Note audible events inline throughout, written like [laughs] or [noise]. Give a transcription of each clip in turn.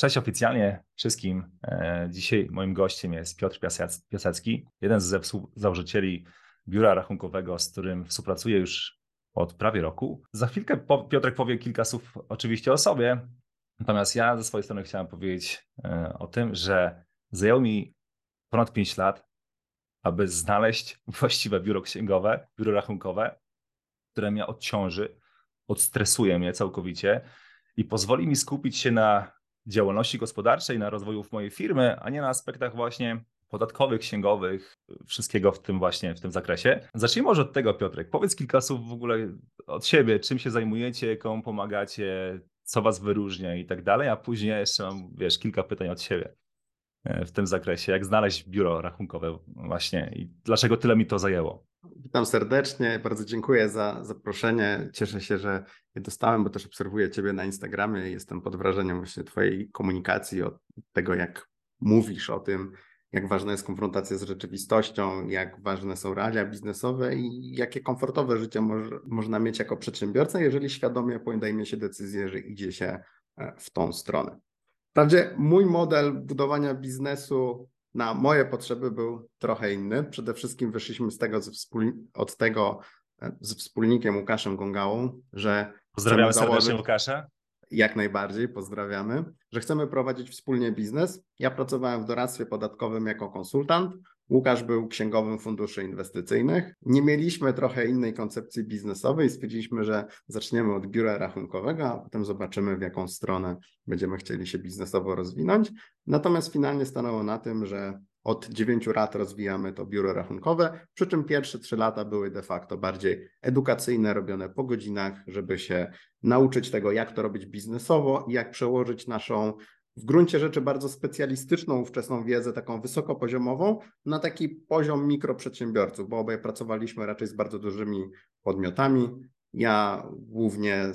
Cześć oficjalnie wszystkim. E, dzisiaj moim gościem jest Piotr Piasecki, jeden z założycieli biura rachunkowego, z którym współpracuję już od prawie roku. Za chwilkę Piotrek powie kilka słów oczywiście o sobie, natomiast ja ze swojej strony chciałem powiedzieć e, o tym, że zajęło mi ponad 5 lat, aby znaleźć właściwe biuro księgowe, biuro rachunkowe, które mnie odciąży, odstresuje mnie całkowicie i pozwoli mi skupić się na działalności gospodarczej, na rozwoju mojej firmy, a nie na aspektach właśnie podatkowych, księgowych, wszystkiego w tym właśnie, w tym zakresie. Zacznijmy może od tego, Piotrek. Powiedz kilka słów w ogóle od siebie, czym się zajmujecie, komu pomagacie, co was wyróżnia i tak dalej, a później jeszcze mam, wiesz, kilka pytań od siebie e, w tym zakresie. Jak znaleźć biuro rachunkowe właśnie i dlaczego tyle mi to zajęło? Witam serdecznie, bardzo dziękuję za zaproszenie. Cieszę się, że je dostałem, bo też obserwuję Ciebie na Instagramie i jestem pod wrażeniem właśnie Twojej komunikacji, od tego, jak mówisz o tym, jak ważna jest konfrontacja z rzeczywistością, jak ważne są realia biznesowe i jakie komfortowe życie może, można mieć jako przedsiębiorca, jeżeli świadomie podejmie się decyzję, że idzie się e, w tą stronę. Wprawdzie mój model budowania biznesu na moje potrzeby był trochę inny. Przede wszystkim wyszliśmy z tego, od tego e, z wspólnikiem Łukaszem Gongałą, że. Pozdrawiamy serdecznie Łukasza. Jak najbardziej, pozdrawiamy, że chcemy prowadzić wspólnie biznes. Ja pracowałem w doradztwie podatkowym jako konsultant. Łukasz był księgowym funduszy inwestycyjnych. Nie mieliśmy trochę innej koncepcji biznesowej. Stwierdziliśmy, że zaczniemy od biura rachunkowego, a potem zobaczymy, w jaką stronę będziemy chcieli się biznesowo rozwinąć. Natomiast finalnie stanęło na tym, że od 9 lat rozwijamy to biuro rachunkowe, przy czym pierwsze 3 lata były de facto bardziej edukacyjne, robione po godzinach, żeby się nauczyć tego, jak to robić biznesowo i jak przełożyć naszą w gruncie rzeczy bardzo specjalistyczną ówczesną wiedzę, taką wysokopoziomową, na taki poziom mikroprzedsiębiorców, bo obaj pracowaliśmy raczej z bardzo dużymi podmiotami. Ja głównie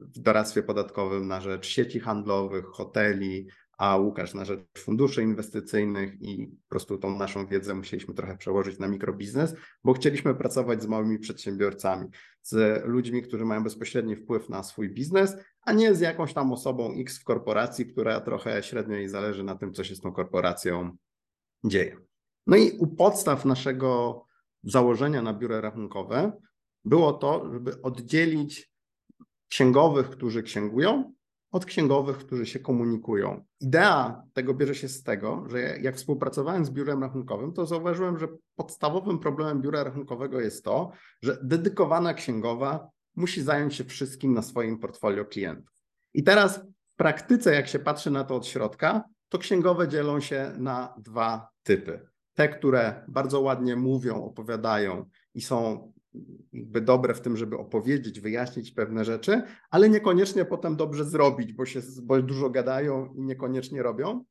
w doradztwie podatkowym na rzecz sieci handlowych, hoteli, a Łukasz na rzecz funduszy inwestycyjnych i po prostu tą naszą wiedzę musieliśmy trochę przełożyć na mikrobiznes, bo chcieliśmy pracować z małymi przedsiębiorcami, z ludźmi, którzy mają bezpośredni wpływ na swój biznes, a nie z jakąś tam osobą X w korporacji, która trochę średnio jej zależy na tym, co się z tą korporacją dzieje. No i u podstaw naszego założenia na biuro rachunkowe było to, żeby oddzielić księgowych, którzy księgują, od księgowych, którzy się komunikują. Idea tego bierze się z tego, że jak współpracowałem z biurem rachunkowym, to zauważyłem, że podstawowym problemem biura rachunkowego jest to, że dedykowana księgowa musi zająć się wszystkim na swoim portfolio klientów. I teraz w praktyce, jak się patrzy na to od środka, to księgowe dzielą się na dwa typy. Te, które bardzo ładnie mówią, opowiadają i są jakby dobre w tym, żeby opowiedzieć, wyjaśnić pewne rzeczy, ale niekoniecznie potem dobrze zrobić, bo się bo dużo gadają i niekoniecznie robią.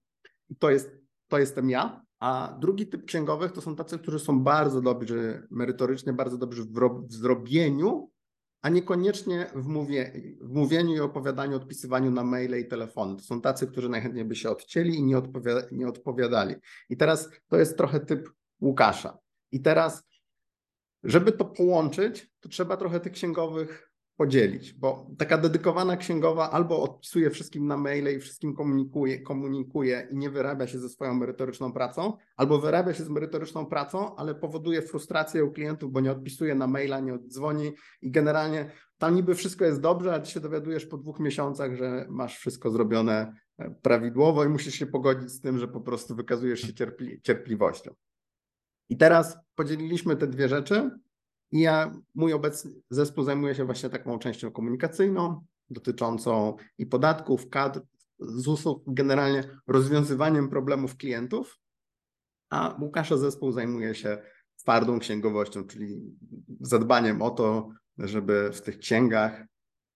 I to, jest, to jestem ja. A drugi typ księgowych to są tacy, którzy są bardzo dobrzy merytorycznie, bardzo dobrzy w, w zrobieniu, a niekoniecznie w, mówię, w mówieniu i opowiadaniu, odpisywaniu na maile i telefony. To są tacy, którzy najchętniej by się odcięli i nie, odpowiada, nie odpowiadali. I teraz to jest trochę typ Łukasza. I teraz żeby to połączyć, to trzeba trochę tych księgowych podzielić, bo taka dedykowana księgowa albo odpisuje wszystkim na maile i wszystkim komunikuje, komunikuje i nie wyrabia się ze swoją merytoryczną pracą, albo wyrabia się z merytoryczną pracą, ale powoduje frustrację u klientów, bo nie odpisuje na maila, nie oddzwoni i generalnie tam niby wszystko jest dobrze, ale ty się dowiadujesz po dwóch miesiącach, że masz wszystko zrobione e, prawidłowo i musisz się pogodzić z tym, że po prostu wykazujesz się cierpli cierpliwością. I teraz podzieliliśmy te dwie rzeczy i ja, mój obecny zespół zajmuje się właśnie taką częścią komunikacyjną dotyczącą i podatków, kadr, ZUS-ów, generalnie rozwiązywaniem problemów klientów, a Łukasza zespół zajmuje się twardą księgowością, czyli zadbaniem o to, żeby w tych księgach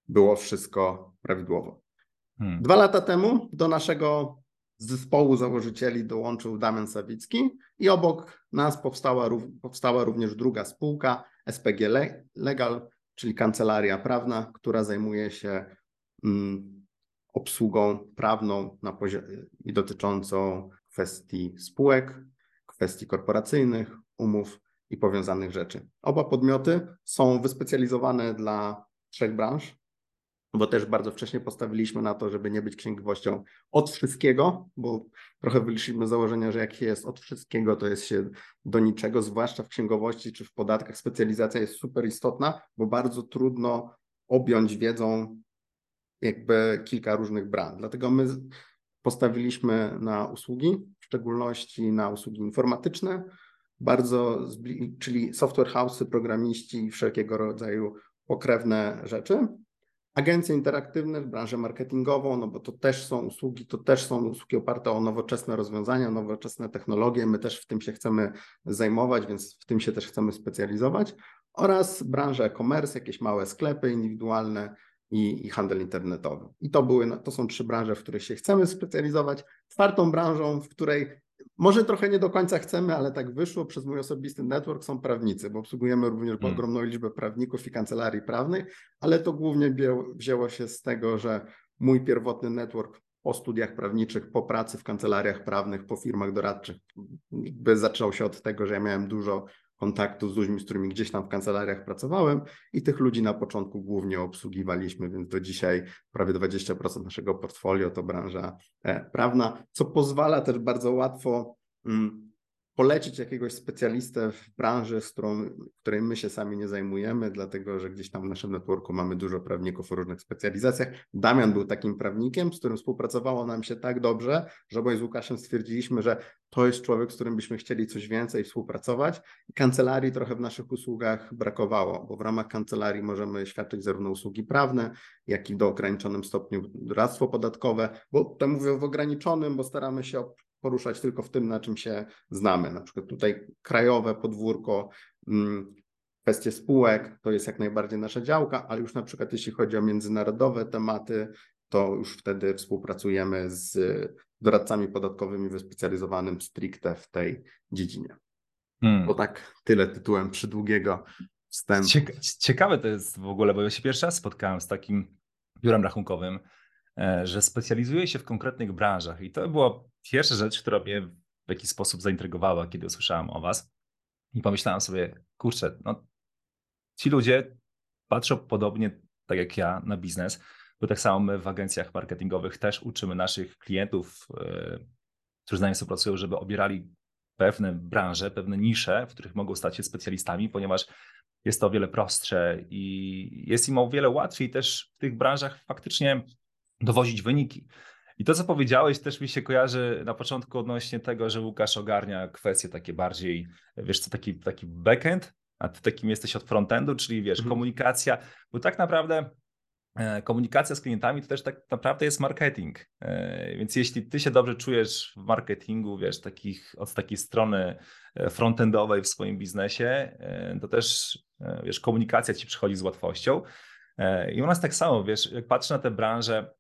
było wszystko prawidłowo. Hmm. Dwa lata temu do naszego z zespołu założycieli dołączył Damian Sawicki i obok nas powstała, powstała również druga spółka SPG Legal, czyli kancelaria prawna, która zajmuje się mm, obsługą prawną na i dotyczącą kwestii spółek, kwestii korporacyjnych, umów i powiązanych rzeczy. Oba podmioty są wyspecjalizowane dla trzech branż. Bo też bardzo wcześnie postawiliśmy na to, żeby nie być księgowością od wszystkiego, bo trochę wyliczyliśmy założenia, że jak się jest od wszystkiego, to jest się do niczego, zwłaszcza w księgowości czy w podatkach. Specjalizacja jest super istotna, bo bardzo trudno objąć wiedzą jakby kilka różnych branż. Dlatego my postawiliśmy na usługi, w szczególności na usługi informatyczne, bardzo, czyli software house'y, programiści i wszelkiego rodzaju pokrewne rzeczy. Agencje interaktywne w branży marketingową, no bo to też są usługi, to też są usługi oparte o nowoczesne rozwiązania, nowoczesne technologie. My też w tym się chcemy zajmować, więc w tym się też chcemy specjalizować. Oraz branża e-commerce, jakieś małe sklepy indywidualne i, i handel internetowy. I to, były, no, to są trzy branże, w których się chcemy specjalizować. Czwartą branżą, w której może trochę nie do końca chcemy, ale tak wyszło przez mój osobisty network są prawnicy, bo obsługujemy również hmm. ogromną liczbę prawników i kancelarii prawnych, ale to głównie wzięło się z tego, że mój pierwotny network po studiach prawniczych, po pracy w kancelariach prawnych, po firmach doradczych, by zaczął się od tego, że ja miałem dużo kontaktu z ludźmi, z którymi gdzieś tam w kancelariach pracowałem i tych ludzi na początku głównie obsługiwaliśmy, więc do dzisiaj prawie 20% naszego portfolio to branża e, prawna, co pozwala też bardzo łatwo mm, polecić jakiegoś specjalistę w branży, z którą, której my się sami nie zajmujemy, dlatego że gdzieś tam w naszym networku mamy dużo prawników o różnych specjalizacjach. Damian był takim prawnikiem, z którym współpracowało nam się tak dobrze, że obaj z Łukaszem stwierdziliśmy, że to jest człowiek, z którym byśmy chcieli coś więcej współpracować. Kancelarii trochę w naszych usługach brakowało, bo w ramach kancelarii możemy świadczyć zarówno usługi prawne, jak i do ograniczonym stopniu doradztwo podatkowe, bo to mówię w ograniczonym, bo staramy się poruszać tylko w tym, na czym się znamy. Na przykład tutaj krajowe podwórko, mm, kwestie spółek to jest jak najbardziej nasza działka, ale już na przykład jeśli chodzi o międzynarodowe tematy, to już wtedy współpracujemy z doradcami podatkowymi wyspecjalizowanym stricte w tej dziedzinie. Hmm. Bo tak tyle tytułem przydługiego wstępu. Ciekawe to jest w ogóle, bo ja się pierwszy raz spotkałem z takim biurem rachunkowym, że specjalizuje się w konkretnych branżach. I to była pierwsza rzecz, która mnie w jakiś sposób zaintrygowała, kiedy usłyszałem o Was. I pomyślałem sobie, kurczę, no, ci ludzie patrzą podobnie tak jak ja na biznes, bo tak samo my w agencjach marketingowych też uczymy naszych klientów, e, którzy z nami współpracują, żeby obierali pewne branże, pewne nisze, w których mogą stać się specjalistami, ponieważ jest to o wiele prostsze i jest im o wiele łatwiej też w tych branżach faktycznie dowozić wyniki. I to, co powiedziałeś, też mi się kojarzy na początku odnośnie tego, że Łukasz ogarnia kwestie takie bardziej, wiesz co, taki, taki backend, a ty takim jesteś od frontendu, czyli wiesz, mhm. komunikacja, bo tak naprawdę e, komunikacja z klientami to też tak naprawdę jest marketing. E, więc jeśli ty się dobrze czujesz w marketingu, wiesz, takich, od takiej strony e, frontendowej w swoim biznesie, to też wiesz, komunikacja ci przychodzi z łatwością. I u nas tak samo, wiesz, jak patrzę na tę branżę,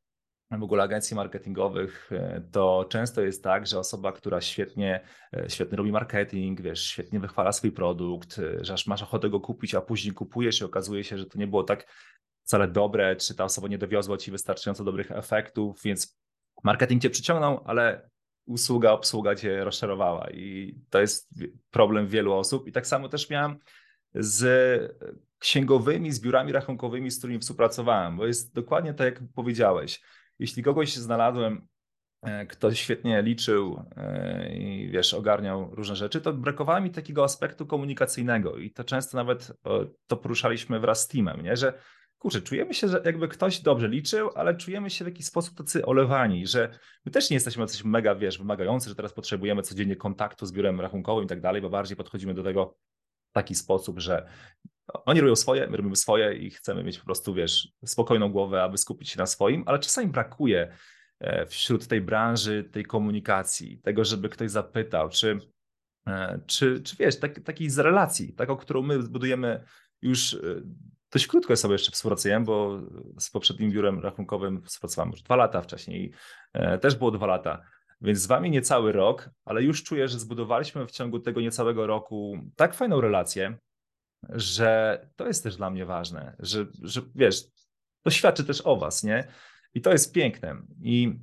w ogóle agencji marketingowych, e, to często jest tak, że osoba, która świetnie, e, świetnie robi marketing, wiesz, świetnie wychwala swój produkt, e, że aż masz ochotę go kupić, a później kupujesz i okazuje się, że to nie było tak wcale dobre, czy ta osoba nie dowiozła ci wystarczająco dobrych efektów, więc marketing cię przyciągnął, ale usługa, obsługa cię rozczarowała i to jest problem wielu osób. I tak samo też miałem z księgowymi, z biurami rachunkowymi, z którymi współpracowałem, bo jest dokładnie tak, jak powiedziałeś jeśli kogoś znalazłem, e, kto świetnie liczył e, i wiesz, ogarniał różne rzeczy, to brakowało mi takiego aspektu komunikacyjnego i to często nawet to poruszaliśmy wraz z teamem, nie? że kurczę, czujemy się, że jakby ktoś dobrze liczył, ale czujemy się w jakiś sposób tacy olewani, że my też nie jesteśmy coś mega, wiesz, wymagający, że teraz potrzebujemy codziennie kontaktu z biurem rachunkowym i tak dalej, bo bardziej podchodzimy do tego taki sposób, że oni robią swoje, my robimy swoje i chcemy mieć po prostu, wiesz, spokojną głowę, aby skupić się na swoim, ale czasami brakuje e, wśród tej branży tej komunikacji, tego, żeby ktoś zapytał, czy, e, czy, czy wiesz, tak, takiej z relacji, taką, którą my zbudujemy już e, dość krótko sobie jeszcze współpracujemy, bo z poprzednim biurem rachunkowym współpracowałem już dwa lata wcześniej, też było dwa lata. Więc z wami niecały rok, ale już czuję, że zbudowaliśmy w ciągu tego niecałego roku tak fajną relację, że to jest też dla mnie ważne, że, że wiesz, to świadczy też o was, nie? I to jest piękne. I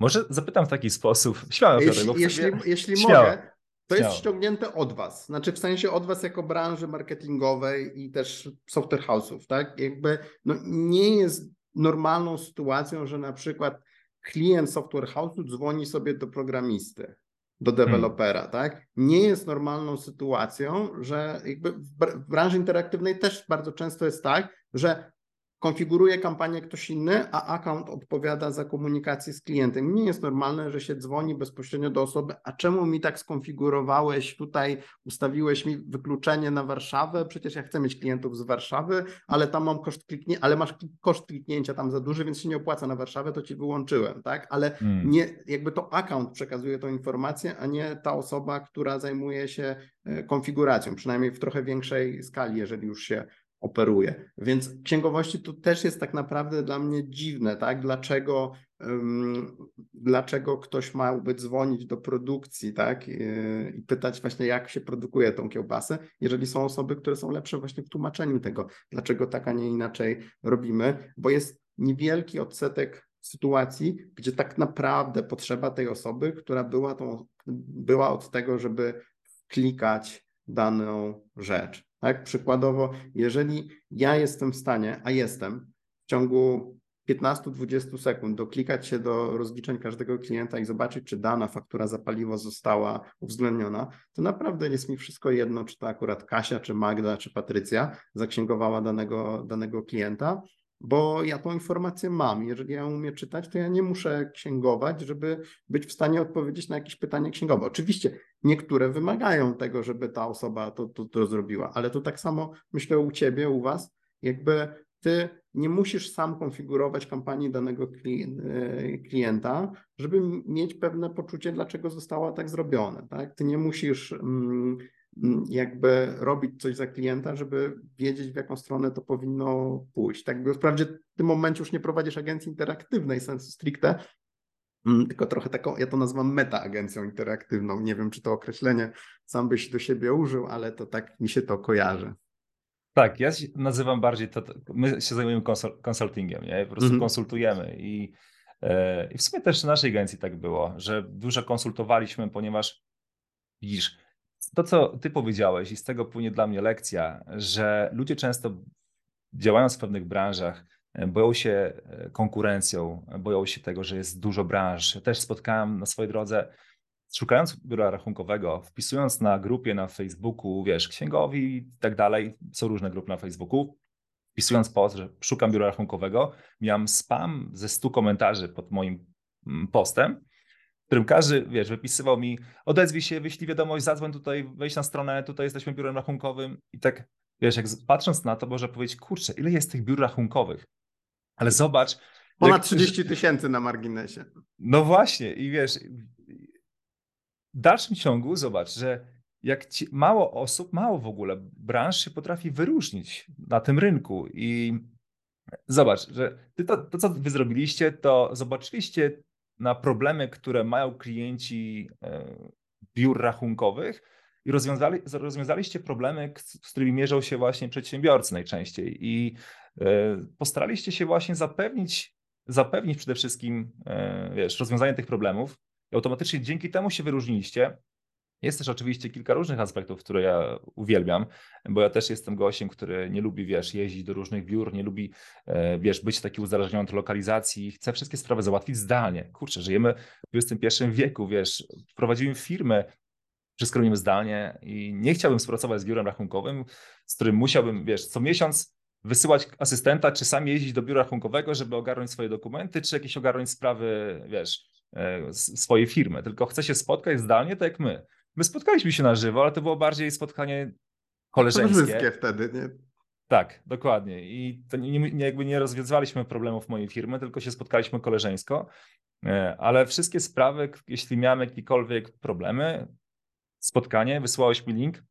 może zapytam w taki sposób, śmiałem jeśli, jeśli, jeśli mogę, To jest ściągnięte od Was, znaczy w sensie od Was jako branży marketingowej i też software house'ów, tak? Jakby no, nie jest normalną sytuacją, że na przykład klient software house'u dzwoni sobie do programisty, do hmm. dewelopera, hmm. tak? Nie jest normalną sytuacją, że jakby w branży interaktywnej też bardzo często jest tak, że konfiguruje kampanię ktoś inny, a account odpowiada za komunikację z klientem. Nie jest normalne, że się dzwoni bezpośrednio do osoby, a czemu mi tak skonfigurowałeś tutaj, ustawiłeś mi wykluczenie na Warszawę, przecież ja chcę mieć klientów z Warszawy, ale tam mam koszt kliknięcia, ale masz koszt kliknięcia tam za duży, więc się nie opłaca na Warszawę, to ci wyłączyłem, tak? Ale hmm. nie, jakby to account przekazuje tą informację, a nie ta osoba, która zajmuje się e, konfiguracją, przynajmniej w trochę większej skali, jeżeli już się operuje. Więc księgowości to też jest tak naprawdę dla mnie dziwne, tak? Dlaczego, um, dlaczego ktoś miałby dzwonić do produkcji, tak? I, pytać właśnie, jak się produkuje tą kiełbasę, jeżeli są osoby, które są lepsze właśnie w tłumaczeniu tego, dlaczego tak, a nie inaczej robimy, bo jest niewielki odsetek sytuacji, gdzie tak naprawdę potrzeba tej osoby, która była, tą, była od tego, żeby klikać daną rzecz. Tak? Przykładowo, jeżeli ja jestem w stanie, a jestem, w ciągu 15-20 sekund doklikać się do rozliczeń każdego klienta i zobaczyć, czy dana faktura za paliwo została uwzględniona, to naprawdę jest mi wszystko jedno, czy to akurat Kasia, czy Magda, czy Patrycja zaksięgowała danego, danego klienta, bo ja tą informację mam. Jeżeli ja umiem czytać, to ja nie muszę księgować, żeby być w stanie odpowiedzieć na jakieś pytanie księgowe. Oczywiście niektóre wymagają tego, żeby ta osoba to, to, to zrobiła, ale to tak samo myślę u ciebie, u was, jakby ty nie musisz sam konfigurować kampanii danego e, klienta, żeby mieć pewne poczucie, dlaczego zostało tak zrobione. Tak? Ty nie musisz Mm, jakby robić coś za klienta, żeby wiedzieć, w jaką stronę to powinno pójść. Tak, wprawdzie w tym momencie już nie prowadzisz agencji interaktywnej sensu stricte, tylko trochę taką, ja to nazywam meta-agencją interaktywną. Nie wiem, czy to określenie sam byś do siebie użył, ale to tak mi się to kojarzy. Tak, ja nazywam bardziej to, my się zajmujemy konsultingiem, nie? Po prostu mhm. konsultujemy i, e, i w sumie też w naszej agencji tak było, że dużo konsultowaliśmy, ponieważ widzisz, to, co ty powiedziałeś, i z tego płynie dla mnie lekcja, że ludzie często działając w pewnych branżach, e, boją się e, konkurencją, boją się tego, że jest dużo branż. Też spotkałem na swojej drodze, szukając biura rachunkowego, wpisując na grupie na Facebooku, wiesz, księgowi i tak dalej, są różne grupy na Facebooku, wpisując post, że szukam biura rachunkowego, miałem spam ze 100 komentarzy pod moim mm, postem, którym każdy, wiesz, wypisywał mi, odezwij się, wyślij wiadomość, zadzwoń tutaj, wejdź na stronę, tutaj jesteśmy biurem rachunkowym i tak, wiesz, jak patrząc na to, można powiedzieć, kurczę, ile jest tych biur rachunkowych? Ale zobacz. Ponad jak, 30 tysięcy na marginesie. No właśnie i wiesz, w dalszym ciągu zobacz, że jak ci, mało osób, mało w ogóle branż się potrafi wyróżnić na tym rynku i zobacz, że to, to co wy zrobiliście, to zobaczyliście na problemy, które mają klienci e, biur rachunkowych i rozwiązali, rozwiązaliście problemy, z którymi mierzą się właśnie przedsiębiorcy najczęściej. I e, postaraliście się właśnie zapewnić, zapewnić przede wszystkim e, wiesz, rozwiązanie tych problemów i automatycznie dzięki temu się wyróżniliście jest też oczywiście kilka różnych aspektów, które ja uwielbiam, bo ja też jestem gościem, który nie lubi, wiesz, jeździć do różnych biur, nie lubi, e, wiesz, być taki uzależniony od lokalizacji, chce wszystkie sprawy załatwić zdalnie. Kurczę, żyjemy w XXI wieku, wiesz, prowadzimy firmy, wszystko robimy zdalnie i nie chciałbym współpracować z biurem rachunkowym, z którym musiałbym, wiesz, co miesiąc wysyłać asystenta, czy sam jeździć do biura rachunkowego, żeby ogarnąć swoje dokumenty, czy jakieś ogarnąć sprawy, wiesz, e, swojej firmy. Tylko chcę się spotkać zdalnie, tak jak my. My spotkaliśmy się na żywo, ale to było bardziej spotkanie koleżeńskie. Towarzyskie wtedy, nie? Tak, dokładnie. I to nie, nie, jakby nie rozwiązywaliśmy problemów mojej firmy, tylko się spotkaliśmy koleżeńsko. E, ale wszystkie sprawy, jeśli miałem jakiekolwiek problemy, spotkanie, wysłałeś mi link,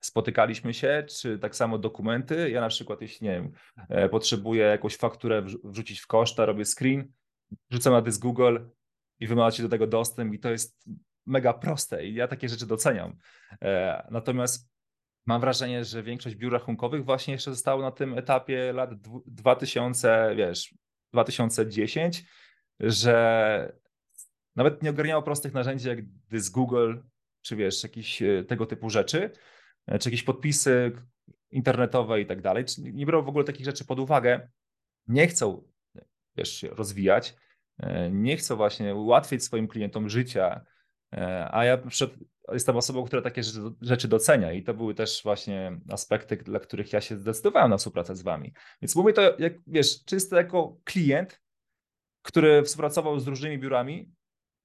spotykaliśmy się, czy tak samo dokumenty. Ja na przykład, jeśli nie wiem, e, potrzebuję jakąś fakturę wrzucić w koszta, robię screen, rzucam na dysk Google i wy macie do tego dostęp i to jest mega proste i ja takie rzeczy doceniam. E, natomiast mam wrażenie, że większość biur rachunkowych właśnie jeszcze zostało na tym etapie lat 2000, wiesz, 2010, że nawet nie ogarniało prostych narzędzi jak dysk Google, czy wiesz, jakieś e, tego typu rzeczy, e, czy jakieś podpisy internetowe i tak dalej, nie biorą w ogóle takich rzeczy pod uwagę, nie chcą wiesz, rozwijać, nie chcą właśnie ułatwić swoim klientom życia, a ja jestem osobą, która takie rzeczy docenia i to były też właśnie aspekty, dla których ja się zdecydowałem na współpracę z wami. Więc mówię to, jak, wiesz, czysto jako klient, który współpracował z różnymi biurami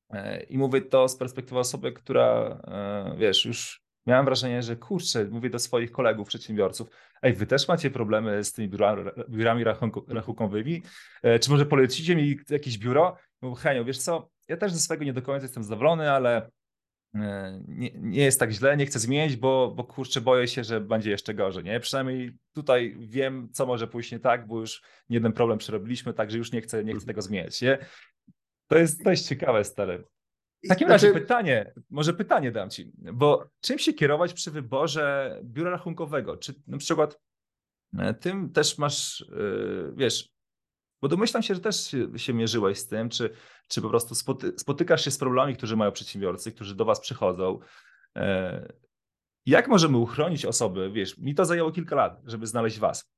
e, i mówię to z perspektywy osoby, która, e, wiesz, już miałem wrażenie, że kurczę, mówię do swoich kolegów, przedsiębiorców, ej, wy też macie problemy z tymi biurami, biurami rachunkowymi, e, czy może polecicie mi jakieś biuro? Mówię, Henio, wiesz co, ja też ze swojego nie do końca jestem zadowolony, ale nie, nie, jest tak źle, nie chcę zmienić, bo, bo kurczę, boję się, że będzie jeszcze gorzej. Nie? Przynajmniej tutaj wiem, co może pójść nie tak, bo już jeden problem przerobiliśmy, także już nie chcę, nie chcę tego zmieniać. Nie? To jest dość ciekawe, stary. W takim razie znaczy... pytanie, może pytanie dam ci, bo czym się kierować przy wyborze biura rachunkowego? Czy na przykład e, tym też masz, e, wiesz, bo domyślam się, że też się, mierzyłeś z tym, czy, czy po prostu spoty, spotykasz się z problemami, którzy mają przedsiębiorcy, którzy do Was przychodzą. E, jak możemy uchronić osoby? Wiesz, mi to zajęło kilka lat, żeby znaleźć Was.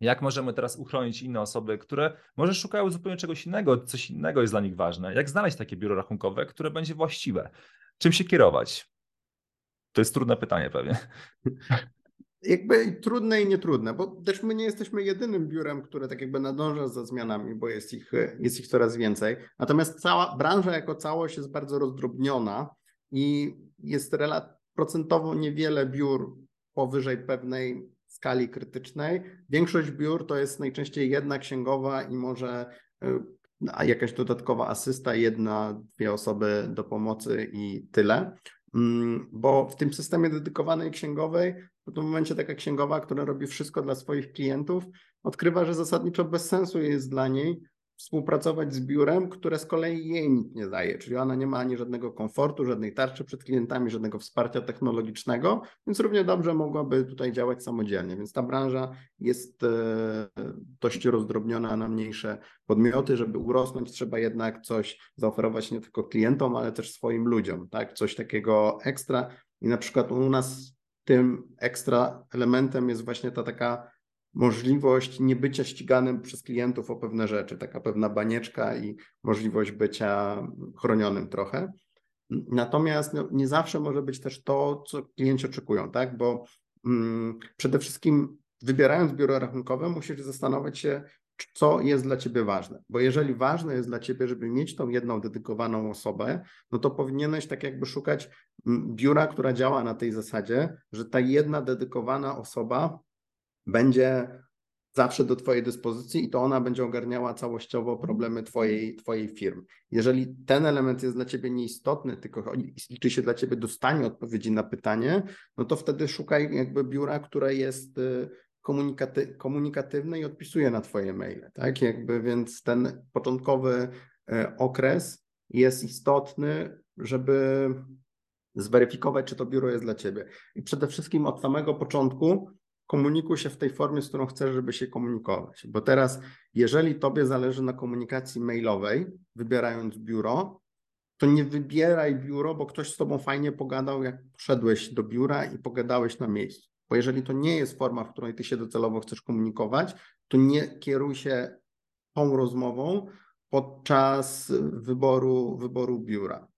Jak możemy teraz uchronić inne osoby, które może szukają zupełnie czegoś innego, coś innego jest dla nich ważne? Jak znaleźć takie biuro rachunkowe, które będzie właściwe? Czym się kierować? To jest trudne pytanie pewnie. [laughs] jakby trudne i nietrudne, bo też my nie jesteśmy jedynym biurem, które tak jakby nadąża za zmianami, bo jest ich, jest ich coraz więcej. Natomiast cała branża jako całość jest bardzo rozdrobniona i jest procentowo niewiele biur powyżej pewnej skali krytycznej. Większość biur to jest najczęściej jedna księgowa i może y, jakaś dodatkowa asysta, jedna, dwie osoby do pomocy i tyle. Mm, bo w tym systemie dedykowanej księgowej w tym momencie taka księgowa, która robi wszystko dla swoich klientów, odkrywa, że zasadniczo bez sensu jest dla niej współpracować z biurem, które z kolei jej nic nie daje, czyli ona nie ma ani żadnego komfortu, żadnej tarczy przed klientami, żadnego wsparcia technologicznego, więc równie dobrze mogłaby tutaj działać samodzielnie. Więc ta branża jest e, dość rozdrobniona na mniejsze podmioty. Żeby urosnąć, trzeba jednak coś zaoferować nie tylko klientom, ale też swoim ludziom, tak? Coś takiego ekstra. I na przykład u nas tym ekstra elementem jest właśnie ta taka możliwość niebycia ściganym przez klientów o pewne rzeczy, taka pewna banieczka i możliwość bycia chronionym trochę. Natomiast no, nie zawsze może być też to, co klienci oczekują, tak? Bo mm, przede wszystkim wybierając biuro rachunkowe, musisz zastanowić się, co jest dla ciebie ważne. Bo jeżeli ważne jest dla ciebie, żeby mieć tą jedną dedykowaną osobę, no to powinieneś tak jakby szukać mm, biura, która działa na tej zasadzie, że ta jedna dedykowana osoba będzie zawsze do Twojej dyspozycji i to ona będzie ogarniała całościowo problemy Twojej, twojej firmy. Jeżeli ten element jest dla Ciebie nieistotny, tylko liczy się dla Ciebie dostanie odpowiedzi na pytanie, no to wtedy szukaj jakby biura, które jest y, komunikaty, komunikatywne i odpisuje na Twoje maile. Tak? Jakby, więc ten początkowy y, okres jest istotny, żeby zweryfikować, czy to biuro jest dla Ciebie. I przede wszystkim od samego początku komunikuj się w tej formie, z którą chcesz, żeby się komunikować. Bo teraz, jeżeli tobie zależy na komunikacji mailowej, wybierając biuro, to nie wybieraj biuro, bo ktoś z tobą fajnie pogadał, jak poszedłeś do biura i pogadałeś na miejscu. Bo jeżeli to nie jest forma, w której ty się docelowo chcesz komunikować, to nie kieruj się tą rozmową podczas wyboru, wyboru biura.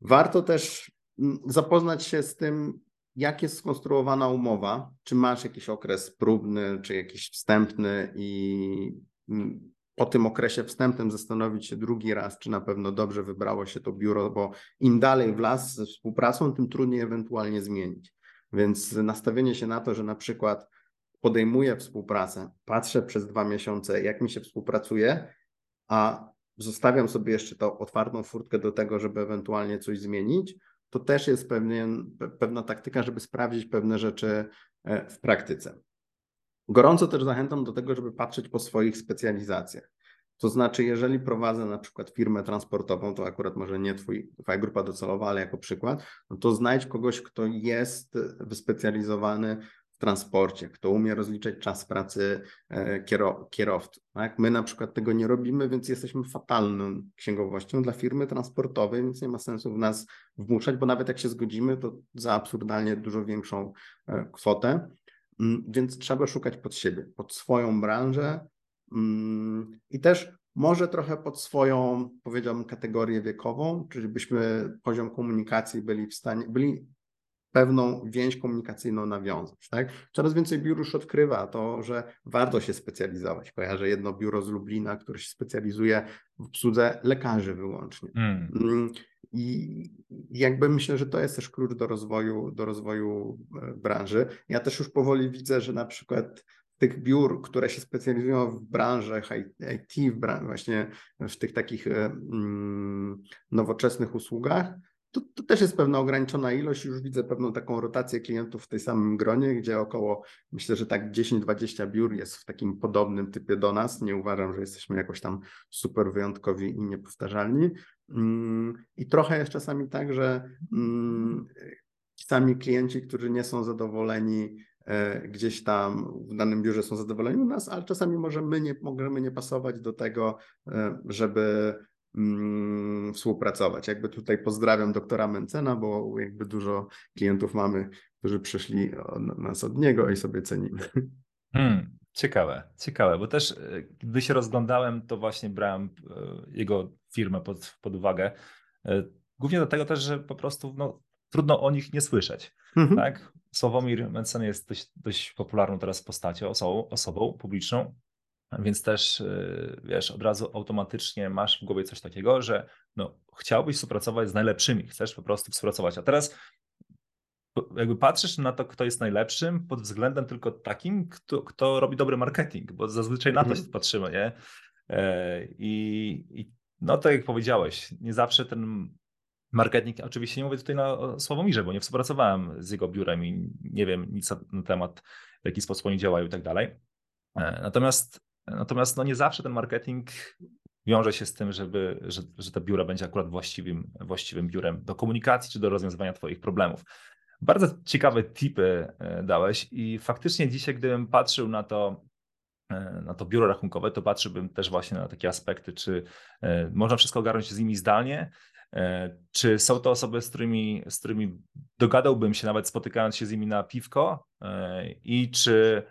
Warto też mm, zapoznać się z tym, jak jest skonstruowana umowa? Czy masz jakiś okres próbny, czy jakiś wstępny i mm, po tym okresie wstępnym zastanowić się drugi raz, czy na pewno dobrze wybrało się to biuro, bo im dalej w las ze współpracą, tym trudniej ewentualnie zmienić. Więc nastawienie się na to, że na przykład podejmuję współpracę, patrzę przez dwa miesiące, jak mi się współpracuje, a zostawiam sobie jeszcze tą otwartą furtkę do tego, żeby ewentualnie coś zmienić, to też jest pewna taktyka, żeby sprawdzić pewne rzeczy e, w praktyce. Gorąco też zachęcam do tego, żeby patrzeć po swoich specjalizacjach. To znaczy, jeżeli prowadzę na przykład firmę transportową, to akurat może nie twój, twoja grupa docelowa, ale jako przykład, no to znajdź kogoś, kto jest wyspecjalizowany w transporcie, kto umie rozliczać czas pracy e, kierowców. Tak? My na przykład tego nie robimy, więc jesteśmy fatalną księgowością dla firmy transportowej, więc nie ma sensu w nas wmuszać, bo nawet jak się zgodzimy, to za absurdalnie dużo większą e, kwotę. Mm, więc trzeba szukać pod siebie, pod swoją branżę i też może trochę pod swoją, powiedziałbym, kategorię wiekową, czyli byśmy poziom komunikacji byli w stanie, byli pewną więź komunikacyjną nawiązać. Tak? Coraz więcej biur już odkrywa to, że warto się specjalizować. Kojarzę jedno biuro z Lublina, które się specjalizuje w obsłudze lekarzy wyłącznie. Mm. mm I jakby myślę, że to jest też klucz do rozwoju, do rozwoju e, branży. Ja też już powoli widzę, że na przykład tych biur, które się specjalizują w branżach IT, w branż, właśnie w tych takich e, mm, nowoczesnych usługach, to, to, też jest pewna ograniczona ilość. Już widzę pewną taką rotację klientów w tej samym gronie, gdzie około, myślę, że tak 10-20 biur jest w takim podobnym typie do nas. Nie uważam, że jesteśmy jakoś tam super wyjątkowi i niepowtarzalni. Mm, I trochę jest czasami tak, że mm, sami klienci, którzy nie są zadowoleni gdzieś tam w danym biurze są zadowoleni u nas, ale czasami może my nie, możemy nie pasować do tego, e, żeby mm, współpracować. Jakby tutaj pozdrawiam doktora Mencena, bo jakby dużo klientów mamy, którzy przyszli od nas od niego i sobie cenimy. Hmm, ciekawe, ciekawe, bo też e, gdy się rozglądałem, to właśnie brałem e, jego firmę pod, pod uwagę. E, głównie dlatego też, że po prostu no, trudno o nich nie słyszeć. Mhm. Tak? Sławomir Mencen jest dość, dość popularną teraz postacią, osobą, osobą publiczną. Więc też, y, wiesz, od razu automatycznie masz w głowie coś takiego, że no, chciałbyś współpracować z najlepszymi, chcesz po prostu współpracować. A teraz jakby patrzysz na to, kto jest najlepszym pod względem tylko takim, kto, kto robi dobry marketing, bo zazwyczaj na to mhm. się patrzymy, nie? E, I, I, no tak jak powiedziałeś, nie zawsze ten marketing, oczywiście nie mówię tutaj na Sławomirze, bo nie współpracowałem z jego biurem i nie wiem nic na temat, w jaki sposób oni działają i tak dalej. E, natomiast Natomiast no nie zawsze ten marketing wiąże się z tym, żeby, że, że to biuro będzie akurat właściwym, właściwym biurem do komunikacji czy do rozwiązywania Twoich problemów. Bardzo ciekawe tipy e, dałeś i faktycznie dzisiaj, gdybym patrzył na to, e, na to biuro rachunkowe, to patrzyłbym też właśnie na takie aspekty, czy można wszystko ogarnąć z nimi zdalnie, czy są to osoby, z którymi, z którymi dogadałbym się, nawet spotykając się z nimi na piwko, i czy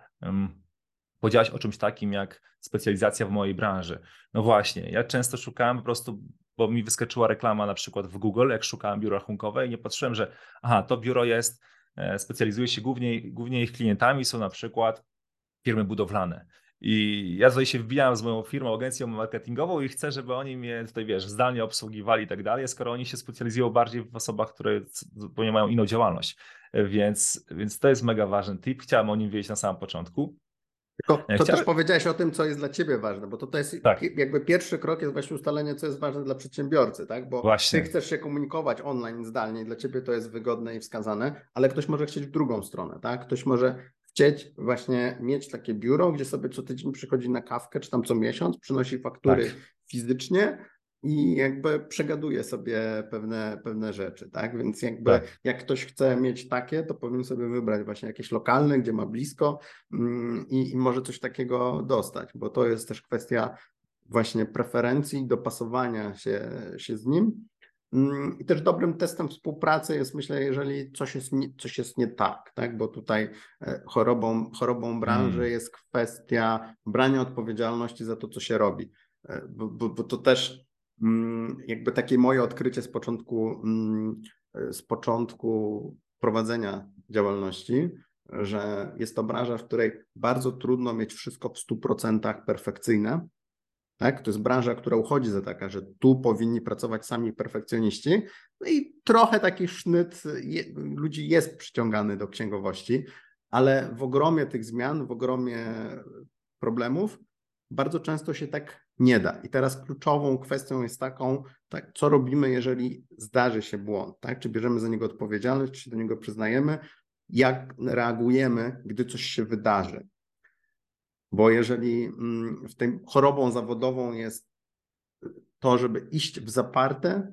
powiedziałaś o czymś takim jak specjalizacja w mojej branży. No właśnie, ja często szukałem po prostu, bo mi wyskoczyła reklama na przykład w Google, jak szukałem biura rachunkowe i nie patrzyłem, że aha, to biuro jest, e, specjalizuje się głównie, głównie ich klientami są na przykład firmy budowlane. I ja tutaj się wbijam z moją firmą, agencją marketingową i chcę, żeby oni mnie tutaj, wiesz, zdalnie obsługiwali i tak dalej, skoro oni się specjalizują bardziej w osobach, które zupełnie mają inną działalność. Więc, więc to jest mega ważny tip. Chciałem o nim wiedzieć na samym początku. Tylko to Chciałem... też powiedziałeś o tym, co jest dla ciebie ważne, bo to, to jest tak. jakby pierwszy krok jest właśnie ustalenie, co jest ważne dla przedsiębiorcy, tak? Bo właśnie. ty chcesz się komunikować online, zdalnie, dla ciebie to jest wygodne i wskazane, ale ktoś może chcieć w drugą stronę, tak? Ktoś może chcieć właśnie mieć takie biuro, gdzie sobie co tydzień przychodzi na kawkę, czy tam co miesiąc, przynosi faktury tak. fizycznie, i jakby przegaduje sobie pewne, pewne rzeczy, tak? Więc jakby tak. jak ktoś chce mieć takie, to powinien sobie wybrać właśnie jakieś lokalne, gdzie ma blisko mm, i, i może coś takiego dostać, bo to jest też kwestia właśnie preferencji, dopasowania się, się z nim. Mm, I też dobrym testem współpracy jest, myślę, jeżeli coś jest nie, coś jest nie tak, tak? bo tutaj e, chorobą, chorobą branży hmm. jest kwestia brania odpowiedzialności za to, co się robi. E, bo, bo, bo to też Mm, jakby takie moje odkrycie z początku, mm, z początku prowadzenia działalności, że jest to branża, w której bardzo trudno mieć wszystko w 100% perfekcyjne. Tak? To jest branża, która uchodzi za taka, że tu powinni pracować sami perfekcjoniści. No i trochę taki sznyt je, ludzi jest przyciągany do księgowości, ale w ogromie tych zmian, w ogromie problemów, bardzo często się tak nie da. I teraz kluczową kwestią jest taką, tak, co robimy, jeżeli zdarzy się błąd, tak? Czy bierzemy za niego odpowiedzialność, czy do niego przyznajemy, jak reagujemy, gdy coś się wydarzy. Bo jeżeli mm, w tym chorobą zawodową jest to, żeby iść w zaparte,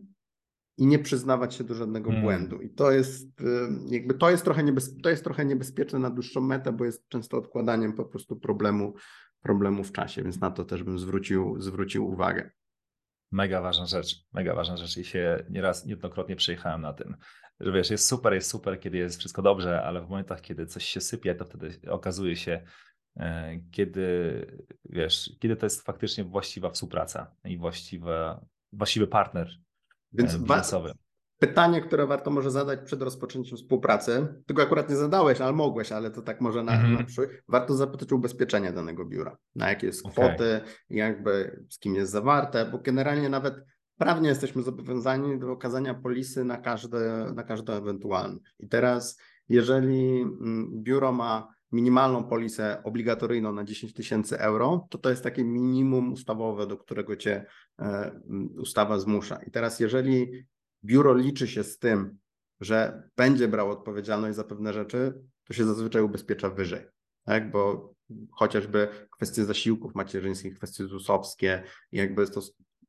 i nie przyznawać się do żadnego hmm. błędu. I to jest y, jakby to jest trochę, niebez, to jest trochę niebezpieczne na dłuższą metę, bo jest często odkładaniem po prostu problemu, problemu w czasie, więc na to też bym zwrócił, zwrócił uwagę. Mega ważna rzecz, mega ważna rzecz i się nieraz, niejednokrotnie przejechałem na tym, że wiesz, jest super, jest super, kiedy jest wszystko dobrze, ale w momentach, kiedy coś się sypie, to wtedy okazuje się, kiedy, wiesz, kiedy to jest faktycznie właściwa współpraca i właściwa, właściwy partner Więc e, biznesowy pytanie, które warto może zadać przed rozpoczęciem współpracy, tego akurat nie zadałeś, ale mogłeś, ale to tak może na, mm -hmm. na przyszłość, warto zapytać o ubezpieczenie danego biura, na jakie jest kwoty, okay. jakby z kim jest zawarte, bo generalnie nawet prawnie jesteśmy zobowiązani do okazania polisy na każde, na każde ewentualne. I teraz, jeżeli mm, biuro ma minimalną polisę obligatoryjną na 10 tysięcy euro, to to jest takie minimum ustawowe, do którego cię e, ustawa zmusza. I teraz, jeżeli biuro liczy się z tym, że będzie brał odpowiedzialność za pewne rzeczy, to się zazwyczaj ubezpiecza wyżej. Tak? Bo chociażby kwestie zasiłków macierzyńskich, kwestie ZUS-owskie, jakby to,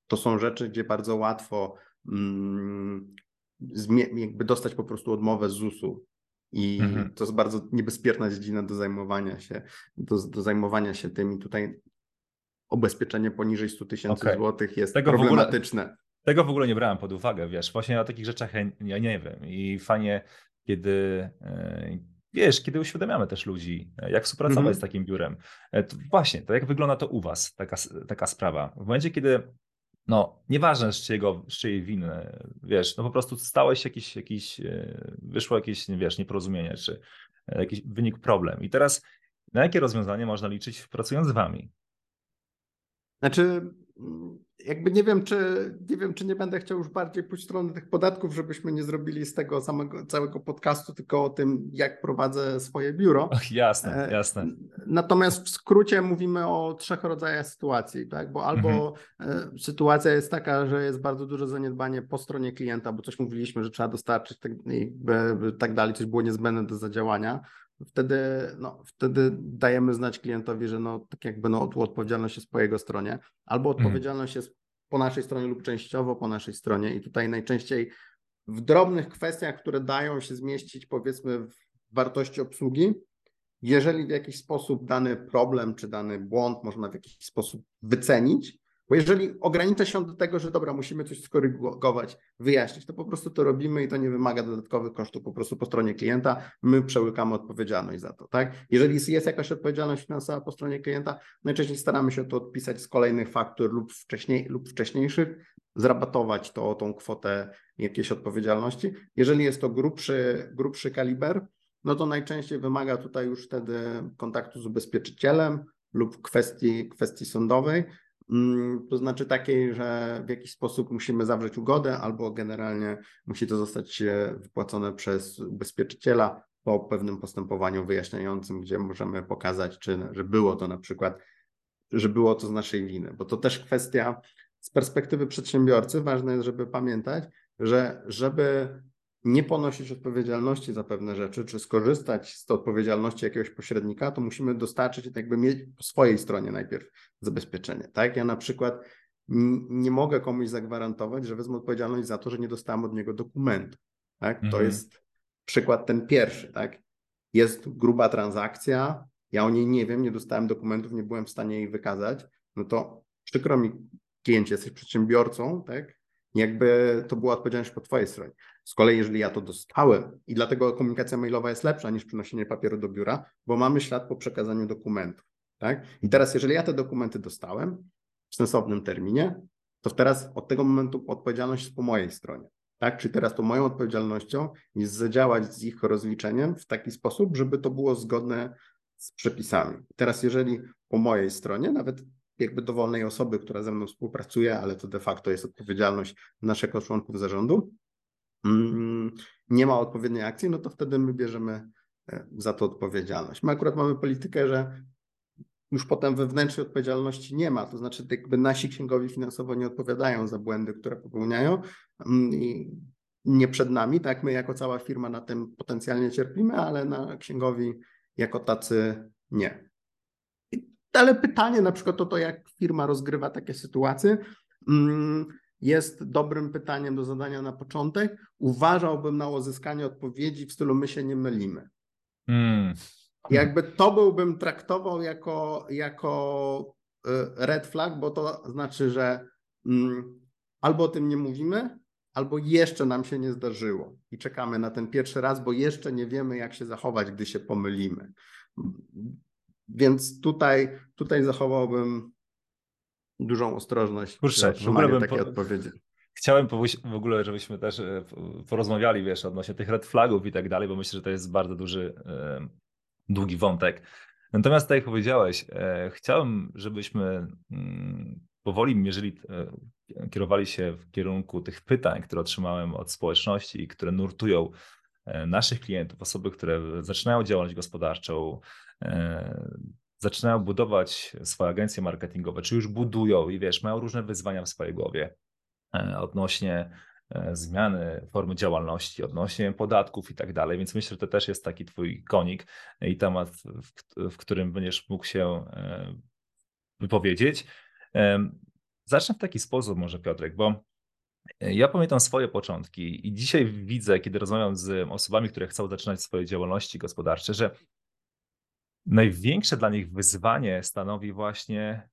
to są rzeczy, gdzie bardzo łatwo mm, jakby dostać po prostu odmowę z ZUS-u. I mhm. to jest bardzo niebezpieczna dziedzina do zajmowania się, do, do zajmowania się tym. I tutaj ubezpieczenie poniżej 100 tysięcy okay. złotych jest Tego problematyczne. Tego w ogóle nie brałem pod uwagę, wiesz, właśnie o takich rzeczach ja nie wiem i fajnie, kiedy, e, wiesz, kiedy uświadamiamy też ludzi, jak współpracować mm -hmm. z takim biurem. E, to właśnie, to jak wygląda to u was, taka, taka sprawa. W momencie, kiedy no, nieważne z, czyjego, z czyjej winy, wiesz, no po prostu stałeś jakiś, jakiś, e, wyszło jakieś, wiesz, nieporozumienie, czy jakiś wynik problem. I teraz na jakie rozwiązanie można liczyć pracując z wami? Znaczy, jakby nie wiem, czy nie wiem, czy nie będę chciał już bardziej pójść w stronę tych podatków, żebyśmy nie zrobili z tego samego całego podcastu, tylko o tym, jak prowadzę swoje biuro. Ach, jasne, e, jasne. Natomiast w skrócie mówimy o trzech rodzajach sytuacji, tak? Bo albo mhm. E, sytuacja jest taka, że jest bardzo duże zaniedbanie po stronie klienta, bo coś mówiliśmy, że trzeba dostarczyć tak, i tak dalej, coś było niezbędne do zadziałania wtedy, no, wtedy dajemy znać klientowi, że no, tak jakby no, odpowiedzialność jest po jego stronie, albo mhm. odpowiedzialność jest po naszej stronie lub częściowo po naszej stronie i tutaj najczęściej w drobnych kwestiach, które dają się zmieścić powiedzmy w wartości obsługi, jeżeli w jakiś sposób dany problem czy dany błąd można w jakiś sposób wycenić, bo jeżeli ogranicza się do tego, że dobra, musimy coś skorygować, wyjaśnić, to po prostu to robimy i to nie wymaga dodatkowych kosztów po prostu po stronie klienta. My przełykamy odpowiedzialność za to, tak? Jeżeli jest jakaś odpowiedzialność finansowa po stronie klienta, najczęściej staramy się to odpisać z kolejnych faktur lub, wcześniej, lub wcześniejszych, zrabatować to tą kwotę jakiejś odpowiedzialności. Jeżeli jest to grubszy, grubszy kaliber, no to najczęściej wymaga tutaj już wtedy kontaktu z ubezpieczycielem lub kwestii, kwestii sądowej, to znaczy takiej, że w jakiś sposób musimy zawrzeć ugodę, albo generalnie musi to zostać wypłacone przez ubezpieczyciela po pewnym postępowaniu wyjaśniającym, gdzie możemy pokazać, czy, że było to na przykład, że było to z naszej winy, bo to też kwestia z perspektywy przedsiębiorcy, ważne jest, żeby pamiętać, że żeby nie ponosić odpowiedzialności za pewne rzeczy, czy skorzystać z odpowiedzialności jakiegoś pośrednika, to musimy dostarczyć, jakby mieć po swojej stronie najpierw zabezpieczenie. Tak? Ja na przykład nie mogę komuś zagwarantować, że wezmę odpowiedzialność za to, że nie dostałem od niego dokumentu. Tak? Mhm. To jest przykład ten pierwszy. Tak? Jest gruba transakcja, ja o niej nie wiem, nie dostałem dokumentów, nie byłem w stanie jej wykazać, no to przykro mi, kliencie, jesteś przedsiębiorcą, tak? jakby to była odpowiedzialność po Twojej stronie. Z kolei, jeżeli ja to dostałem i dlatego komunikacja mailowa jest lepsza niż przynoszenie papieru do biura, bo mamy ślad po przekazaniu dokumentów. Tak? I teraz, jeżeli ja te dokumenty dostałem w sensownym terminie, to teraz od tego momentu odpowiedzialność jest po mojej stronie. Tak? Czyli teraz to moją odpowiedzialnością jest zadziałać z ich rozliczeniem w taki sposób, żeby to było zgodne z przepisami. Teraz, jeżeli po mojej stronie, nawet jakby dowolnej osoby, która ze mną współpracuje, ale to de facto jest odpowiedzialność naszego członków zarządu, nie ma odpowiedniej akcji, no to wtedy my bierzemy e, za to odpowiedzialność. My akurat mamy politykę, że już potem wewnętrznej odpowiedzialności nie ma, to znaczy jakby nasi księgowi finansowo nie odpowiadają za błędy, które popełniają mm, i nie przed nami, tak my jako cała firma na tym potencjalnie cierpimy, ale na księgowi jako tacy nie. Ale pytanie na przykład o to, jak firma rozgrywa takie sytuacje. Mm, jest dobrym pytaniem do zadania na początek. Uważałbym na uzyskanie odpowiedzi w stylu my się nie mylimy. Hmm. Jakby to byłbym traktował jako, jako y, red flag, bo to znaczy, że mm, albo o tym nie mówimy, albo jeszcze nam się nie zdarzyło i czekamy na ten pierwszy raz, bo jeszcze nie wiemy, jak się zachować, gdy się pomylimy. Więc tutaj, tutaj zachowałbym dużą ostrożność Kurczę, w ogóle bym po... odpowiedzi. Chciałem w ogóle, żebyśmy też e, porozmawiali, wiesz, odnośnie tych red flagów i tak dalej, bo myślę, że to jest bardzo duży, e, długi wątek. Natomiast tak jak powiedziałeś, e, chciałem, żebyśmy mm, powoli mierzyli, kierowali się w kierunku tych pytań, które otrzymałem od społeczności i które nurtują naszych klientów, osoby, które zaczynają działalność gospodarczą, zaczynają budować swoje agencje marketingowe, czy już budują i wiesz, mają różne wyzwania w swojej głowie e, odnośnie e, zmiany formy działalności, odnośnie podatków i tak dalej. Więc myślę, że to też jest taki twój konik i temat, w, którym będziesz mógł się e, wypowiedzieć. Zacznę w taki sposób może Piotrek, bo ja pamiętam swoje początki i dzisiaj widzę, kiedy rozmawiam z osobami, które chcą zaczynać swoje działalności gospodarcze, że największe dla nich wyzwanie stanowi właśnie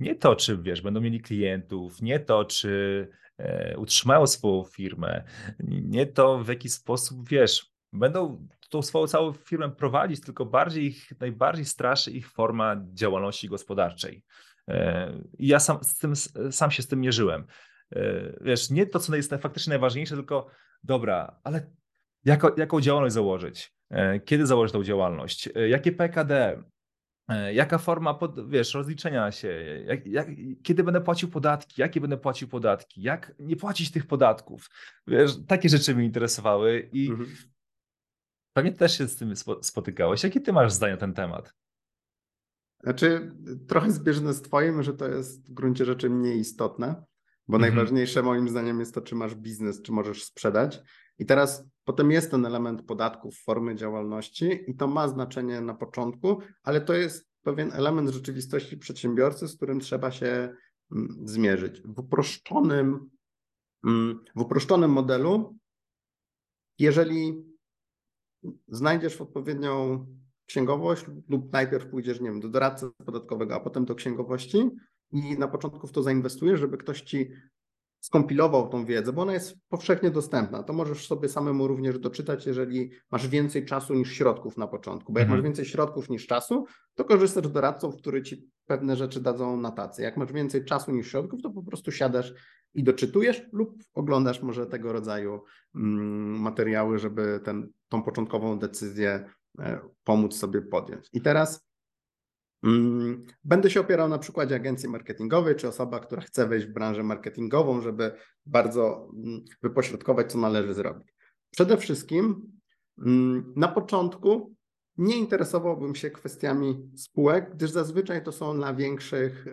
nie to, czy wiesz, będą mieli klientów, nie to, czy e, utrzymają swoją firmę, nie to, w jaki sposób wiesz, będą tą swoją całą firmę prowadzić, tylko bardziej ich, najbardziej straszy ich forma działalności gospodarczej. E, I ja sam, tym, sam się z tym mierzyłem. E, wiesz, nie to, co jest faktycznie najważniejsze, tylko dobra, ale jako, jaką działalność założyć? E, kiedy założyć tą działalność? E, jakie PKD? E, jaka forma, pod, wiesz, rozliczenia się? Jak, jak, kiedy będę płacił podatki? Jakie będę płacił podatki? Jak nie płacić tych podatków? Wiesz, takie rzeczy mnie interesowały i mhm. pewnie też się z tym spotykałeś. Jakie ty masz zdanie na ten temat? Znaczy, trochę zbieżne z twoim, że to jest w gruncie rzeczy mniej istotne, bo mhm. najważniejsze moim zdaniem jest to, czy masz biznes, czy możesz sprzedać. I teraz potem jest ten element podatków, formy działalności i to ma znaczenie na początku, ale to jest pewien element rzeczywistości przedsiębiorcy, z którym trzeba się mm, zmierzyć. W uproszczonym, mm, w uproszczonym modelu, jeżeli znajdziesz odpowiednią księgowość lub najpierw pójdziesz, nie wiem, do doradcy podatkowego, a potem do księgowości i na początku w to zainwestujesz, żeby ktoś ci skompilował tą wiedzę, bo ona jest powszechnie dostępna. To możesz sobie samemu również doczytać, jeżeli masz więcej czasu niż środków na początku. Bo jak mhm. masz więcej środków niż czasu, to korzystasz z doradców, którzy ci pewne rzeczy dadzą na tacy. Jak masz więcej czasu niż środków, to po prostu siadasz i doczytujesz lub oglądasz może tego rodzaju mm, materiały, żeby ten, tą początkową decyzję e, pomóc sobie podjąć. I teraz będę się opierał na przykładzie agencji marketingowej, czy osoba, która chce wejść w branżę marketingową, żeby bardzo mm, wypośrodkować, co należy zrobić. Przede wszystkim mm, na początku nie interesowałbym się kwestiami spółek, gdyż zazwyczaj to są dla większych,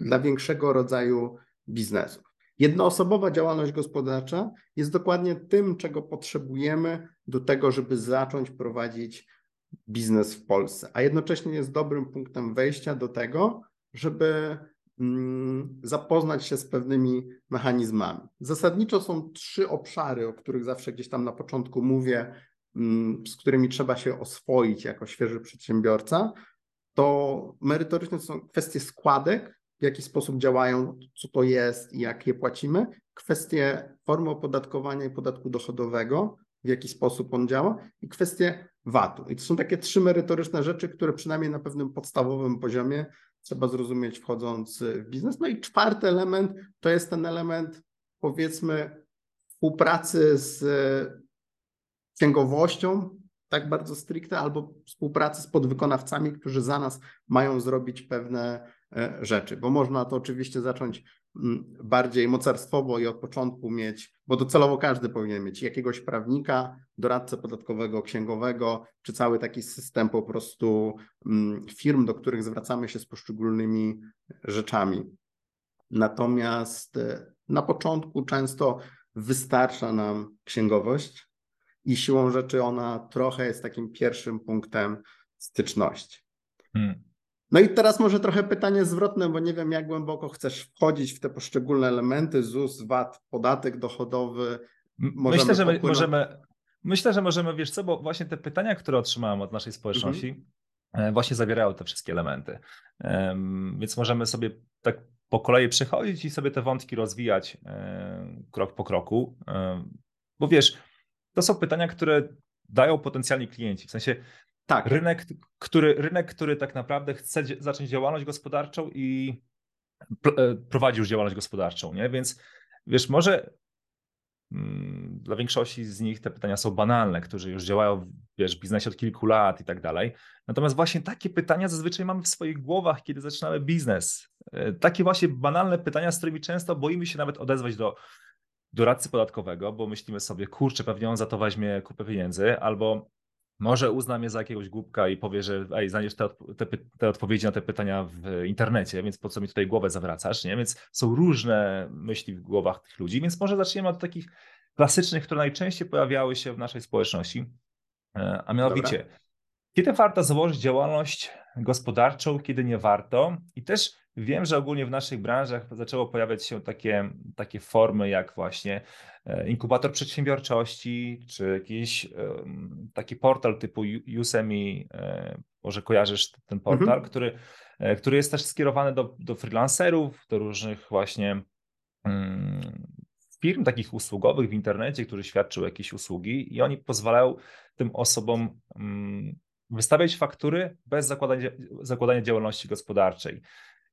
dla większego rodzaju biznesów. Jednoosobowa działalność gospodarcza jest dokładnie tym, czego potrzebujemy do tego, żeby zacząć prowadzić biznes w Polsce, a jednocześnie jest dobrym punktem wejścia do tego, żeby mm, zapoznać się z pewnymi mechanizmami. Zasadniczo są trzy obszary, o których zawsze gdzieś tam na początku mówię, mm, z którymi trzeba się oswoić jako świeży przedsiębiorca. To merytorycznie są kwestie składek, w jaki sposób działają, co to jest i jak je płacimy, kwestie formy opodatkowania i podatku dochodowego, w jaki sposób on działa i kwestie VAT-u. I to są takie trzy merytoryczne rzeczy, które przynajmniej na pewnym podstawowym poziomie trzeba zrozumieć wchodząc w biznes. No i czwarty element to jest ten element powiedzmy współpracy z księgowością, tak bardzo stricte, albo współpracy z podwykonawcami, którzy za nas mają zrobić pewne e, rzeczy, bo można to oczywiście zacząć bardziej mocarstwowo i od początku mieć, bo docelowo każdy powinien mieć jakiegoś prawnika, doradcę podatkowego, księgowego, czy cały taki system po prostu firm, do których zwracamy się z poszczególnymi rzeczami. Natomiast e, na początku często wystarcza nam księgowość i siłą rzeczy ona trochę jest takim pierwszym punktem styczności. Hmm. No i teraz może trochę pytanie zwrotne, bo nie wiem, jak głęboko chcesz wchodzić w te poszczególne elementy, ZUS, VAT, podatek dochodowy. Możemy myślę, że my, możemy, myślę, że możemy, wiesz co, bo właśnie te pytania, które otrzymałem od naszej społeczności, mhm. właśnie zawierają te wszystkie elementy. Więc możemy sobie tak po kolei przechodzić i sobie te wątki rozwijać krok po kroku. Bo wiesz, to są pytania, które dają potencjalni klienci. W sensie tak. rynek, który, rynek, który tak naprawdę chce zacząć działalność gospodarczą i e, prowadzi już działalność gospodarczą, nie? Więc wiesz, może mm, dla większości z nich te pytania są banalne, którzy już działają wiesz, w biznesie od kilku lat i tak dalej. Natomiast właśnie takie pytania zazwyczaj mamy w swoich głowach, kiedy zaczynamy biznes. E, takie właśnie banalne pytania, z którymi często boimy się nawet odezwać do doradcy podatkowego, bo myślimy sobie, kurczę, pewnie on za to weźmie kupę pieniędzy, albo może uzna mnie za jakiegoś głupka i powie, że ej, znajdziesz te, te, te, odpowiedzi na te pytania w internecie, więc po co mi tutaj głowę zawracasz, nie? Więc są różne myśli w głowach tych ludzi, więc może zaczniemy od takich klasycznych, które najczęściej pojawiały się w naszej społeczności, e, a mianowicie, Dobra. kiedy warto założyć działalność gospodarczą, kiedy nie warto i też Wiem, że ogólnie w naszych branżach zaczęło pojawiać się takie, takie formy jak właśnie e, inkubator przedsiębiorczości, czy jakiś taki portal typu Usemi, e, może kojarzysz ten portal, mhm. który, e, który jest też skierowany do, do freelancerów, do różnych właśnie mm, firm takich usługowych w internecie, którzy świadczą jakieś usługi i oni pozwalają tym osobom mm, wystawiać faktury bez zakładania, zakładania działalności gospodarczej.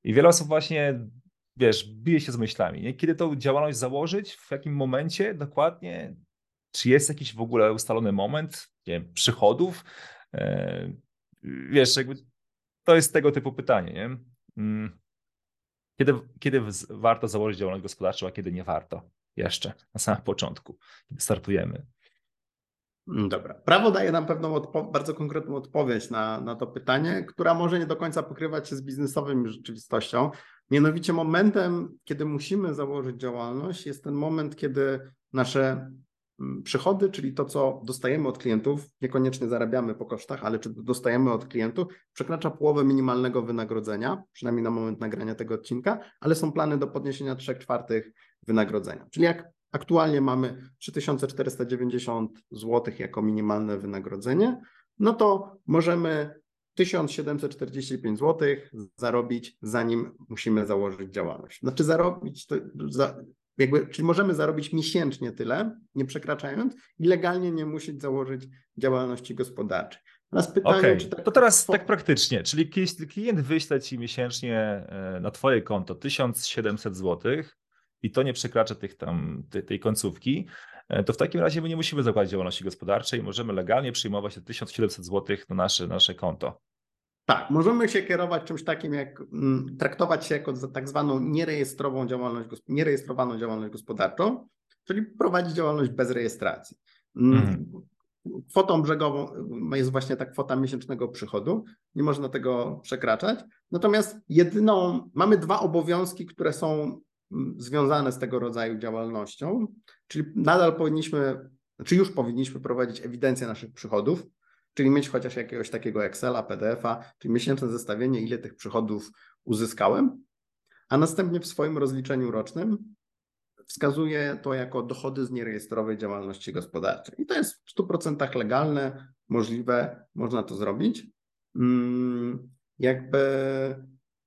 I wiele osób właśnie, wiesz, bije się z myślami. Nie? Kiedy tą działalność założyć, w jakim momencie dokładnie, czy jest jakiś w ogóle ustalony moment nie wiem, przychodów? E, wiesz, jakby to jest tego typu pytanie. Nie? Mm. Kiedy, kiedy warto założyć działalność gospodarczą, a kiedy nie warto? Jeszcze na samym początku, kiedy startujemy. Mm, dobra. Prawo daje nam pewną bardzo konkretną odpowiedź na, na to pytanie, która może nie do końca pokrywać się z biznesową rzeczywistością. Mianowicie momentem, kiedy musimy założyć działalność, jest ten moment, kiedy nasze mm, przychody, czyli to, co dostajemy od klientów, niekoniecznie zarabiamy po kosztach, ale czy dostajemy od klientów, przekracza połowę minimalnego wynagrodzenia, przynajmniej na moment nagrania tego odcinka, ale są plany do podniesienia 3 czwartych wynagrodzenia. Czyli jak Aktualnie mamy 3490 zł jako minimalne wynagrodzenie, no to możemy 1745 zł zarobić, zanim musimy założyć działalność. Znaczy zarobić, to za, jakby, czyli możemy zarobić miesięcznie tyle, nie przekraczając, i legalnie nie musieć założyć działalności gospodarczej. Teraz pytanie, okay. czy tak... To teraz tak praktycznie, czyli klient wyśle Ci miesięcznie e, na Twoje konto 1700 zł, i to nie przekracza tych tam, tej, tej końcówki, e, to w takim razie my nie musimy zakładać działalności gospodarczej, możemy legalnie przyjmować te 1700 zł na nasze, nasze konto. Tak, możemy się kierować czymś takim, jak mm, traktować się jako tak zwaną nierejestrowaną działalność, nierejestrowaną działalność gospodarczą, czyli prowadzić działalność bez rejestracji. Mm, mhm. Kwotą brzegową jest właśnie ta kwota miesięcznego przychodu, nie można tego przekraczać. Natomiast jedyną, mamy dwa obowiązki, które są związane z tego rodzaju działalnością, czyli nadal powinniśmy, czy już powinniśmy prowadzić ewidencję naszych przychodów, czyli mieć chociaż jakiegoś takiego Excela, PDF-a, czyli miesięczne zestawienie, ile tych przychodów uzyskałem, a następnie w swoim rozliczeniu rocznym wskazuje to jako dochody z nierejestrowej działalności gospodarczej. I to jest w 100% legalne, możliwe, można to zrobić. Mm, jakby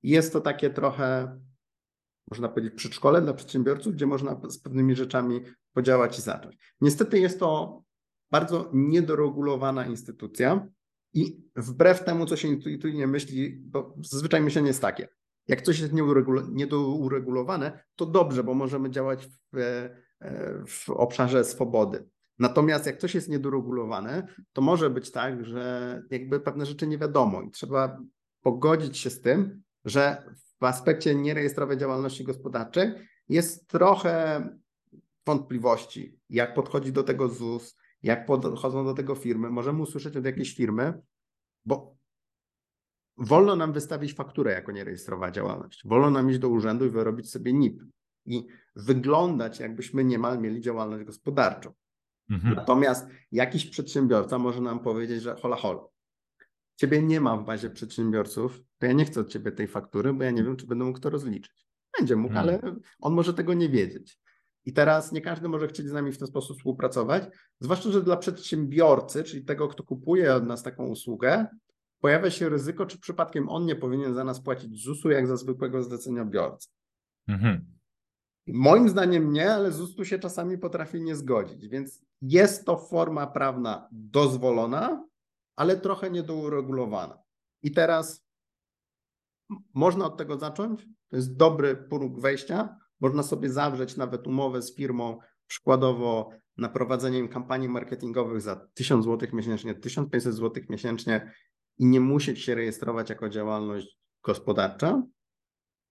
jest to takie trochę można powiedzieć, przedszkole dla przedsiębiorców, gdzie można z pewnymi rzeczami podziałać i zacząć. Niestety jest to bardzo niedoregulowana instytucja i wbrew temu, co się intuicyjnie myśli, bo zazwyczaj myślenie jest takie, jak coś jest niedouregulowane, to dobrze, bo możemy działać w, e, w obszarze swobody. Natomiast jak coś jest niedoregulowane, to może być tak, że jakby pewne rzeczy nie wiadomo i trzeba pogodzić się z tym, że w aspekcie nierejestrowej działalności gospodarczej jest trochę wątpliwości, jak podchodzi do tego ZUS, jak podchodzą do tego firmy. Możemy usłyszeć od jakiejś firmy, bo wolno nam wystawić fakturę jako nierejestrowa działalność. Wolno nam iść do urzędu i wyrobić sobie NIP i wyglądać, jakbyśmy niemal mieli działalność gospodarczą. Mhm. Natomiast jakiś przedsiębiorca może nam powiedzieć, że hola hola, ciebie nie ma w bazie przedsiębiorców, to ja nie chcę od ciebie tej faktury, bo ja nie wiem, czy będę mógł to rozliczyć. Będzie mógł, hmm. ale on może tego nie wiedzieć. I teraz nie każdy może chcieć z nami w ten sposób współpracować, zwłaszcza, że dla przedsiębiorcy, czyli tego, kto kupuje od nas taką usługę, pojawia się ryzyko, czy przypadkiem on nie powinien za nas płacić ZUS-u jak za zwykłego zleceniobiorcę. Mhm. Moim zdaniem nie, ale ZUS-u się czasami potrafi nie zgodzić, więc jest to forma prawna dozwolona, ale trochę niedouregulowana. I teraz można od tego zacząć. To jest dobry próg wejścia. Można sobie zawrzeć nawet umowę z firmą, przykładowo na prowadzenie kampanii marketingowych za 1000 zł miesięcznie, 1500 zł miesięcznie i nie musieć się rejestrować jako działalność gospodarcza.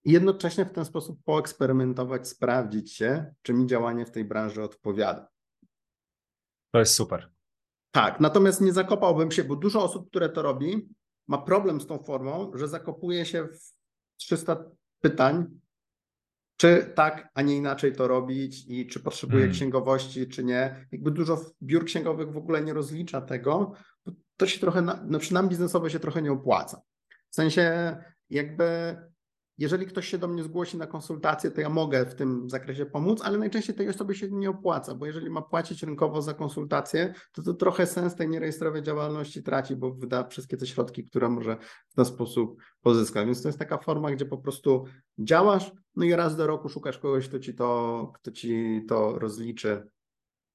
I jednocześnie w ten sposób poeksperymentować, sprawdzić się, czy mi działanie w tej branży odpowiada. To jest super. Tak, natomiast nie zakopałbym się, bo dużo osób, które to robi, ma problem z tą formą, że zakopuje się w 300 pytań, czy tak, a nie inaczej to robić i czy potrzebuje hmm. księgowości, czy nie. Jakby dużo biur księgowych w ogóle nie rozlicza tego, bo to się trochę, no nam biznesowo się trochę nie opłaca. W sensie jakby jeżeli ktoś się do mnie zgłosi na konsultację, to ja mogę w tym zakresie pomóc, ale najczęściej tej osobie się nie opłaca, bo jeżeli ma płacić rynkowo za konsultację, to to trochę sens tej nierejestrowej działalności traci, bo wyda wszystkie te środki, które może w ten sposób pozyskać. Więc to jest taka forma, gdzie po prostu działasz, no i raz do roku szukasz kogoś, kto ci to, kto ci to rozliczy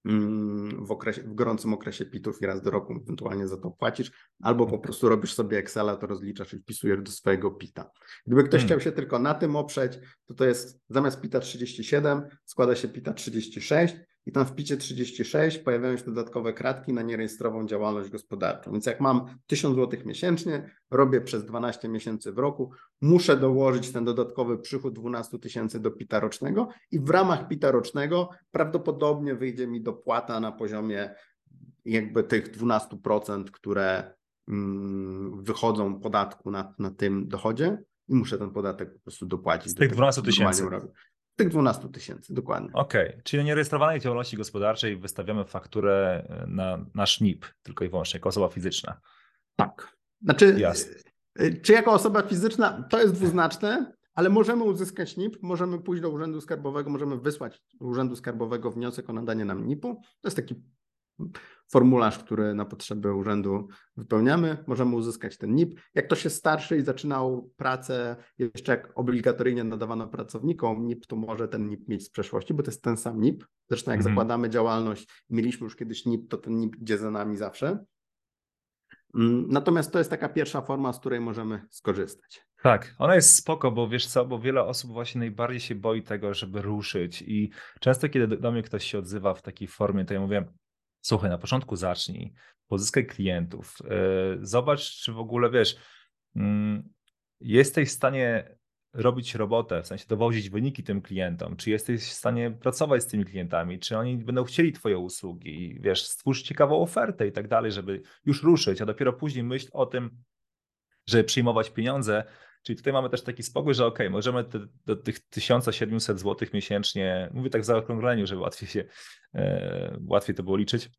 w, okresie, w gorącym okresie pitów i raz do roku ewentualnie za to płacisz, albo po prostu robisz sobie Excela, to rozliczasz i wpisujesz do swojego pita. Gdyby ktoś hmm. chciał się tylko na tym oprzeć, to to jest zamiast pita 37 składa się pita 36 i tam w picie 36 pojawiają się dodatkowe kratki na nierejestrową działalność gospodarczą. Więc jak mam 1000 zł miesięcznie, robię przez 12 miesięcy w roku, muszę dołożyć ten dodatkowy przychód 12 tysięcy do pita rocznego i w ramach pita rocznego prawdopodobnie wyjdzie mi dopłata na poziomie jakby tych 12%, które mm, wychodzą podatku na, na tym dochodzie i muszę ten podatek po prostu dopłacić. Z tych 12 tysięcy. Tych 12 tysięcy, dokładnie. Okej, okay. czyli nierejestrowanej działalności gospodarczej wystawiamy fakturę e, na nasz NIP, tylko i wyłącznie jako osoba fizyczna. Tak. Znaczy, Jasne. E, czy jako osoba fizyczna, to jest dwuznaczne, ale możemy uzyskać NIP, możemy pójść do Urzędu Skarbowego, możemy wysłać Urzędu Skarbowego wniosek o nadanie nam NIP-u. To jest taki formularz, który na potrzeby urzędu wypełniamy, możemy uzyskać ten NIP. Jak ktoś jest starszy i zaczynał pracę jeszcze jak obligatoryjnie nadawano pracownikom NIP, to może ten NIP mieć z przeszłości, bo to jest ten sam NIP. Zresztą jak mhm. zakładamy działalność, mieliśmy już kiedyś NIP, to ten NIP idzie za nami zawsze. Mm, natomiast to jest taka pierwsza forma, z której możemy skorzystać. Tak, ona jest spoko, bo wiesz co, bo wiele osób właśnie najbardziej się boi tego, żeby ruszyć i często kiedy do mnie ktoś się odzywa w takiej formie, to ja mówię, słuchaj, na początku zacznij, pozyskaj klientów, e, zobacz, czy w ogóle wiesz, mm, jesteś w stanie robić robotę, w sensie dowozić wyniki tym klientom, czy jesteś w stanie pracować z tymi klientami, czy oni będą chcieli Twoje usługi, wiesz, stwórz ciekawą ofertę i tak dalej, żeby już ruszyć, a dopiero później myśl o tym, żeby przyjmować pieniądze, Czyli tutaj mamy też taki spokój, że ok, możemy te, do tych 1700 zł miesięcznie, mówię tak w zaokrągleniu, żeby łatwiej się, e, łatwiej to było liczyć,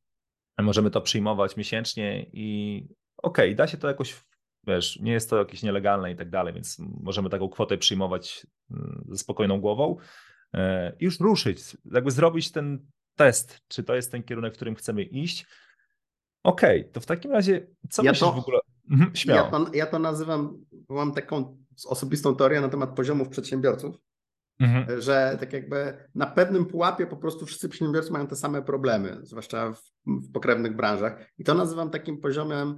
możemy to przyjmować miesięcznie i ok, da się to jakoś, wiesz, nie jest to jakieś nielegalne i tak dalej, więc możemy taką kwotę przyjmować mm, ze spokojną głową e, i już ruszyć, jakby zrobić ten test, czy to jest ten kierunek, w którym chcemy iść. Okej, okay, to w takim razie, co ja myślisz to, w ogóle? Mhm, ja, to, ja to nazywam, mam taką osobistą teorię na temat poziomów przedsiębiorców, mhm. że tak jakby na pewnym pułapie po prostu wszyscy przedsiębiorcy mają te same problemy, zwłaszcza w, w pokrewnych branżach. I to nazywam takim poziomem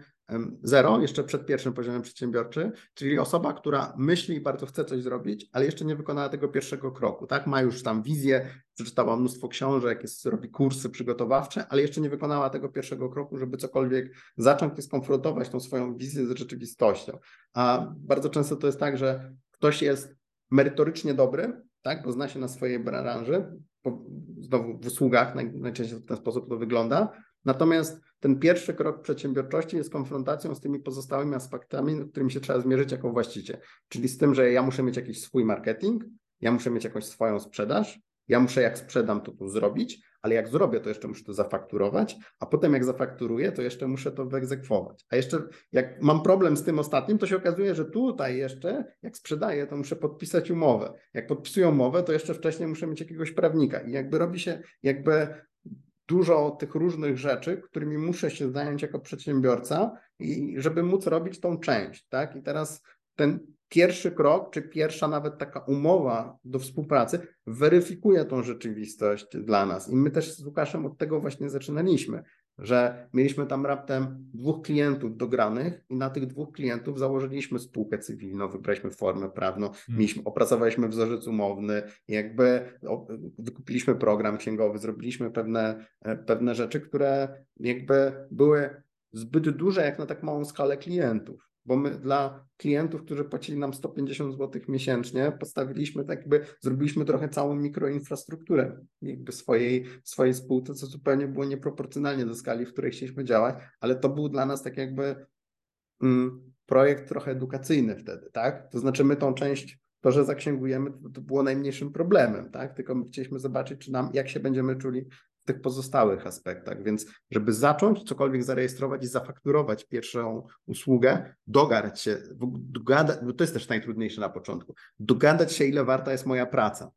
Zero, jeszcze przed pierwszym poziomem przedsiębiorczy, czyli osoba, która myśli i bardzo chce coś zrobić, ale jeszcze nie wykonała tego pierwszego kroku. Tak, ma już tam wizję, przeczytała mnóstwo książek, jest, robi kursy przygotowawcze, ale jeszcze nie wykonała tego pierwszego kroku, żeby cokolwiek zacząć i skonfrontować tą swoją wizję z rzeczywistością. A bardzo często to jest tak, że ktoś jest merytorycznie dobry, tak, bo zna się na swojej branży, znowu w usługach najczęściej w ten sposób to wygląda, Natomiast ten pierwszy krok przedsiębiorczości jest konfrontacją z tymi pozostałymi aspektami, którymi się trzeba zmierzyć jako właściciel. Czyli z tym, że ja muszę mieć jakiś swój marketing, ja muszę mieć jakąś swoją sprzedaż, ja muszę jak sprzedam to tu zrobić, ale jak zrobię, to jeszcze muszę to zafakturować, a potem jak zafakturuję, to jeszcze muszę to wyegzekwować. A jeszcze jak mam problem z tym ostatnim, to się okazuje, że tutaj jeszcze, jak sprzedaję, to muszę podpisać umowę. Jak podpisuję umowę, to jeszcze wcześniej muszę mieć jakiegoś prawnika i jakby robi się jakby dużo tych różnych rzeczy, którymi muszę się zająć jako przedsiębiorca i żeby móc robić tą część, tak? I teraz ten pierwszy krok, czy pierwsza nawet taka umowa do współpracy weryfikuje tą rzeczywistość dla nas. I my też z Łukaszem od tego właśnie zaczynaliśmy, że mieliśmy tam raptem dwóch klientów dogranych i na tych dwóch klientów założyliśmy spółkę cywilną, wybraliśmy formę prawną, hmm. mieliśmy, opracowaliśmy wzorzec umowny, jakby wykupiliśmy program księgowy, zrobiliśmy pewne, e, pewne rzeczy, które jakby były zbyt duże jak na tak małą skalę klientów bo my dla klientów, którzy płacili nam 150 zł miesięcznie, postawiliśmy tak jakby, zrobiliśmy trochę całą mikroinfrastrukturę jakby swojej, swojej spółce, co zupełnie było nieproporcjonalnie do skali, w której chcieliśmy działać, ale to był dla nas tak jakby mm, projekt trochę edukacyjny wtedy, tak? To znaczy my tą część to, że zaksięgujemy, to, to, było najmniejszym problemem, tak? Tylko my chcieliśmy zobaczyć, czy nam, jak się będziemy czuli tych pozostałych aspektach. Więc, żeby zacząć cokolwiek zarejestrować i zafakturować pierwszą usługę, dogadać się, dogada, bo to jest też najtrudniejsze na początku, dogadać się, ile warta jest moja praca.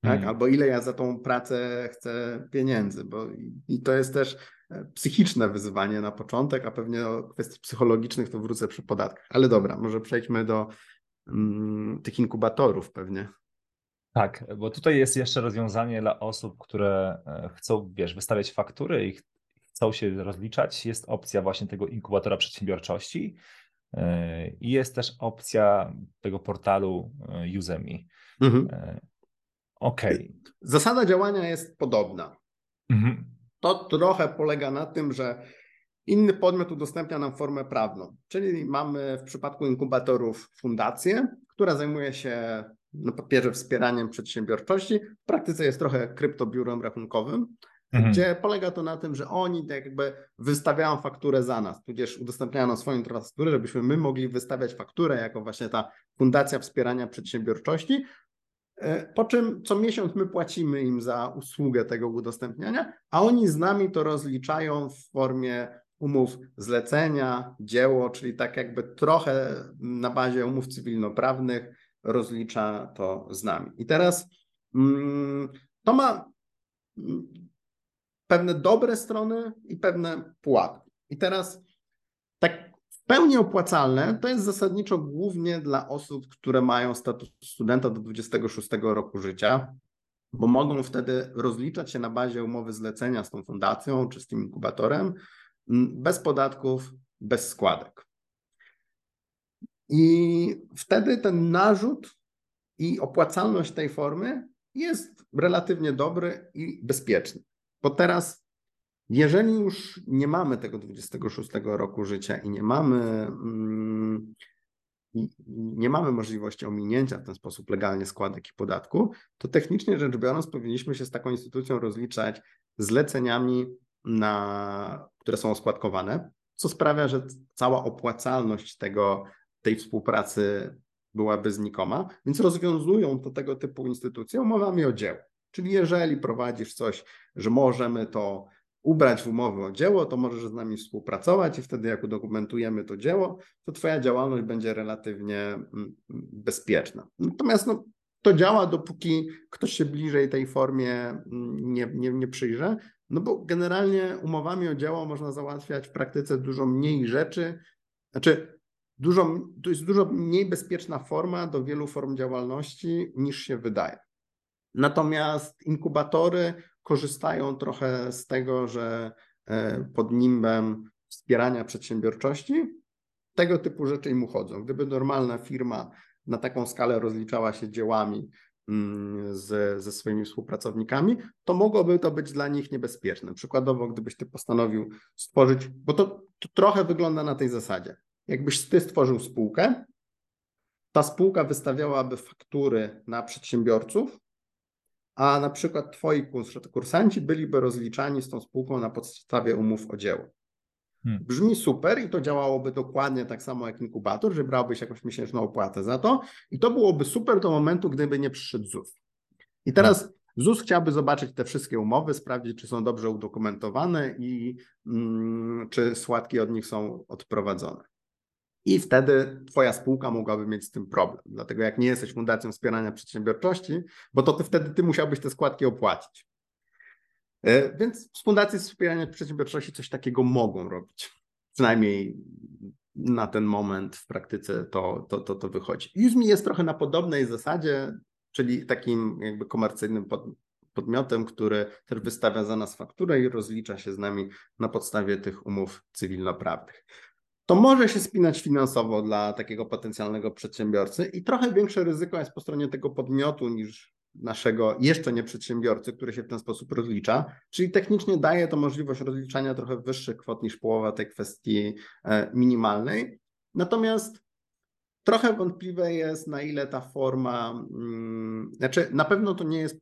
Tak? Mm. Albo ile ja za tą pracę chcę pieniędzy, bo i to jest też e, psychiczne wyzwanie na początek, a pewnie o kwestii psychologicznych to wrócę przy podatkach. Ale dobra, może przejdźmy do mm, tych inkubatorów pewnie. Tak, bo tutaj jest jeszcze rozwiązanie dla osób, które e, chcą, wiesz, wystawiać faktury i chcą się rozliczać. Jest opcja właśnie tego inkubatora przedsiębiorczości e, i jest też opcja tego portalu e, Udemy. Mhm. Okej. Okay. Zasada działania jest podobna. Mhm. To trochę polega na tym, że inny podmiot udostępnia nam formę prawną, czyli mamy w przypadku inkubatorów fundację, która zajmuje się na papierze wspieraniem przedsiębiorczości. W praktyce jest trochę kryptobiurem rachunkowym, mhm. gdzie polega to na tym, że oni tak jakby wystawiają fakturę za nas, tudzież udostępniają swoją infrastrukturę, żebyśmy my mogli wystawiać fakturę jako właśnie ta Fundacja Wspierania Przedsiębiorczości, e, po czym co miesiąc my płacimy im za usługę tego udostępniania, a oni z nami to rozliczają w formie umów zlecenia, dzieło, czyli tak jakby trochę na bazie umów cywilnoprawnych rozlicza to z nami. I teraz mm, to ma mm, pewne dobre strony i pewne pułapki. I teraz tak w pełni opłacalne to jest zasadniczo głównie dla osób, które mają status studenta do 26 roku życia, bo mogą wtedy rozliczać się na bazie umowy zlecenia z tą fundacją czy z tym inkubatorem mm, bez podatków, bez składek. I wtedy ten narzut i opłacalność tej formy jest relatywnie dobry i bezpieczny. Bo teraz, jeżeli już nie mamy tego 26 roku życia i nie mamy, mm, nie mamy możliwości ominięcia w ten sposób legalnie składek i podatku, to technicznie rzecz biorąc, powinniśmy się z taką instytucją rozliczać zleceniami, na, które są oskładkowane, co sprawia, że cała opłacalność tego tej współpracy byłaby znikoma, więc rozwiązują to tego typu instytucje umowami o dzieło. Czyli jeżeli prowadzisz coś, że możemy to ubrać w umowę o dzieło, to możesz z nami współpracować i wtedy jak udokumentujemy to dzieło, to twoja działalność będzie relatywnie mm, bezpieczna. Natomiast no, to działa, dopóki ktoś się bliżej tej formie mm, nie, nie, nie przyjrze, no bo generalnie umowami o dzieło można załatwiać w praktyce dużo mniej rzeczy, znaczy dużo, to jest dużo mniej bezpieczna forma do wielu form działalności niż się wydaje. Natomiast inkubatory korzystają trochę z tego, że e, pod nimbem wspierania przedsiębiorczości tego typu rzeczy im uchodzą. Gdyby normalna firma na taką skalę rozliczała się dziełami mm, z, ze swoimi współpracownikami, to mogłoby to być dla nich niebezpieczne. Przykładowo, gdybyś ty postanowił stworzyć, bo to, to trochę wygląda na tej zasadzie jakbyś ty stworzył spółkę, ta spółka wystawiałaby faktury na przedsiębiorców, a na przykład twoi kursanci byliby rozliczani z tą spółką na podstawie umów o dzieło. Hmm. Brzmi super i to działałoby dokładnie tak samo jak inkubator, że brałbyś jakąś miesięczną opłatę za to i to byłoby super do momentu, gdyby nie przyszedł ZUS. I teraz, ZUS chciałby zobaczyć te wszystkie umowy, sprawdzić, czy są dobrze udokumentowane i mm, czy składki od nich są odprowadzone. I wtedy Twoja spółka mogłaby mieć z tym problem. Dlatego, jak nie jesteś fundacją wspierania przedsiębiorczości, bo to ty wtedy ty musiałbyś te składki opłacić. E, więc fundacje wspierania przedsiębiorczości coś takiego mogą robić. Przynajmniej na ten moment w praktyce to, to, to, to wychodzi. Uzmi jest trochę na podobnej zasadzie, czyli takim jakby komercyjnym pod, podmiotem, który też wystawia za nas fakturę i rozlicza się z nami na podstawie tych umów cywilnoprawnych. To może się spinać finansowo dla takiego potencjalnego przedsiębiorcy i trochę większe ryzyko jest po stronie tego podmiotu niż naszego jeszcze nie przedsiębiorcy, który się w ten sposób rozlicza, czyli technicznie daje to możliwość rozliczania trochę wyższych kwot niż połowa tej kwestii e, minimalnej. Natomiast trochę wątpliwe jest, na ile ta forma, hmm, znaczy na pewno to nie jest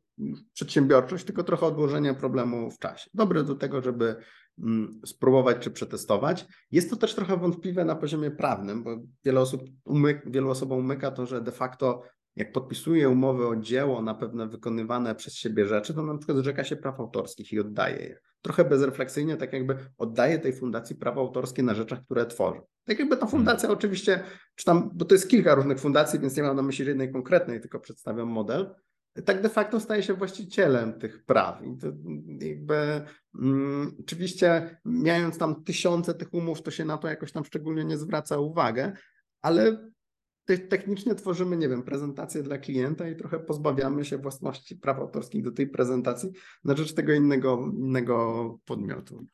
przedsiębiorczość, tylko trochę odłożenie problemu w czasie. Dobre do tego, żeby spróbować czy przetestować. Jest to też trochę wątpliwe na poziomie prawnym, bo wiele osób wielu osobom umyka to, że de facto jak podpisuje umowę o dzieło na pewne wykonywane przez siebie rzeczy, to na przykład zrzeka się praw autorskich i oddaje je. Trochę bezrefleksyjnie, tak jakby oddaje tej fundacji prawa autorskie na rzeczach, które tworzy. Tak jakby ta fundacja hmm. oczywiście, czy tam, bo to jest kilka różnych fundacji, więc nie mam na myśli jednej konkretnej, tylko przedstawiam model, tak de facto staje się właścicielem tych praw. I to jakby mm, oczywiście mając tam tysiące tych umów, to się na to jakoś tam szczególnie nie zwraca uwagę, ale technicznie tworzymy, nie wiem, prezentację dla klienta i trochę pozbawiamy się własności praw autorskich do tej prezentacji na rzecz tego innego, innego podmiotu.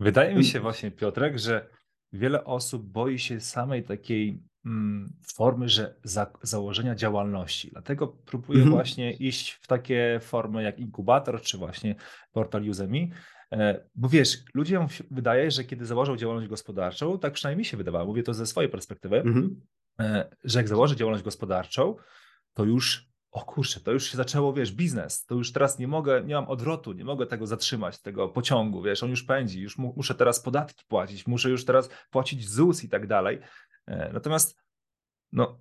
Wydaje mi się właśnie, Piotrek, że wiele osób boi się samej takiej mm, formy, że za, założenia działalności. Dlatego próbuję mhm. właśnie iść w takie formy jak inkubator, czy właśnie portal Udemy, e, bo wiesz, ludziom wydaje, że kiedy założą działalność gospodarczą, tak przynajmniej mi się wydawało, mówię to ze swojej perspektywy, mhm. E, że jak założę działalność gospodarczą, to już, o kurczę, to już się zaczęło, wiesz, biznes, to już teraz nie mogę, nie mam odwrotu, nie mogę tego zatrzymać, tego pociągu, wiesz, on już pędzi, już mu, muszę teraz podatki płacić, muszę już teraz płacić ZUS i tak dalej. E, natomiast no,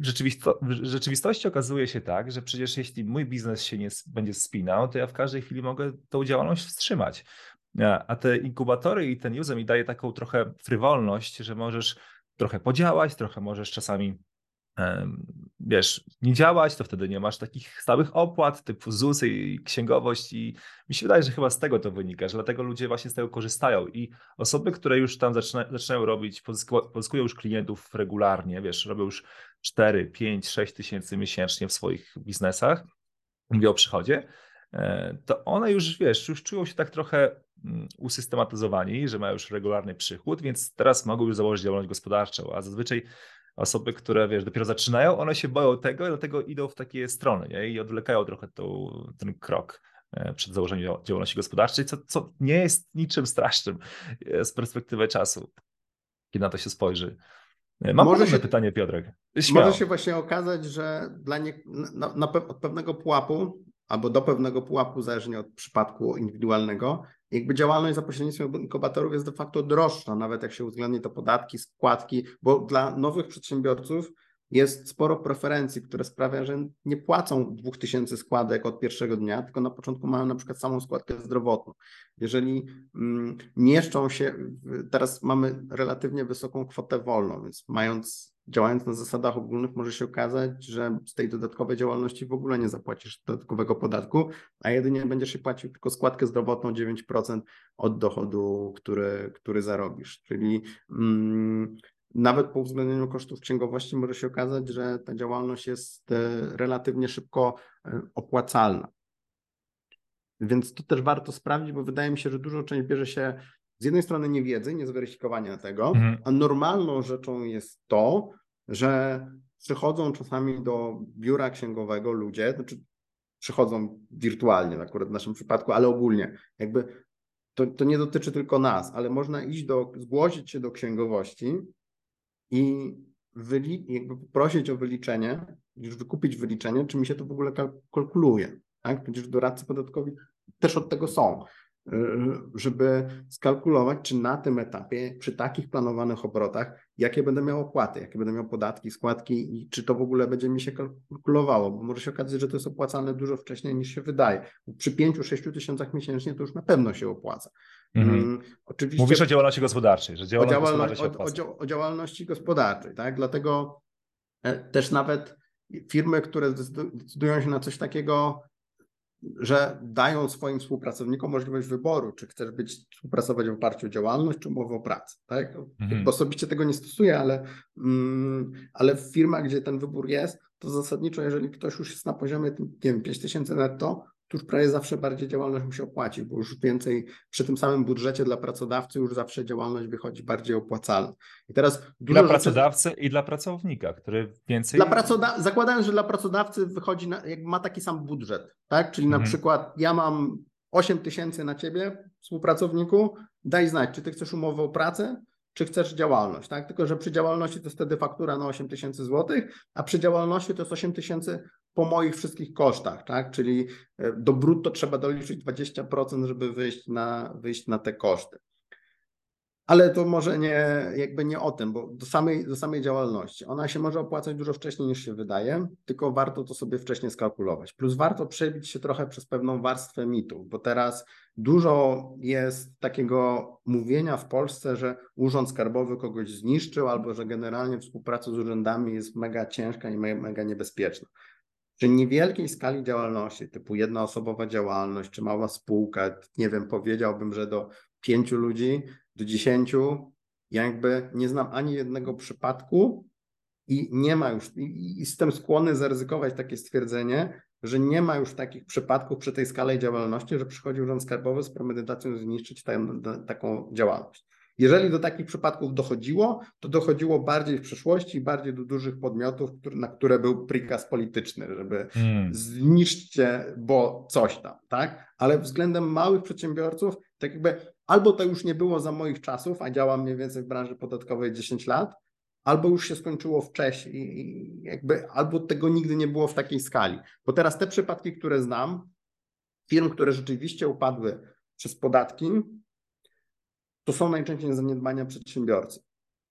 rzeczywisto w rzeczywistości okazuje się tak, że przecież jeśli mój biznes się nie będzie spinał, to ja w każdej chwili mogę tą działalność wstrzymać. A te inkubatory i ten user mi daje taką trochę frywolność, że możesz trochę podziałać, trochę możesz czasami wiesz, nie działać, to wtedy nie masz takich stałych opłat typu ZUS i księgowość i mi się wydaje, że chyba z tego to wynika, że dlatego ludzie właśnie z tego korzystają i osoby, które już tam zaczyna, zaczynają robić, pozyskują już klientów regularnie, wiesz, robią już 4, 5, 6 tysięcy miesięcznie w swoich biznesach, mówię o przychodzie, e, to one już, wiesz, już czują się tak trochę Mm, usystematyzowani, że mają już regularny przychód, więc teraz mogą już założyć działalność gospodarczą, a zazwyczaj osoby, które wiesz, dopiero zaczynają, one się boją tego i dlatego idą w takie strony nie? i odwlekają trochę tą, ten krok e, przed założeniem działalności gospodarczej, co, co nie jest niczym strasznym e, z perspektywy czasu, kiedy na to się spojrzy. E, mam może się, pytanie, Piotrek. Śmiało. Może się właśnie okazać, że dla nie, na, na, od pewnego pułapu albo do pewnego pułapu, zależnie od przypadku indywidualnego, jakby działalność za pośrednictwem inkubatorów jest de facto droższa, nawet jak się uwzględni to podatki, składki, bo dla nowych przedsiębiorców jest sporo preferencji, które sprawia, że nie płacą 2000 składek od pierwszego dnia, tylko na początku mają na przykład samą składkę zdrowotną. Jeżeli mm, mieszczą się, teraz mamy relatywnie wysoką kwotę wolną, więc mając działając na zasadach ogólnych, może się okazać, że z tej dodatkowej działalności w ogóle nie zapłacisz dodatkowego podatku, a jedynie będziesz się płacił tylko składkę zdrowotną 9% od dochodu, który, który zarobisz. Czyli mm, nawet po uwzględnieniu kosztów księgowości może się okazać, że ta działalność jest e, relatywnie szybko e, opłacalna. Więc to też warto sprawdzić, bo wydaje mi się, że dużo część bierze się z jednej strony niewiedzy, niezweryfikowania tego, mhm. a normalną rzeczą jest to, że przychodzą czasami do biura księgowego ludzie, znaczy przychodzą wirtualnie, akurat w naszym przypadku, ale ogólnie, jakby to, to nie dotyczy tylko nas, ale można iść do, zgłosić się do księgowości i wyli, jakby poprosić o wyliczenie, już wykupić wyliczenie, czy mi się to w ogóle kalkuluje. Tak? Przecież doradcy podatkowi też od tego są. Y, żeby skalkulować, czy na tym etapie, przy takich planowanych obrotach, jakie będę miał opłaty, jakie będę miał podatki, składki i czy to w ogóle będzie mi się kalkulowało, bo może się okazać, że to jest opłacane dużo wcześniej niż się wydaje. Przy 5-6 tysiącach miesięcznie to już na pewno się opłaca. Mhm. Mm, oczywiście, Mówisz o działalności gospodarczej, że działalność o, o, o, o działalności gospodarczej, tak? Dlatego e, też nawet firmy, które zdecydują się na coś takiego, że dają swoim współpracownikom możliwość wyboru, czy chcesz być, współpracować w oparciu o działalność, czy umowę o pracę. Tak? Mhm. Osobiście tego nie stosuję, ale, mm, ale w firmach, gdzie ten wybór jest, to zasadniczo, jeżeli ktoś już jest na poziomie, nie wiem, 5000 netto, to już prawie zawsze bardziej działalność musi opłacić, bo już więcej przy tym samym budżecie dla pracodawcy już zawsze działalność wychodzi bardziej opłacalna. I teraz dla pracodawcy i dla pracownika, który więcej. Dla pracoda... Zakładając, że dla pracodawcy wychodzi, na... jak ma taki sam budżet, tak? Czyli mhm. na przykład ja mam 8 tysięcy na ciebie, współpracowniku, daj znać, czy ty chcesz umowę o pracę, czy chcesz działalność, tak? Tylko, że przy działalności to jest wtedy faktura na 8 tysięcy złotych, a przy działalności to jest 8 tysięcy po moich wszystkich kosztach, tak? Czyli e, do brutto trzeba doliczyć 20%, żeby wyjść na, wyjść na te koszty. Ale to może nie, jakby nie o tym, bo do samej, do samej działalności. Ona się może opłacać dużo wcześniej niż się wydaje, tylko warto to sobie wcześniej skalkulować. Plus warto przebić się trochę przez pewną warstwę mitów, bo teraz dużo jest takiego mówienia w Polsce, że urząd skarbowy kogoś zniszczył, albo że generalnie współpraca z urzędami jest mega ciężka i mega niebezpieczna. Przy niewielkiej skali działalności, typu jednoosobowa działalność, czy mała spółka, nie wiem, powiedziałbym, że do pięciu ludzi, do dziesięciu, jakby nie znam ani jednego przypadku i nie ma już, i jestem skłonny zaryzykować takie stwierdzenie, że nie ma już takich przypadków przy tej skali działalności, że przychodzi Urząd Skarbowy z premedytacją zniszczyć taką działalność. Jeżeli do takich przypadków dochodziło, to dochodziło bardziej w przeszłości, bardziej do dużych podmiotów, na które był prikaz polityczny, żeby hmm. zniszczcie, bo coś tam, tak? Ale względem małych przedsiębiorców, tak jakby albo to już nie było za moich czasów, a działam mniej więcej w branży podatkowej 10 lat, albo już się skończyło wcześniej jakby albo tego nigdy nie było w takiej skali. Bo teraz te przypadki, które znam, firm, które rzeczywiście upadły przez podatki, to są najczęściej zaniedbania przedsiębiorcy.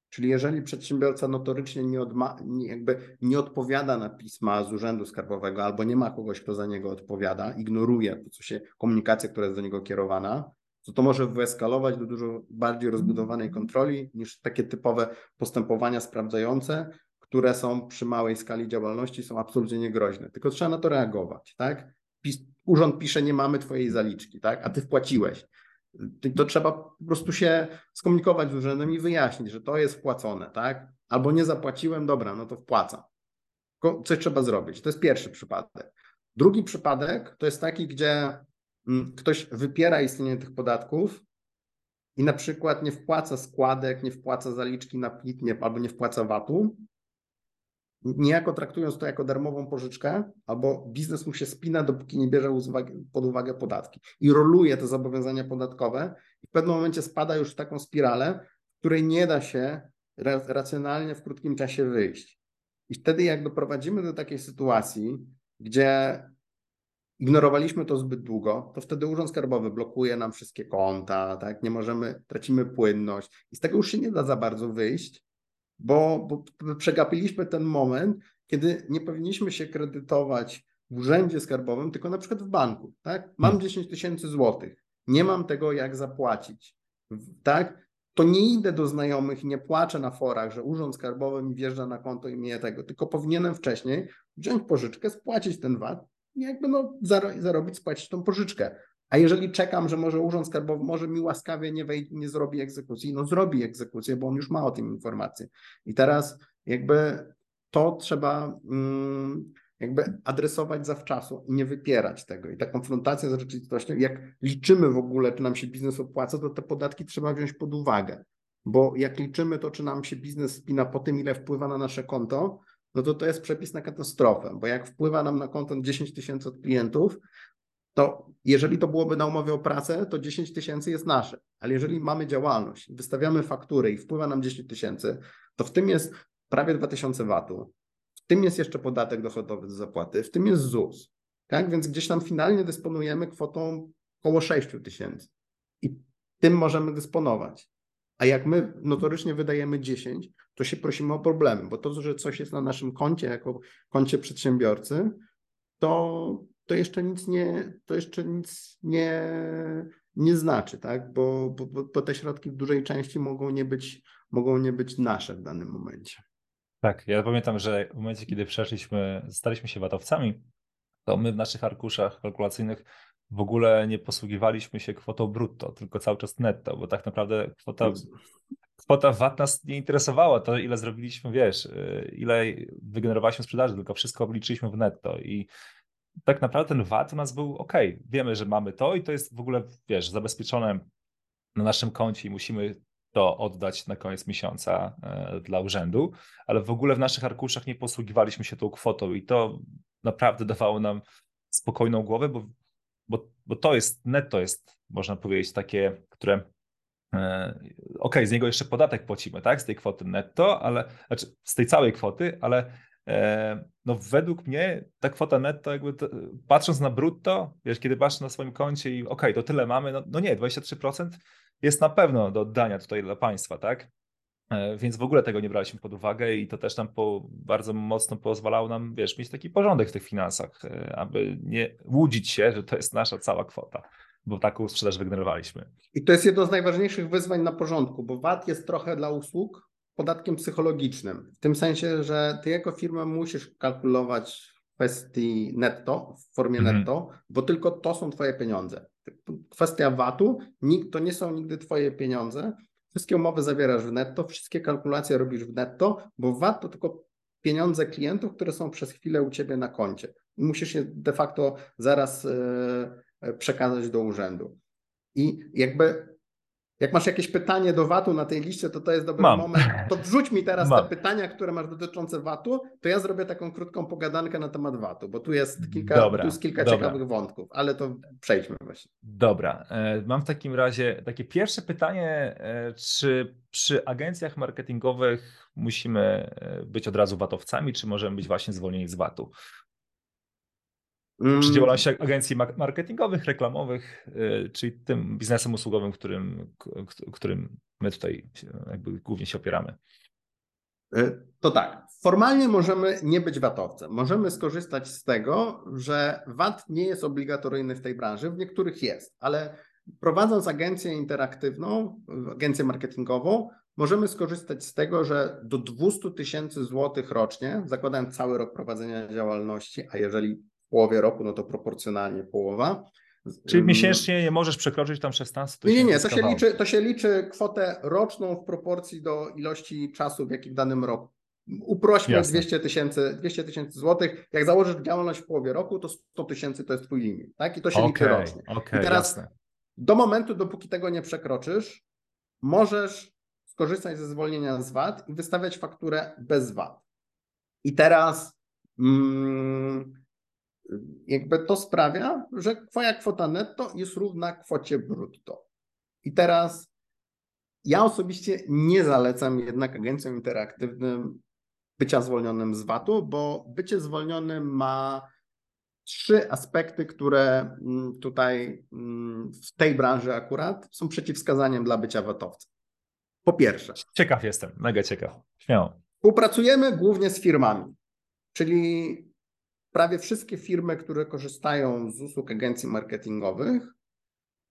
Czyli jeżeli przedsiębiorca notorycznie nie, nie, jakby nie odpowiada na pisma z Urzędu Skarbowego albo nie ma kogoś, kto za niego odpowiada, ignoruje to, co się, komunikację, która jest do niego kierowana, to to może wyeskalować do dużo bardziej rozbudowanej kontroli niż takie typowe postępowania sprawdzające, które są przy małej skali działalności, są absolutnie niegroźne. Tylko trzeba na to reagować, tak? Pis, urząd pisze, nie mamy twojej zaliczki, tak? A ty wpłaciłeś to trzeba po prostu się skomunikować z urzędem i wyjaśnić, że to jest wpłacone, tak? Albo nie zapłaciłem, dobra, no to wpłacam. Coś trzeba zrobić. To jest pierwszy przypadek. Drugi przypadek to jest taki, gdzie mm, ktoś wypiera istnienie tych podatków i na przykład nie wpłaca składek, nie wpłaca zaliczki na PIT, nie, albo nie wpłaca VAT-u, niejako traktując to jako darmową pożyczkę, albo biznes mu się spina, dopóki nie bierze pod uwagę podatki i roluje te zobowiązania podatkowe i w pewnym momencie spada już w taką spiralę, w której nie da się racjonalnie w krótkim czasie wyjść. I wtedy jak doprowadzimy do takiej sytuacji, gdzie ignorowaliśmy to zbyt długo, to wtedy Urząd Skarbowy blokuje nam wszystkie konta, tak? nie możemy, tracimy płynność i z tego już się nie da za bardzo wyjść, bo, bo przegapiliśmy ten moment, kiedy nie powinniśmy się kredytować w urzędzie skarbowym, tylko na przykład w banku. Tak? Mam 10 hmm. tysięcy złotych, nie mam tego jak zapłacić. Tak? To nie idę do znajomych i nie płaczę na forach, że urząd skarbowy mi wjeżdża na konto i mnie tego, tylko powinienem wcześniej wziąć pożyczkę, spłacić ten VAT i jakby no zarobić, spłacić tą pożyczkę. A jeżeli czekam, że może Urząd Skarbowy może mi łaskawie nie, wejdzie, nie zrobi egzekucji, no zrobi egzekucję, bo on już ma o tym informację. I teraz jakby to trzeba mm, jakby adresować zawczasu i nie wypierać tego. I ta konfrontacja z rzeczywistością, jak liczymy w ogóle, czy nam się biznes opłaca, to te podatki trzeba wziąć pod uwagę. Bo jak liczymy to, czy nam się biznes spina po tym, ile wpływa na nasze konto, no to to jest przepis na katastrofę, bo jak wpływa nam na konto 10 tysięcy od klientów, to jeżeli to byłoby na umowie o pracę, to 10 tysięcy jest nasze. Ale jeżeli mamy działalność, wystawiamy faktury i wpływa nam 10 tysięcy, to w tym jest prawie 2000 VAT-u, w tym jest jeszcze podatek dochodowy do zapłaty, w tym jest ZUS. Tak? Więc gdzieś tam finalnie dysponujemy kwotą około 6 tysięcy. I tym możemy dysponować. A jak my notorycznie wydajemy 10, to się prosimy o problemy, bo to, że coś jest na naszym koncie, jako koncie przedsiębiorcy, to, to jeszcze nic nie, to jeszcze nic nie, nie znaczy, tak? Bo, bo, bo te środki w dużej części mogą nie być, mogą nie być nasze w danym momencie. Tak, ja pamiętam, że w momencie, kiedy przeszliśmy, staliśmy się watowcami, to my w naszych arkuszach kalkulacyjnych w ogóle nie posługiwaliśmy się kwotą brutto, tylko cały czas netto, bo tak naprawdę kwota, kwota VAT nas nie interesowała, to ile zrobiliśmy, wiesz, y, ile wygenerowaliśmy sprzedaży, tylko wszystko obliczyliśmy w netto i tak naprawdę ten VAT u nas był ok, wiemy, że mamy to i to jest w ogóle, wiesz, zabezpieczone na naszym koncie i musimy to oddać na koniec miesiąca e, dla urzędu, ale w ogóle w naszych arkuszach nie posługiwaliśmy się tą kwotą i to naprawdę dawało nam spokojną głowę, bo, bo, bo to jest netto jest, można powiedzieć, takie, które e, ok, z niego jeszcze podatek płacimy, tak, z tej kwoty netto, ale, znaczy z tej całej kwoty, ale no według mnie ta kwota netto, jakby to, patrząc na brutto, wiesz, kiedy patrzysz na swoim koncie i ok, to tyle mamy, no, no nie, 23% jest na pewno do oddania tutaj dla państwa, tak? E, więc w ogóle tego nie braliśmy pod uwagę i to też nam po, bardzo mocno pozwalało nam, wiesz, mieć taki porządek w tych finansach, e, aby nie łudzić się, że to jest nasza cała kwota, bo taką sprzedaż wygenerowaliśmy. I to jest jedno z najważniejszych wyzwań na porządku, bo VAT jest trochę dla usług podatkiem psychologicznym, w tym sensie, że ty jako firma musisz kalkulować w kwestii netto, w formie mhm. netto, bo tylko to są twoje pieniądze. Kwestia VAT-u to nie są nigdy twoje pieniądze, Wszystkie umowy zawierasz w netto, wszystkie kalkulacje robisz w netto, bo VAT to tylko pieniądze klientów, które są przez chwilę u ciebie na koncie. Musisz je de facto zaraz e, przekazać do urzędu. I jakby jak masz jakieś pytanie do VAT-u na tej liście, to to jest dobry Mam. moment. To wrzuć mi teraz Mam. te pytania, które masz dotyczące VAT-u, to ja zrobię taką krótką pogadankę na temat VAT-u, bo tu jest kilka, dobra, tu jest kilka dobra. ciekawych wątków, ale to przejdźmy właśnie. Dobra. E, mam w takim razie takie pierwsze pytanie, e, czy przy agencjach marketingowych musimy e, być od razu VAT-owcami, czy możemy być właśnie zwolnieni z VAT-u? Przy mm. działalności agencji marketingowych, reklamowych, y, czyli tym biznesem usługowym, którym, którym my tutaj jakby głównie się opieramy. Y, to tak, formalnie możemy nie być VAT-owcem. Możemy skorzystać z tego, że VAT nie jest obligatoryjny w tej branży, w niektórych jest, ale prowadząc agencję interaktywną, agencję marketingową, możemy skorzystać z tego, że do 200 tysięcy złotych rocznie, zakładając cały rok prowadzenia działalności, a jeżeli połowie roku, no to proporcjonalnie połowa. Czyli miesięcznie nie możesz przekroczyć tam 16 tysięcy? Nie, nie, to się, liczy, to się liczy kwotę roczną w proporcji do ilości czasu, w jakim w danym roku. Uprośmy Jasne. 200 tysięcy 200 tysięcy złotych. Jak założysz działalność w połowie roku, to 100 tysięcy to jest twój limit, tak? I to się okay, liczy rocznie. Okay, I teraz jasne. do momentu, dopóki tego nie przekroczysz, możesz skorzystać ze zwolnienia z VAT i wystawiać fakturę bez VAT. I teraz mm, jakby to sprawia, że twoja kwota netto jest równa kwocie brutto. I teraz ja osobiście nie zalecam jednak agencjom interaktywnym bycia zwolnionym z VAT-u, bo bycie zwolnionym ma trzy aspekty, które mm, tutaj mm, w tej branży akurat są przeciwwskazaniem dla bycia VAT-owcem. Po pierwsze. Ciekaw jestem, mega ciekaw. Śmiało. Współpracujemy głównie z firmami, czyli prawie wszystkie firmy, które korzystają z usług agencji marketingowych,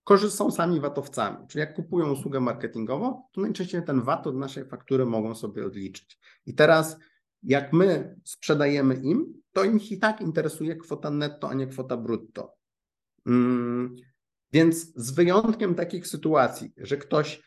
korzystają sami VAT-owcami. Czyli jak kupują usługę marketingową, to najczęściej ten VAT od naszej faktury mogą sobie odliczyć. I teraz, jak my sprzedajemy im, to im i tak interesuje kwota netto, a nie kwota brutto. Hmm, więc z wyjątkiem takich sytuacji, że ktoś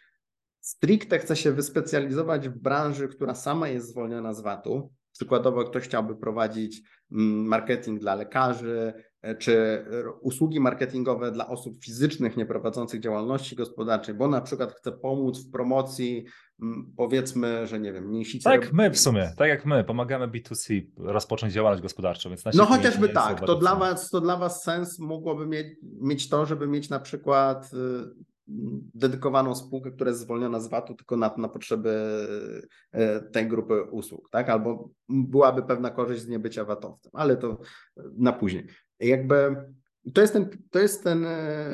stricte chce się wyspecjalizować w branży, która sama jest zwolniona z VAT-u, Przykładowo ktoś chciałby prowadzić mm, marketing dla lekarzy, e, czy usługi marketingowe dla osób fizycznych nieprowadzących działalności gospodarczej, bo na przykład chce pomóc w promocji, mm, powiedzmy, że nie wiem, mięsicy. Tak jak my w sumie, tak jak my pomagamy B2C rozpocząć działalność gospodarczą. Więc no chociażby tak, to dla, was, to dla Was sens mogłoby mieć, mieć to, żeby mieć na przykład y, dedykowaną spółkę, która jest zwolniona z VAT-u tylko na, na potrzeby e, tej grupy usług, tak? Albo byłaby pewna korzyść z niebycia VAT-owcem, ale to na później. Jakby to jest ten, to jest ten e,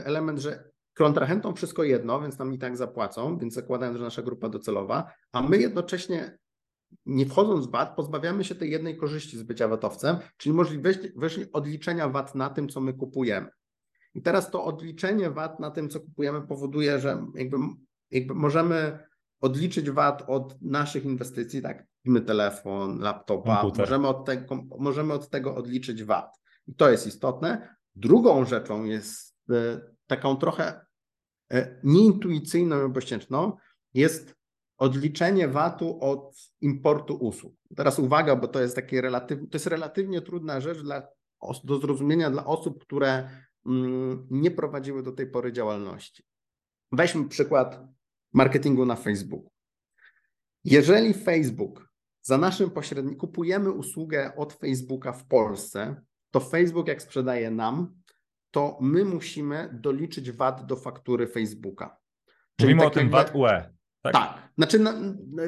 element, że kontrahentom wszystko jedno, więc nam i tak zapłacą, więc zakładając, że nasza grupa docelowa, a my jednocześnie nie wchodząc w VAT, pozbawiamy się tej jednej korzyści z bycia VAT-owcem, czyli możliwości odliczenia VAT na tym, co my kupujemy. I teraz to odliczenie VAT na tym, co kupujemy, powoduje, że jakby, jakby możemy odliczyć VAT od naszych inwestycji, tak, kupimy telefon, laptopa, możemy od, tego, możemy od tego odliczyć VAT. I to jest istotne. Drugą rzeczą jest e, taką trochę e, nieintuicyjną i obojętną, jest odliczenie VAT-u od importu usług. Teraz uwaga, bo to jest takie relatywnie, to jest relatywnie trudna rzecz dla, do zrozumienia dla osób, które nie prowadziły do tej pory działalności. Weźmy przykład marketingu na Facebooku. Jeżeli Facebook za naszym pośrednikiem kupujemy usługę od Facebooka w Polsce, to Facebook jak sprzedaje nam, to my musimy doliczyć VAT do faktury Facebooka. Czyli Mówimy tak o tym VAT UE. Tak, tak. znaczy na,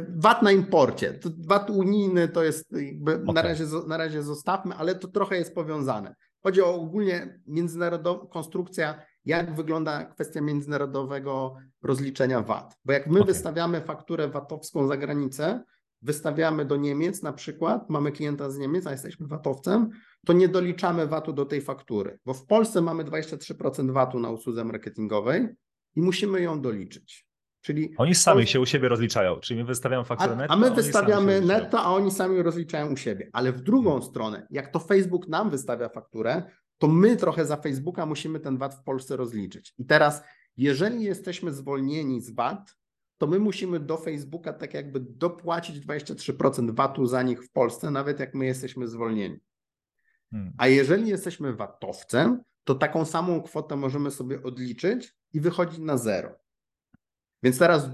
VAT na imporcie. VAT unijny to jest jakby okay. na, razie, na razie zostawmy, ale to trochę jest powiązane. Chodzi o ogólnie międzynarodową konstrukcja, jak wygląda kwestia międzynarodowego rozliczenia VAT. Bo jak my okay. wystawiamy fakturę VAT-owską za granicę, wystawiamy do Niemiec na przykład, mamy klienta z Niemiec, a jesteśmy VAT-owcem, to nie doliczamy VAT-u do tej faktury, bo w Polsce mamy 23% VAT-u na usłudze marketingowej i musimy ją doliczyć. Czyli oni sami się u siebie rozliczają, czyli my wystawiamy fakturę netto. A my wystawiamy netto, a oni sami rozliczają u siebie. Ale w drugą hmm. stronę, jak to Facebook nam wystawia fakturę, to my trochę za Facebooka musimy ten VAT w Polsce rozliczyć. I teraz, jeżeli jesteśmy zwolnieni z VAT, to my musimy do Facebooka tak jakby dopłacić 23% VAT-u za nich w Polsce, nawet jak my jesteśmy zwolnieni. Hmm. A jeżeli jesteśmy VAT-owcem, to taką samą kwotę możemy sobie odliczyć i wychodzić na zero. Więc teraz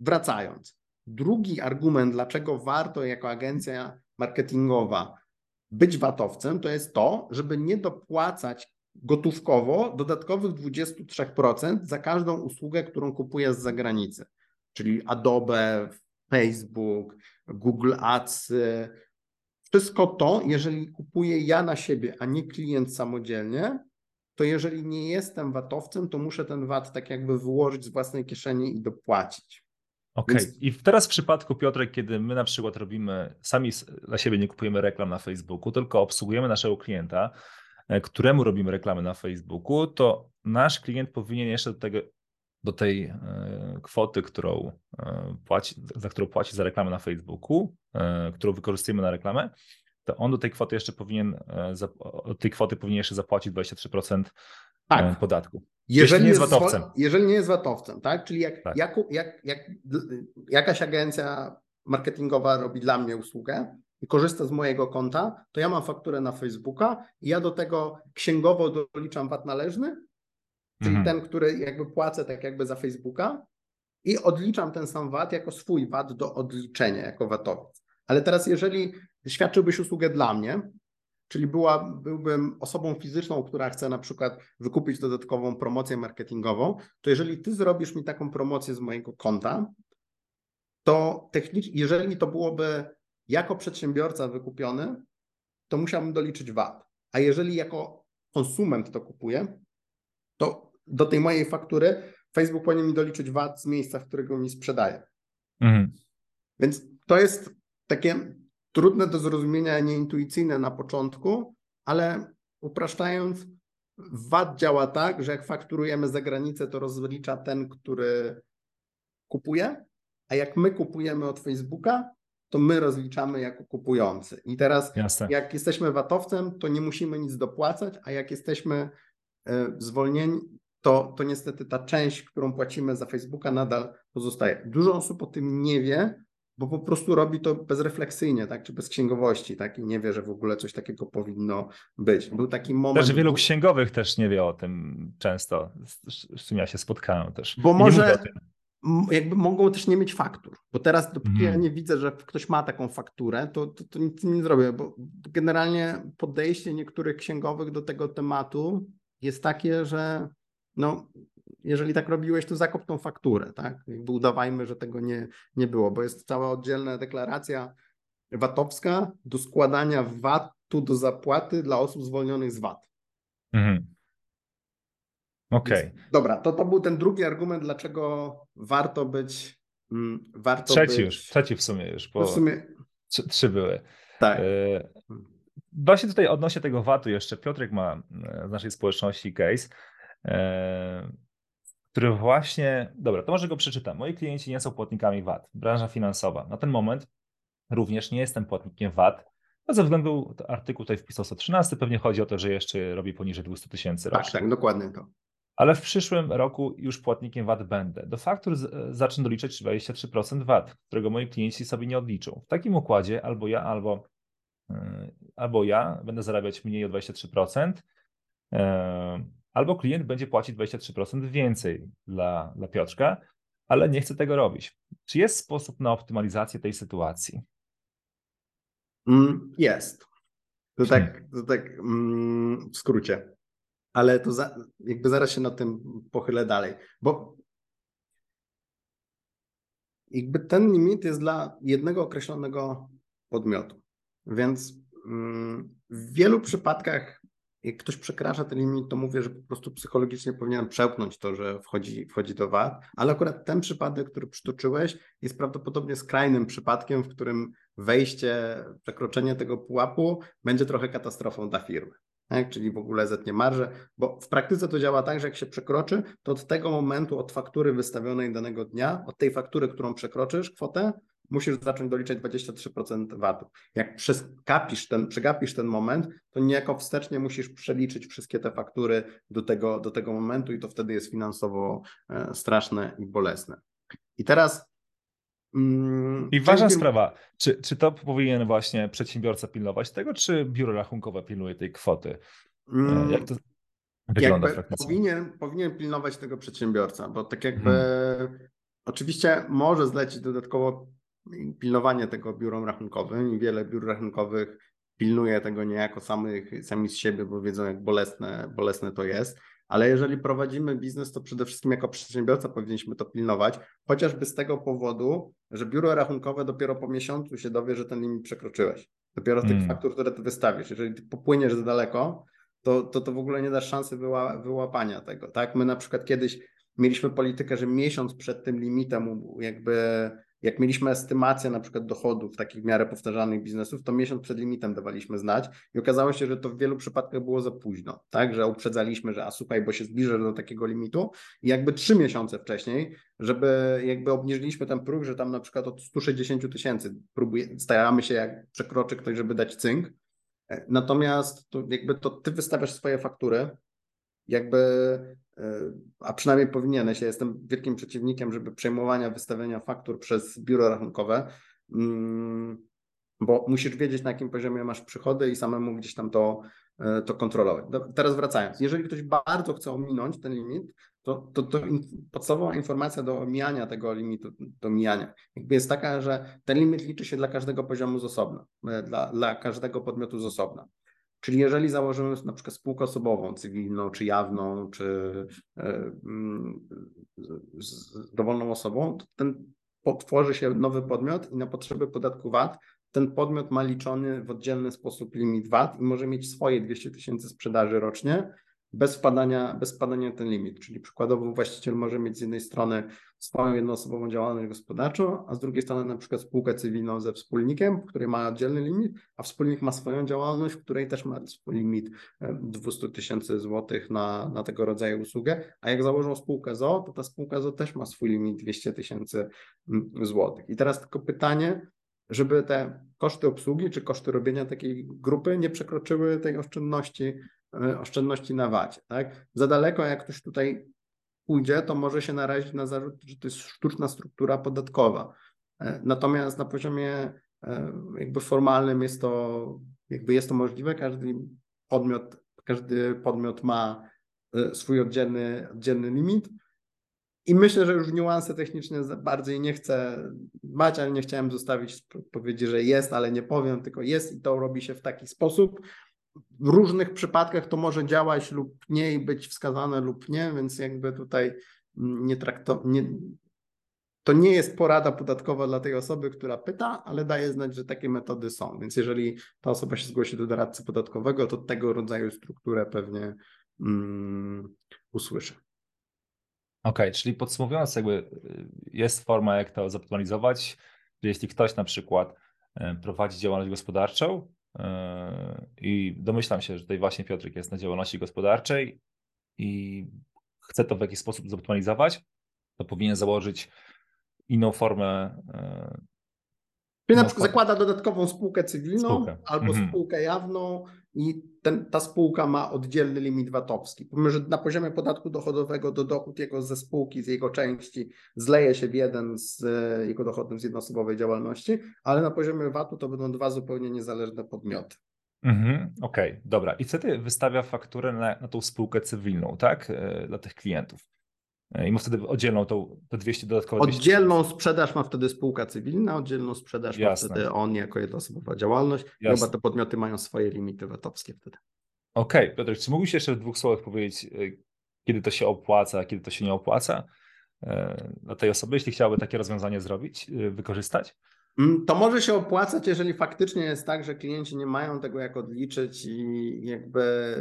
wracając. Drugi argument, dlaczego warto jako agencja marketingowa być VAT-owcem, to jest to, żeby nie dopłacać gotówkowo dodatkowych 23% za każdą usługę, którą kupuję z zagranicy. Czyli Adobe, Facebook, Google Ads. Wszystko to, jeżeli kupuję ja na siebie, a nie klient samodzielnie, to jeżeli nie jestem VAT-owcem, to muszę ten VAT tak jakby wyłożyć z własnej kieszeni i dopłacić. Okej. Okay. Więc... I teraz w przypadku Piotrek, kiedy my na przykład robimy, sami dla siebie nie kupujemy reklam na Facebooku, tylko obsługujemy naszego klienta, e, któremu robimy reklamy na Facebooku, to nasz klient powinien jeszcze do tego do tej e, kwoty, którą e, płaci, za którą płaci za reklamę na Facebooku, którą wykorzystujemy na reklamę, to on do tej kwoty jeszcze powinien, e, od tej kwoty powinien jeszcze zapłacić 23% tak. E, podatku. Jeżeli nie jest VAT-owcem. Jeżeli nie jest VAT-owcem, tak? Czyli jak, tak. Jak, jak, jak jakaś agencja marketingowa robi dla mnie usługę i korzysta z mojego konta, to ja mam fakturę na Facebooka i ja do tego księgowo doliczam VAT należny, czyli mhm. ten, który jakby płacę tak jakby za Facebooka i odliczam ten sam VAT jako swój VAT do odliczenia jako VAT-owiec. Ale teraz jeżeli świadczyłbyś usługę dla mnie, czyli była, byłbym osobą fizyczną, która chce na przykład wykupić dodatkową promocję marketingową, to jeżeli ty zrobisz mi taką promocję z mojego konta, to technicznie, jeżeli to byłoby jako przedsiębiorca wykupiony, to musiałbym doliczyć VAT. A jeżeli jako konsument to kupuję, to do tej mojej faktury Facebook powinien mi doliczyć VAT z miejsca, w którego mi sprzedaje. Mhm. Więc to jest takie trudne do zrozumienia, nieintuicyjne na początku, ale upraszczając, VAT działa tak, że jak fakturujemy za granicę, to rozlicza ten, który kupuje, a jak my kupujemy od Facebooka, to my rozliczamy jako kupujący. I teraz, Jasne. jak jesteśmy VAT-owcem, to nie musimy nic dopłacać, a jak jesteśmy e, zwolnieni, to, to niestety ta część, którą płacimy za Facebooka, nadal pozostaje. Dużo osób o tym nie wie, bo po prostu robi to bezrefleksyjnie, tak, czy bez księgowości, tak, i nie wie, że w ogóle coś takiego powinno być. Był taki moment... Też wielu księgowych też nie wie o tym często, z czym ja się spotkałem też. Bo może jakby mogą też nie mieć faktur, bo teraz dopóki mm. ja nie widzę, że ktoś ma taką fakturę, to, to, to nic nie zrobię, bo generalnie podejście niektórych księgowych do tego tematu jest takie, że no, jeżeli tak robiłeś, to zakop tą fakturę, tak? Jakby udawajmy, że tego nie, nie było, bo jest cała oddzielna deklaracja VAT-owska do składania VAT-u do zapłaty dla osób zwolnionych z VAT. Mhm. Okej. Okay. Dobra, to, to był ten drugi argument, dlaczego warto być. Mm, warto trzeci być... już, trzeci w sumie już, bo no w sumie... trzy, trzy były. Tak. E, właśnie tutaj odnośnie tego VAT-u jeszcze Piotrek ma e, z naszej społeczności case, e, który właśnie, dobra, to może go przeczytam. Moi klienci nie są płatnikami VAT, branża finansowa. Na ten moment również nie jestem płatnikiem VAT, a ze względu, artykuł tutaj wpisał 113, pewnie chodzi o to, że jeszcze robi poniżej 200 tysięcy tak, rocznie. Tak, tak, dokładnie to. Ale w przyszłym roku już płatnikiem VAT będę. Do faktur zacznę doliczać 23% VAT, którego moi klienci sobie nie odliczą. W takim układzie albo ja, albo, yy, albo ja będę zarabiać mniej o 23%, yy, albo klient będzie płacić 23% więcej dla, dla Piotrka, ale nie chce tego robić. Czy jest sposób na optymalizację tej sytuacji? Mm, jest. To tak, to tak mm, w skrócie. Ale to za, jakby zaraz się na tym pochylę dalej, bo jakby ten limit jest dla jednego określonego podmiotu. Więc mm, w wielu przypadkach jak ktoś przekracza ten limit, to mówię, że po prostu psychologicznie powinienem przełknąć to, że wchodzi, wchodzi do VAT, ale akurat ten przypadek, który przytoczyłeś, jest prawdopodobnie skrajnym przypadkiem, w którym wejście, przekroczenie tego pułapu będzie trochę katastrofą dla firmy. Tak? Czyli w ogóle zetnie marżę, bo w praktyce to działa tak, że jak się przekroczy, to od tego momentu, od faktury wystawionej danego dnia, od tej faktury, którą przekroczysz kwotę, musisz zacząć doliczać 23% VAT-u. Jak przegapisz ten, przegapisz ten moment, to niejako wstecznie musisz przeliczyć wszystkie te faktury do tego, do tego momentu i to wtedy jest finansowo e, straszne i bolesne. I teraz mm, i ważna sprawa, czy, czy to powinien właśnie przedsiębiorca pilnować tego, czy biuro rachunkowe pilnuje tej kwoty? E, mm, Jak to wygląda jakby powinien, powinien pilnować tego przedsiębiorca, bo tak jakby hmm. oczywiście może zlecić dodatkowo pilnowanie tego biurom rachunkowym i wiele biur rachunkowych pilnuje tego niejako samych, sami z siebie, bo wiedzą jak bolesne, bolesne to jest. Ale jeżeli prowadzimy biznes, to przede wszystkim jako przedsiębiorca powinniśmy to pilnować, chociażby z tego powodu, że biuro rachunkowe dopiero po miesiącu się dowie, że ten limit przekroczyłeś. Dopiero z tych mm. faktur, które ty wystawisz. Jeżeli ty popłyniesz za daleko, to, to, to w ogóle nie dasz szansy wyła, wyłapania tego. Tak? My na przykład kiedyś mieliśmy politykę, że miesiąc przed tym limitem jakby jak mieliśmy estymację na przykład dochodów takich w miarę powtarzanych biznesów, to miesiąc przed limitem dawaliśmy znać i okazało się, że to w wielu przypadkach było za późno, tak, że uprzedzaliśmy, że a słuchaj, bo się zbliża do takiego limitu i jakby trzy miesiące wcześniej, żeby jakby obniżyliśmy ten próg, że tam na przykład od 160 tysięcy staramy się jak przekroczy ktoś, żeby dać cynk, e, natomiast to jakby to ty wystawiasz swoje faktury, jakby a przynajmniej powinieneś. Ja jestem wielkim przeciwnikiem, żeby przejmowania wystawiania faktur przez biuro rachunkowe, mm, bo musisz wiedzieć, na jakim poziomie masz przychody i samemu gdzieś tam to, e, to kontrolować. Teraz wracając, jeżeli ktoś bardzo chce ominąć ten limit, to, to, to podstawowa informacja do omijania tego limitu, do omijania, jakby jest taka, że ten limit liczy się dla każdego poziomu z osobna, e, dla, dla każdego podmiotu z osobna. Czyli jeżeli założymy na przykład spółkę osobową, cywilną, czy jawną, czy e, mm, z dowolną osobą, to ten tworzy się nowy podmiot i na potrzeby podatku VAT ten podmiot ma liczony w oddzielny sposób limit VAT i może mieć swoje 200 tysięcy sprzedaży rocznie, bez wpadania, bez wpadania ten limit. Czyli przykładowo właściciel może mieć z jednej strony swoją jednoosobową działalność gospodarczą, a z drugiej strony na przykład spółkę cywilną ze wspólnikiem, w której ma oddzielny limit, a wspólnik ma swoją działalność, w której też ma limit 200 tysięcy złotych na, na tego rodzaju usługę, a jak założą spółkę ZO, to ta spółka ZO też ma swój limit 200 tysięcy złotych. I teraz tylko pytanie, żeby te koszty obsługi czy koszty robienia takiej grupy nie przekroczyły tej oszczędności E, oszczędności na VAT. Tak? Za daleko, jak ktoś tutaj pójdzie, to może się narazić na zarzut, że to jest sztuczna struktura podatkowa. E, natomiast na poziomie e, jakby formalnym jest to, jakby jest to możliwe, każdy podmiot, każdy podmiot ma swój oddzielny, oddzielny limit. I myślę, że już niuanse techniczne bardziej nie chcę mać, ale nie chciałem zostawić powiedzieć, że jest, ale nie powiem, tylko jest i to robi się w taki sposób, w różnych przypadkach to może działać lub nie i być wskazane lub nie, więc jakby tutaj nie trakto, nie, to nie jest porada podatkowa dla tej osoby, która pyta, ale daje znać, że takie metody są. Więc jeżeli ta osoba się zgłosi do doradcy podatkowego, to tego rodzaju strukturę pewnie, um, usłyszy. Okej, okay, czyli podsumowując, jakby y, jest forma, jak to zoptymalizować. Jeśli ktoś na przykład y, prowadzi działalność gospodarczą i domyślam się, że tutaj właśnie Piotrek jest na działalności gospodarczej i chce to w jakiś sposób zoptymalizować, to powinien założyć inną formę Czyli na przykład zakłada dodatkową spółkę cywilną spółkę. albo mhm. spółkę jawną i ten, ta spółka ma oddzielny limit VAT-owski. Pomimo, że na poziomie podatku dochodowego do dochód jego ze spółki, z jego części zleje się w jeden z e, jego dochodów z jednoosobowej działalności, ale na poziomie VAT-u to będą dwa zupełnie niezależne podmioty. Mhm, Okej, okay, dobra. I wtedy wystawia fakturę na, na tą spółkę cywilną, tak? E, dla tych klientów. E, I ma wtedy oddzielną tą, te 200 dodatkowe. Oddzielną sprzedaż ma wtedy spółka cywilna, oddzielną sprzedaż Jasne. ma wtedy on jako jednoosobowa działalność. Jasne. Chyba te podmioty mają swoje limity VAT-owskie wtedy. Okej, okay. Piotr, czy mógłbyś jeszcze w dwóch słowach powiedzieć, e, kiedy to się opłaca, a kiedy to się nie opłaca e, dla tej osoby, jeśli chciałaby takie rozwiązanie zrobić, wykorzystać? Mm, to może się opłacać, jeżeli faktycznie jest tak, że klienci nie mają tego jak odliczyć i jakby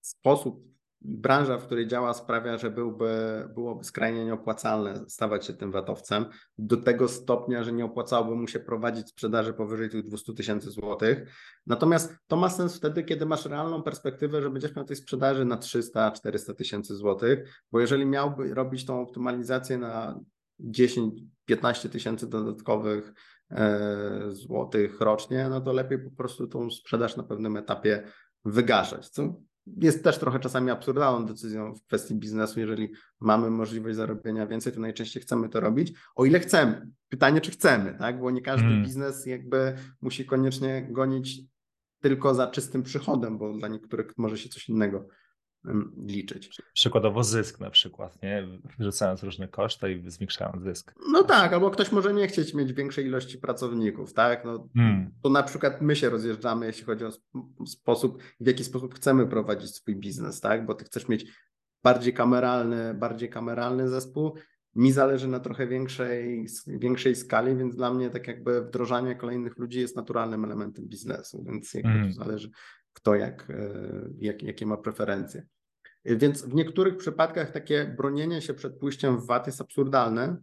sposób branża, w której działa, sprawia, że byłby, byłoby skrajnie nieopłacalne stawać się tym VAT-owcem do tego stopnia, że nie opłacałoby mu się prowadzić sprzedaży powyżej tych 200 tysięcy złotych. Natomiast to ma sens wtedy, kiedy masz realną perspektywę, że będziesz miał tej sprzedaży na 300-400 tysięcy złotych, bo jeżeli miałby robić tą optymalizację na 10-15 tysięcy dodatkowych e, złotych rocznie, no to lepiej po prostu tą sprzedaż na pewnym etapie wygaszać, co jest też trochę czasami absurdalną decyzją w kwestii biznesu. Jeżeli mamy możliwość zarobienia więcej, to najczęściej chcemy to robić, o ile chcemy. Pytanie, czy chcemy, tak? Bo nie każdy mm. biznes jakby musi koniecznie gonić tylko za czystym przychodem, bo dla niektórych może się coś innego liczyć. Przykładowo zysk na przykład, nie? Wyrzucając różne koszty i zwiększając zysk. No tak, albo ktoś może nie chcieć mieć większej ilości pracowników, tak? No, hmm. To na przykład my się rozjeżdżamy, jeśli chodzi o sposób, w jaki sposób chcemy prowadzić swój biznes, tak? Bo ty chcesz mieć bardziej kameralny, bardziej kameralny zespół. Mi zależy na trochę większej, większej skali, więc dla mnie tak jakby wdrożanie kolejnych ludzi jest naturalnym elementem biznesu, więc jakby hmm. to zależy kto jak, e, jak, jakie ma preferencje. Więc w niektórych przypadkach takie bronienie się przed pójściem w VAT jest absurdalne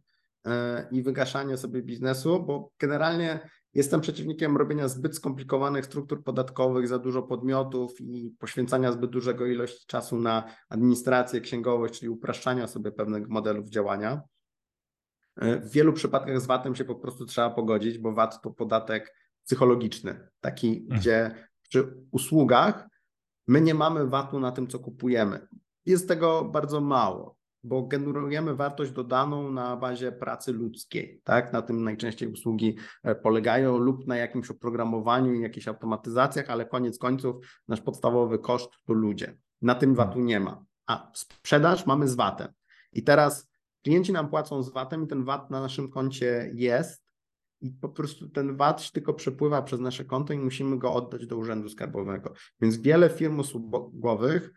e, i wygaszanie sobie biznesu, bo generalnie jestem przeciwnikiem robienia zbyt skomplikowanych struktur podatkowych, za dużo podmiotów i poświęcania zbyt dużego ilości czasu na administrację, księgowość, czyli upraszczania sobie pewnych modelów działania. E, w wielu przypadkach z VAT-em się po prostu trzeba pogodzić, bo VAT to podatek psychologiczny, taki, hmm. gdzie przy usługach my nie mamy VAT-u na tym, co kupujemy. Jest tego bardzo mało, bo generujemy wartość dodaną na bazie pracy ludzkiej. Tak? Na tym najczęściej usługi e, polegają lub na jakimś oprogramowaniu i jakichś automatyzacjach, ale koniec końców nasz podstawowy koszt to ludzie. Na tym VAT-u hmm. nie ma. A sprzedaż mamy z VAT-em. I teraz klienci nam płacą z VAT-em i ten VAT na naszym koncie jest, i po prostu ten VAT tylko przepływa przez nasze konto i musimy go oddać do Urzędu Skarbowego. Więc wiele firm usługowych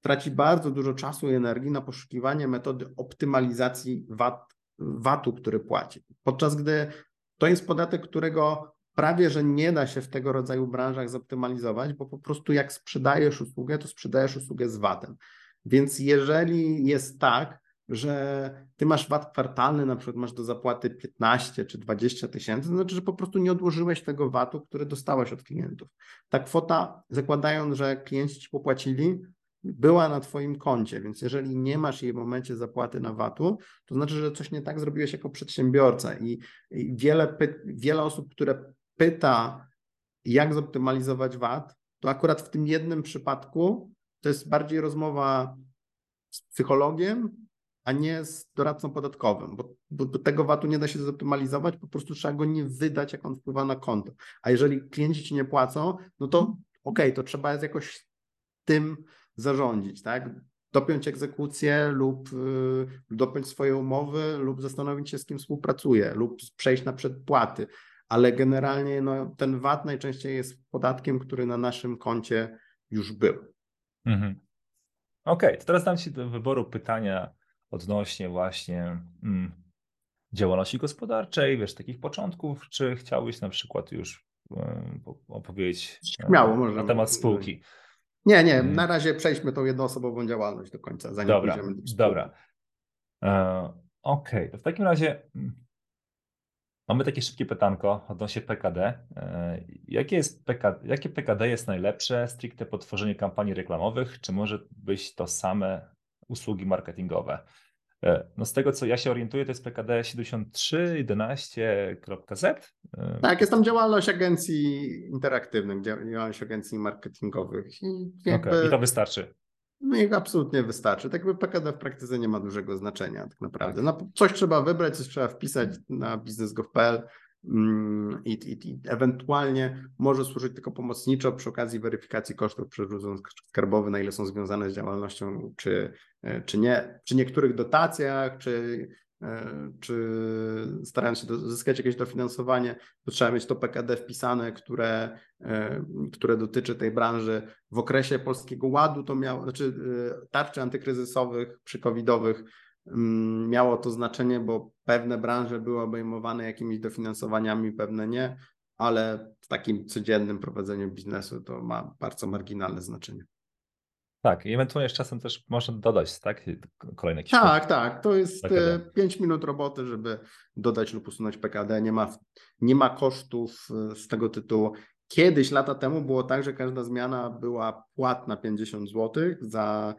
traci bardzo dużo czasu i energii na poszukiwanie metody optymalizacji VAT, VAT-u, który płaci. Podczas gdy to jest podatek, którego prawie że nie da się w tego rodzaju branżach zoptymalizować, bo po prostu jak sprzedajesz usługę, to sprzedajesz usługę z VAT-em. Więc jeżeli jest tak, że ty masz VAT kwartalny, na przykład masz do zapłaty 15 czy 20 tysięcy, to znaczy, że po prostu nie odłożyłeś tego VAT-u, który dostałeś od klientów. Ta kwota, zakładając, że klienci ci popłacili, była na Twoim koncie, więc jeżeli nie masz jej w momencie zapłaty na VAT-u, to znaczy, że coś nie tak zrobiłeś jako przedsiębiorca i, i wiele, wiele osób, które pyta, jak zoptymalizować VAT, to akurat w tym jednym przypadku to jest bardziej rozmowa z psychologiem a nie z doradcą podatkowym, bo, bo, bo, tego VAT-u nie da się zoptymalizować, po prostu trzeba go nie wydać, jak on wpływa na konto. A jeżeli klienci ci nie płacą, no to okej, okay, to trzeba jest jakoś tym zarządzić, tak? Dopiąć egzekucję lub yy, dopiąć swoje umowy lub zastanowić się, z kim współpracuje lub przejść na przedpłaty. Ale generalnie no, ten VAT najczęściej jest podatkiem, który na naszym koncie już był. Mhm. Okej, okay, to teraz dam Ci do wyboru pytania odnośnie właśnie mm, działalności gospodarczej, wiesz, takich początków, czy chciałbyś na przykład już opowiedzieć Śmiało, na temat spółki? Nie, nie, na razie przejdźmy tą jednoosobową działalność do końca, zanim dobra, pójdziemy do Dobra. E, Okej, okay. w takim razie mm, mamy takie szybkie pytanko odnośnie PKD. E, jakie, jest PKD, jakie PKD jest najlepsze stricte po tworzeniu kampanii reklamowych? Czy może być to same usługi marketingowe? E, no z tego, co ja się orientuję, to jest PKD 7311.z. E, tak, jest tam działalność agencji interaktywnych, działalność agencji marketingowych. I, jakby, okay. I to wystarczy. No i absolutnie wystarczy. Tak jakby PKD w praktyce nie ma dużego znaczenia tak naprawdę. Tak. No, coś trzeba wybrać, coś trzeba wpisać na biznes.gov.pl i, i, i, ewentualnie może służyć tylko pomocniczo przy okazji weryfikacji kosztów przy skarbowy, na ile są związane z działalnością, czy, e, czy nie. Przy niektórych dotacjach, czy, e, czy starając się uzyskać jakieś dofinansowanie, to trzeba mieć to PKD wpisane, które, e, które dotyczy tej branży. W okresie Polskiego Ładu to miało, znaczy tarczy antykryzysowych, przykowidowych, Mm, miało to znaczenie, bo pewne branże były obejmowane jakimiś dofinansowaniami, pewne nie, ale w takim codziennym prowadzeniu biznesu to ma bardzo marginalne znaczenie. Tak, i ewentualnie z czasem też można dodać, tak? Kolejne jakieś Tak, tak. To jest PKD. 5 e, minut roboty, żeby dodać lub usunąć PKD. Nie ma, nie ma kosztów e, z tego tytułu. Kiedyś, lata temu, było tak, że każda zmiana była płatna 50 zł za Mm,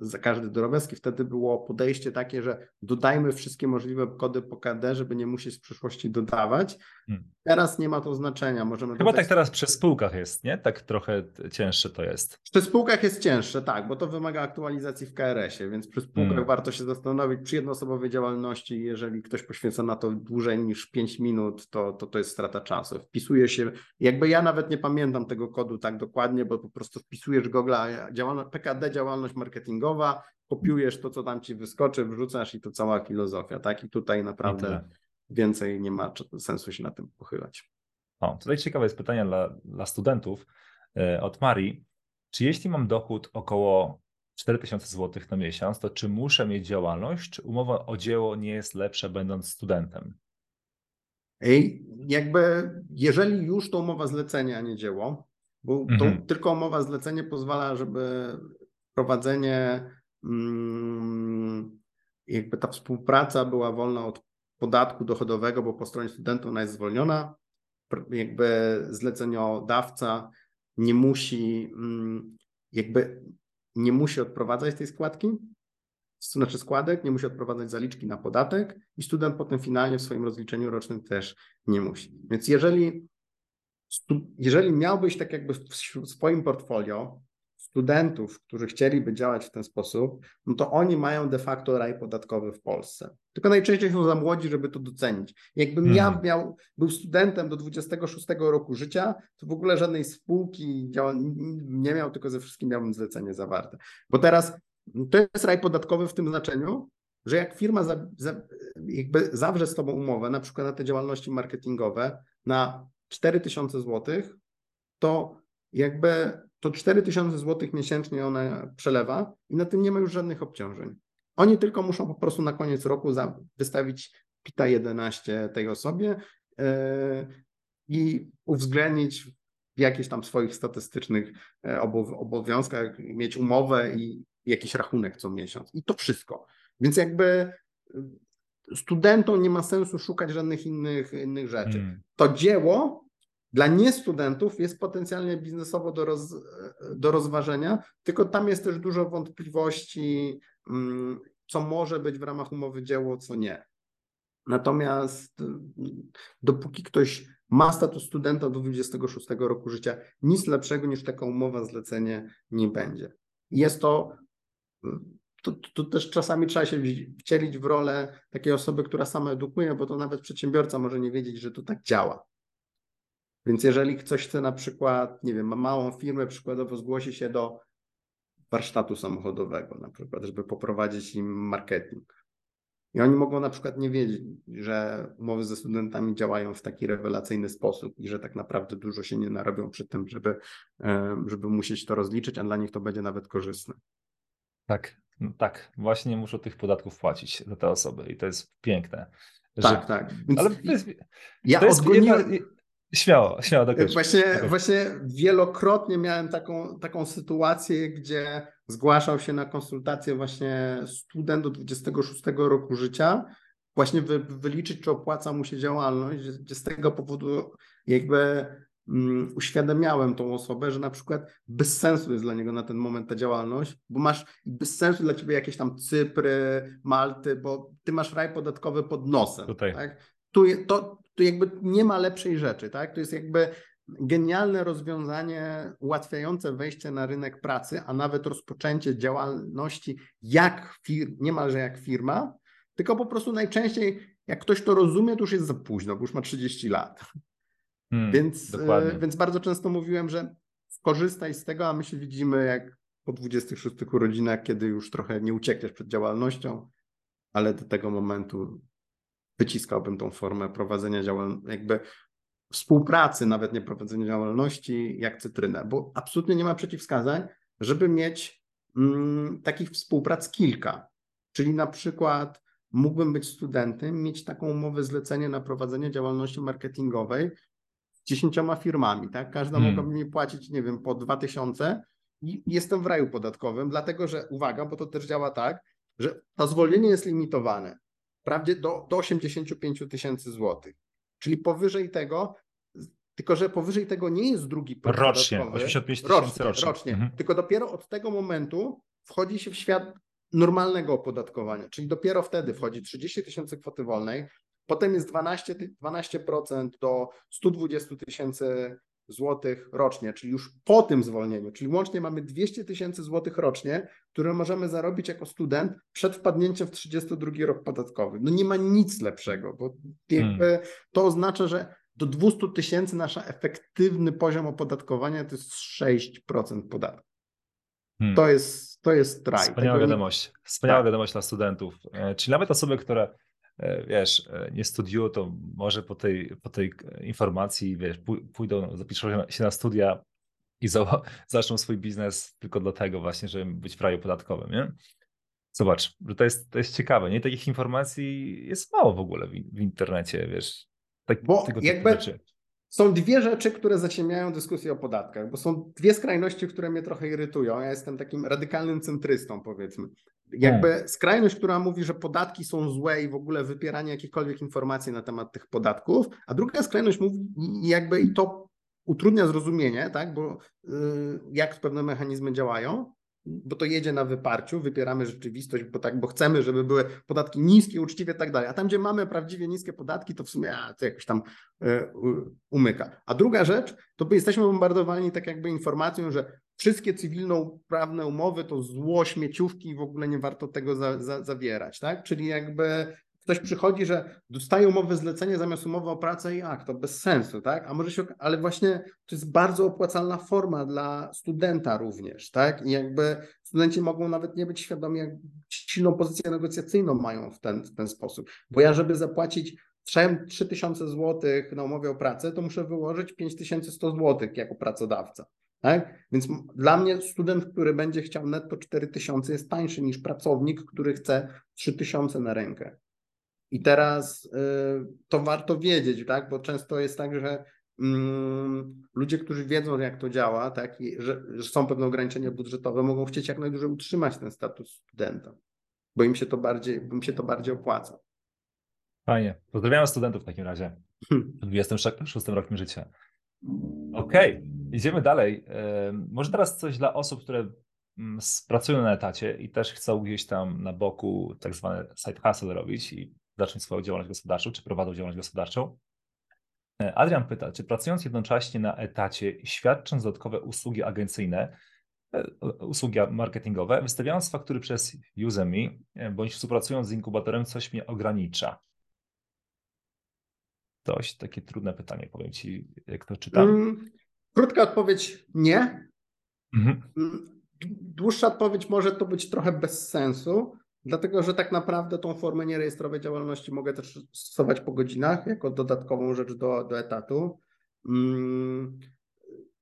za każdy drobiazg i wtedy było podejście takie, że dodajmy wszystkie możliwe kody po KD, żeby nie musieć w przyszłości dodawać. Hmm. Teraz nie ma to znaczenia. Możemy Chyba dodać... tak teraz przy spółkach jest, nie? Tak trochę cięższe to jest. Przy spółkach jest cięższe, tak, bo to wymaga aktualizacji w KRS-ie, więc przy spółkach hmm. warto się zastanowić przy jednoosobowej działalności, jeżeli ktoś poświęca na to dłużej niż 5 minut, to, to to jest strata czasu. Wpisuje się, jakby ja nawet nie pamiętam tego kodu tak dokładnie, bo po prostu wpisujesz Google działalność PKD działalność marketingowa, kopiujesz to, co tam ci wyskoczy, wrzucasz i to cała filozofia, tak? I tutaj naprawdę więcej nie ma sensu się na tym pochylać. O, tutaj ciekawe jest pytanie dla, dla studentów e, od Marii. Czy jeśli mam dochód około 4000 zł na miesiąc, to czy muszę mieć działalność, czy umowa o dzieło nie jest lepsza będąc studentem? I jakby, jeżeli już to umowa zlecenia, a nie dzieło, bo mhm. tylko umowa zlecenie pozwala, żeby prowadzenie, mm, jakby ta współpraca była wolna od podatku dochodowego, bo po stronie studentów ona jest zwolniona. Jakby zleceniodawca nie musi, mm, jakby nie musi odprowadzać tej składki, znaczy składek, nie musi odprowadzać zaliczki na podatek i student potem finalnie w swoim rozliczeniu rocznym też nie musi. Więc jeżeli, jeżeli miałbyś tak jakby w swoim portfolio studentów, którzy chcieliby działać w ten sposób, no to oni mają de facto raj podatkowy w Polsce. Tylko najczęściej są za młodzi, żeby to docenić. Jakbym hmm. ja miał, był studentem do 26 roku życia, to w ogóle żadnej spółki nie miał, tylko ze wszystkim miałbym zlecenie zawarte. Bo teraz to jest raj podatkowy w tym znaczeniu, że jak firma za, za, jakby zawrze z tobą umowę, na przykład na te działalności marketingowe na 4000 zł, to jakby to 4000 zł miesięcznie ona przelewa i na tym nie ma już żadnych obciążeń. Oni tylko muszą po prostu na koniec roku wystawić PITA 11 tej osobie yy, i uwzględnić w jakichś tam swoich statystycznych e, obowiązkach, mieć umowę i jakiś rachunek co miesiąc. I to wszystko. Więc jakby e, studentom nie ma sensu szukać żadnych innych, innych rzeczy. Hmm. To dzieło dla niestudentów jest potencjalnie biznesowo do, roz, do rozważenia, tylko tam jest też dużo wątpliwości, mm, co może być w ramach umowy dzieło, co nie. Natomiast mm, dopóki ktoś ma status studenta do 26 roku życia, nic lepszego niż taka umowa zlecenie nie będzie. Jest to, to, to też czasami trzeba się wcielić w rolę takiej osoby, która sama edukuje, bo to nawet przedsiębiorca może nie wiedzieć, że to tak działa. Więc jeżeli ktoś chce na przykład, nie wiem, ma małą firmę, przykładowo zgłosi się do warsztatu samochodowego, na przykład, żeby poprowadzić im marketing. I oni mogą na przykład nie wiedzieć, że umowy ze studentami działają w taki rewelacyjny sposób i że tak naprawdę dużo się nie narobią przy tym, żeby, e, żeby musieć to rozliczyć, a dla nich to będzie nawet korzystne. Tak, no tak. Właśnie muszą tych podatków płacić za te osoby i to jest piękne. Tak, że... tak. Więc Ale to jest, ja to jest odgoniłem... jedna Śmiało, śmiało dokończ. Właśnie, właśnie wielokrotnie miałem taką, taką sytuację, gdzie zgłaszał się na konsultację właśnie student do 26 roku życia, właśnie wy, wyliczyć, czy opłaca mu się działalność, gdzie z tego powodu jakby um, uświadamiałem tą osobę, że na przykład bez sensu jest dla niego na ten moment ta działalność, bo masz bez sensu dla ciebie jakieś tam Cypry, Malty, bo ty masz raj podatkowy pod nosem. Tutaj. Tak? Tu, to, tu jakby nie ma lepszej rzeczy, tak? To jest jakby genialne rozwiązanie ułatwiające wejście na rynek pracy, a nawet rozpoczęcie działalności jak fir- niemalże jak firma, tylko po prostu najczęściej jak ktoś to rozumie, to już jest za późno, bo już ma 30 lat. Hmm, więc, e, więc bardzo często mówiłem, że skorzystaj z tego, a my się widzimy jak po 26 urodzinach, kiedy już trochę nie uciekniesz przed działalnością, ale do tego momentu wyciskałbym tą formę prowadzenia działalności, jakby współpracy, nawet nie prowadzenia działalności, jak cytrynę, bo absolutnie nie ma przeciwwskazań, żeby mieć mm, takich współprac kilka. Czyli na przykład mógłbym być studentem, mieć taką umowę zlecenie na prowadzenie działalności marketingowej z dziesięcioma firmami, tak? Każda hmm. mogłaby mi płacić, nie wiem, po dwa tysiące i jestem w raju podatkowym, dlatego że, uwaga, bo to też działa tak, że to zwolnienie jest limitowane wprawdzie do, do 85 tysięcy złotych. Czyli powyżej tego, tylko że powyżej tego nie jest drugi rocznie, 85 tysięcy rocznie. rocznie. Mhm. Tylko dopiero od tego momentu wchodzi się w świat normalnego opodatkowania, czyli dopiero wtedy wchodzi 30 tysięcy kwoty wolnej, potem jest 12, 12% do 120 tysięcy złotych rocznie, czyli już po tym zwolnieniu, czyli łącznie mamy 200 tysięcy złotych rocznie, które możemy zarobić jako student przed wpadnięciem w 32 rok podatkowy. No nie ma nic lepszego, bo hmm. to oznacza, że do 200 tysięcy nasz efektywny poziom opodatkowania to jest 6% podatku. Hmm. To jest to jest traj. Wspaniała wiadomość. Wspaniała tak. wiadomość dla studentów. E, czyli nawet osoby, które wiesz, e, nie studiują, to może po tej, po tej informacji, wiesz, pójdą, zapiszą się na studia i [laughs] zaczną swój biznes tylko dlatego właśnie, żeby być w raju podatkowym, nie? Zobacz, że to jest, to jest ciekawe, nie? Takich informacji jest mało w ogóle w, w internecie, wiesz, tak, Bo tego jakby rzeczy. Są dwie rzeczy, które zaciemniają dyskusję o podatkach, bo są dwie skrajności, które mnie trochę irytują. Ja jestem takim radykalnym centrystą, powiedzmy. Jakby hmm. skrajność, która mówi, że podatki są złe i w ogóle wypieranie jakichkolwiek informacji na temat tych podatków, a druga skrajność mówi jakby i to utrudnia zrozumienie, tak, bo y, jak pewne mechanizmy działają, bo to jedzie na wyparciu, wypieramy rzeczywistość, bo tak, bo chcemy, żeby były podatki niskie, uczciwie i tak dalej. A tam, gdzie mamy prawdziwie niskie podatki, to w sumie a, to jakoś tam y, umyka. A druga rzecz, to jesteśmy bombardowani tak jakby informacją, że wszystkie cywilno-prawne umowy to zło śmieciówki i w ogóle nie warto tego za, za, zawierać, tak? Czyli jakby ktoś przychodzi, że dostaje umowę zlecenie zamiast umowy o pracę i jak, to bez sensu, tak? A może się, ale właśnie to jest bardzo opłacalna forma dla studenta również, tak? I jakby studenci mogą nawet nie być świadomi, jak silną pozycję negocjacyjną mają w ten, w ten sposób. Bo ja, żeby zapłacić 3000 zł na umowie o pracę, to muszę wyłożyć 5100 zł jako pracodawca. Tak? Więc dla mnie student, który będzie chciał netto 4000 jest tańszy niż pracownik, który chce 3000 na rękę. I teraz y, to warto wiedzieć, tak? bo często jest tak, że mm, ludzie, którzy wiedzą, jak to działa, tak? I że, że są pewne ograniczenia budżetowe, mogą chcieć jak najdłużej utrzymać ten status studenta, bo im się to bardziej, im się to bardziej opłaca. Fajnie. Pozdrawiam studentów w takim razie. W [laughs] 26 roku życia. Okej, okay. idziemy dalej. Może teraz coś dla osób, które mm, pracują na etacie i też chcą gdzieś tam na boku tak zwane side hustle robić i zacząć swoją działalność gospodarczą, czy prowadzą działalność gospodarczą. E, Adrian pyta, czy pracując jednocześnie na etacie świadcząc dodatkowe usługi agencyjne, e, usługi marketingowe, wystawiając faktury przez Usemi, e, bądź współpracując z inkubatorem, coś mnie ogranicza? Dość takie trudne pytanie, powiem Ci, jak to czytam. Mm, krótka odpowiedź nie. Mhm. Mm, dłuższa odpowiedź może to być trochę bez sensu, dlatego że tak naprawdę tą formę nierejestrowej działalności mogę też stosować po godzinach jako dodatkową rzecz do, do etatu. Mm,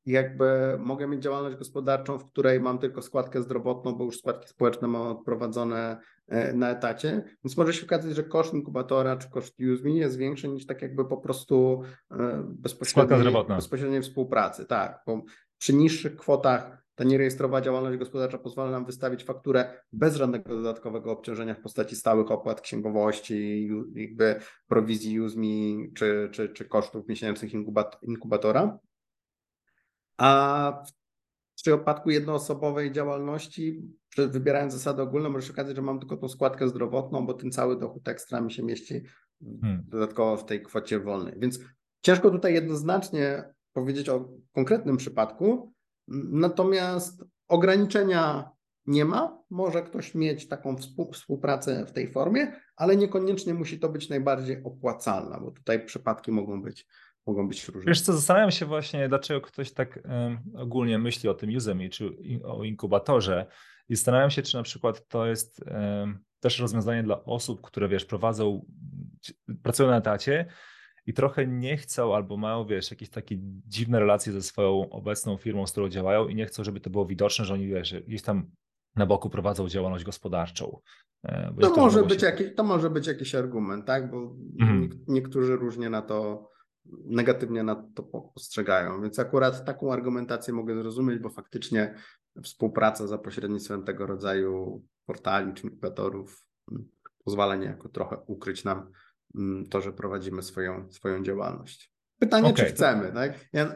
jakby mogę mieć działalność gospodarczą, w której mam tylko składkę zdrowotną, bo już składki społeczne mam odprowadzone e, na etacie, więc może się okazać, że koszt inkubatora czy koszt UseMe jest większy niż tak jakby po prostu e, bezpośredniej, bezpośredniej współpracy. Tak, bo przy niższych kwotach ta nierejestrowana działalność gospodarcza pozwala nam wystawić fakturę bez żadnego dodatkowego obciążenia w postaci stałych opłat księgowości, jakby prowizji UseMe czy, czy, czy kosztów miesięcznych inkubatora. A w przypadku jednoosobowej działalności, wybierając zasady ogólne, może się okazać, że mam tylko tą składkę zdrowotną, bo ten cały dochód ekstra mi się mieści hmm. dodatkowo w tej kwocie wolnej. Więc ciężko tutaj jednoznacznie powiedzieć o konkretnym przypadku, natomiast ograniczenia nie ma. Może ktoś mieć taką współpracę w tej formie, ale niekoniecznie musi to być najbardziej opłacalna, bo tutaj przypadki mogą być mogą być różne. Wiesz co, zastanawiam się właśnie, dlaczego ktoś tak ogólnie myśli o tym Udemy czy o inkubatorze i zastanawiam się, czy na przykład to jest też rozwiązanie dla osób, które wiesz, prowadzą, pracują na etacie i trochę nie chcą albo mają, wiesz, jakieś takie dziwne relacje ze swoją obecną firmą, z którą działają i nie chcą, żeby to było widoczne, że oni, wiesz, gdzieś tam na boku prowadzą działalność gospodarczą. E, to może, być się... jakiś, to może być jakiś argument, tak? Bo mhm. niektórzy różnie na to negatywnie na to postrzegają. Więc akurat taką argumentację mogę zrozumieć, bo faktycznie współpraca za pośrednictwem tego rodzaju portali czy inkubatorów mm, pozwala niejako trochę ukryć nam to, że prowadzimy swoją, swoją działalność. Pytanie, okay. czy chcemy, tak? Ja,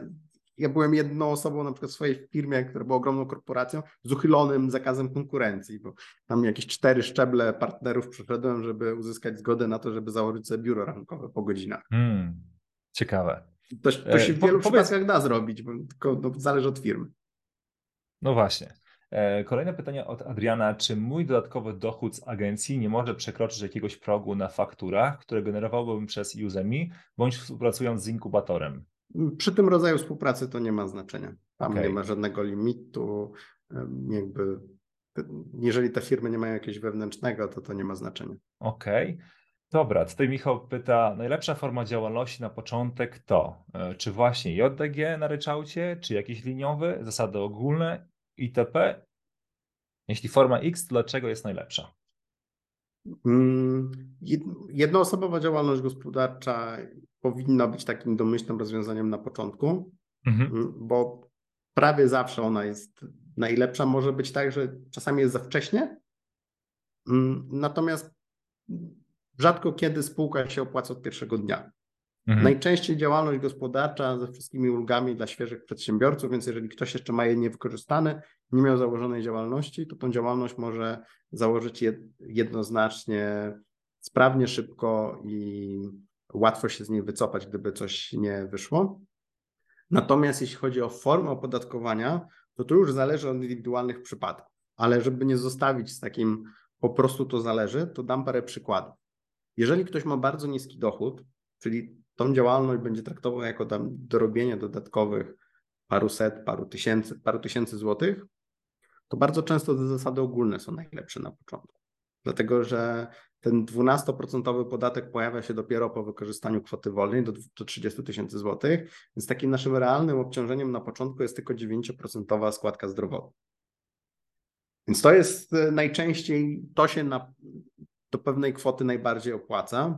ja byłem jedną osobą na przykład w swojej firmie, która była ogromną korporacją, z uchylonym zakazem konkurencji, bo tam jakieś cztery szczeble partnerów przeszedłem, żeby uzyskać zgodę na to, żeby założyć sobie biuro rankowe po godzinach. Hmm. Ciekawe. To, to się w e, wielu po, przypadkach da zrobić, bo tylko no, zależy od firmy. No właśnie. E, kolejne pytanie od Adriana. Czy mój dodatkowy dochód z agencji nie może przekroczyć jakiegoś progu na fakturach, które generowałbym przez Udemy, bądź współpracując z inkubatorem? Przy tym rodzaju współpracy to nie ma znaczenia. Tam okay. nie ma żadnego limitu. Jakby, jeżeli te firmy nie mają jakiegoś wewnętrznego, to to nie ma znaczenia. Okej. Okay. Dobra, tutaj Michał pyta, najlepsza forma działalności na początek to, e, czy właśnie JDG na ryczałcie, czy jakiś liniowy, zasady ogólne, itp. Jeśli forma X, to dlaczego jest najlepsza? Mm, jednoosobowa działalność gospodarcza powinna być takim domyślnym rozwiązaniem na początku, mhm. Mm, bo prawie zawsze ona jest najlepsza. Może być tak, że czasami jest za wcześnie, mm, natomiast rzadko kiedy spółka się opłaca od pierwszego dnia. Mhm. Najczęściej działalność gospodarcza ze wszystkimi ulgami dla świeżych przedsiębiorców, więc jeżeli ktoś jeszcze ma je niewykorzystane, nie miał założonej działalności, to tą działalność może założyć jednoznacznie, sprawnie, szybko i łatwo się z niej wycofać, gdyby coś nie wyszło. Natomiast jeśli chodzi o formę opodatkowania, to to już zależy od indywidualnych przypadków. Ale żeby nie zostawić z takim po prostu to zależy, to dam parę przykładów. Jeżeli ktoś ma bardzo niski dochód, czyli tą działalność będzie traktował jako tam dorobienie dodatkowych paru set, paru tysięcy, paru tysięcy złotych, to bardzo często te zasady ogólne są najlepsze na początku. Dlatego, że ten 12% podatek pojawia się dopiero po wykorzystaniu kwoty wolnej do, do 30 tysięcy złotych, więc takim naszym realnym obciążeniem na początku jest tylko 9% składka zdrowotna. Więc to jest e, najczęściej, to się na, do pewnej kwoty najbardziej opłaca.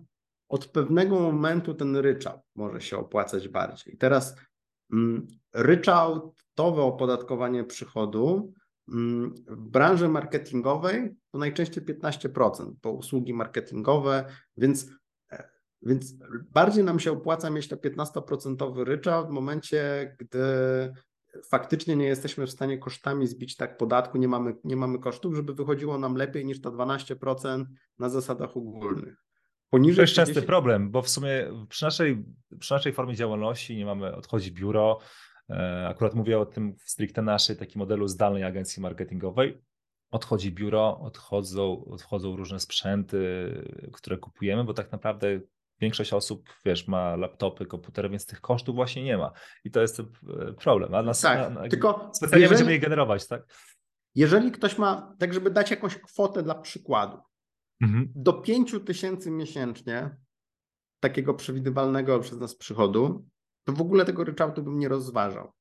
Od pewnego momentu ten ryczałt może się opłacać bardziej. Teraz mm, ryczałtowe opodatkowanie przychodu mm, w branży marketingowej to najczęściej 15%, bo usługi marketingowe, więc, e, więc bardziej nam się opłaca mieć to 15% ryczałt w momencie, gdy faktycznie nie jesteśmy w stanie kosztami zbić tak podatku, nie mamy, nie mamy kosztów, żeby wychodziło nam lepiej niż to 12% na zasadach ogólnych. Poniżej to jest 30... częsty problem, bo w sumie przy naszej, przy naszej formie działalności nie mamy, odchodzi biuro, e, akurat mówię o tym w stricte naszej, takim modelu zdalnej agencji marketingowej, odchodzi biuro, odchodzą, odchodzą różne sprzęty, które kupujemy, bo tak naprawdę większość osób, wiesz, ma laptopy, komputery, więc tych kosztów właśnie nie ma. I to jest e, problem. A na, tak, na, tylko specjalnie jeżeli, będziemy je generować, tak? Jeżeli ktoś ma, tak żeby dać jakąś kwotę dla przykładu, mhm. do 5 tysięcy miesięcznie takiego przewidywalnego przez nas przychodu, to w ogóle tego ryczałtu bym nie rozważał.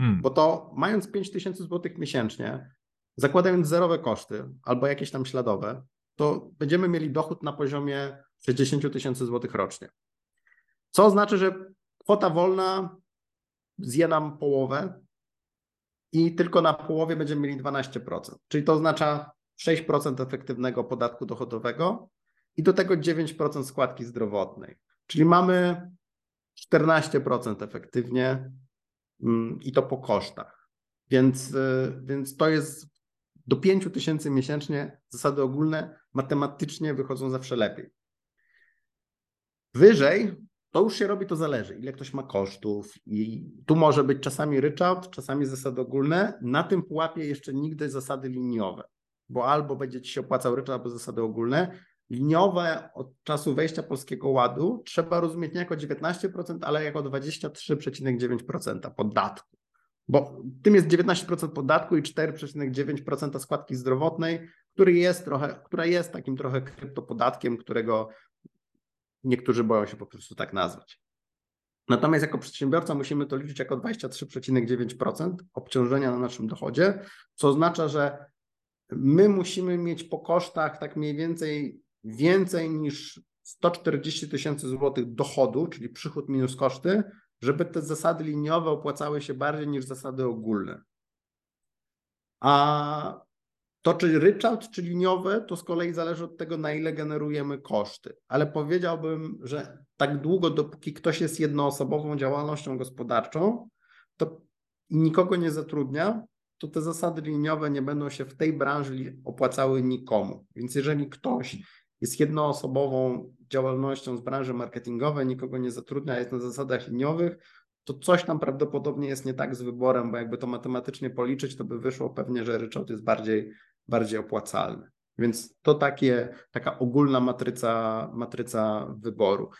Hmm. Bo to mając 5 tysięcy złotych miesięcznie, zakładając zerowe koszty albo jakieś tam śladowe, to będziemy mieli dochód na poziomie 60 tysięcy złotych rocznie. Co oznacza, że kwota wolna zje nam połowę i tylko na połowie będziemy mieli 12%. Czyli to oznacza 6% efektywnego podatku dochodowego i do tego 9% składki zdrowotnej. Czyli mamy 14% efektywnie mm, i to po kosztach. Więc, y, więc to jest do 5 tysięcy miesięcznie zasady ogólne matematycznie wychodzą zawsze lepiej. Wyżej to już się robi, to zależy, ile ktoś ma kosztów i tu może być czasami ryczałt, czasami zasady ogólne. Na tym pułapie jeszcze nigdy zasady liniowe, bo albo będzie ci się opłacał ryczałt, albo zasady ogólne. Liniowe od czasu wejścia Polskiego Ładu trzeba rozumieć nie jako 19%, ale jako 23,9% podatku. Bo tym jest 19% podatku i 4,9% składki zdrowotnej, który jest trochę, która jest takim trochę kryptopodatkiem, którego niektórzy boją się po prostu tak nazwać. Natomiast jako przedsiębiorca musimy to liczyć jako 23,9% obciążenia na naszym dochodzie, co oznacza, że my musimy mieć po kosztach tak mniej więcej więcej niż 140 tysięcy złotych dochodu, czyli przychód minus koszty, żeby te zasady liniowe opłacały się bardziej niż zasady ogólne. A to, czy ryczałt, czy liniowy, to z kolei zależy od tego, na ile generujemy koszty. Ale powiedziałbym, że tak długo, dopóki ktoś jest jednoosobową działalnością gospodarczą, to nikogo nie zatrudnia, to te zasady liniowe nie będą się w tej branży opłacały nikomu. Więc jeżeli ktoś jest jednoosobową działalnością z branży marketingowej, nikogo nie zatrudnia, jest na zasadach liniowych, to coś tam prawdopodobnie jest nie tak z wyborem, bo jakby to matematycznie policzyć, to by wyszło pewnie, że ryczałt jest bardziej bardziej opłacalne. Więc to takie, taka ogólna matryca, matryca wyboru.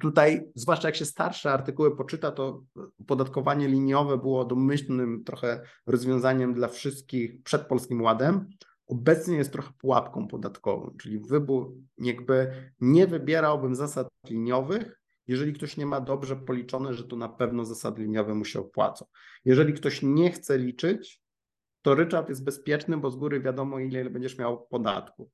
Tutaj, zwłaszcza jak się starsze artykuły poczyta, to opodatkowanie liniowe było domyślnym trochę rozwiązaniem dla wszystkich przed Polskim Ładem. Obecnie jest trochę pułapką podatkową, czyli wybór, jakby nie wybierałbym zasad liniowych, jeżeli ktoś nie ma dobrze policzone, że to na pewno zasady liniowe mu się opłacą. Jeżeli ktoś nie chce liczyć, to ryczałt jest bezpieczny, bo z góry wiadomo, ile będziesz miał podatku.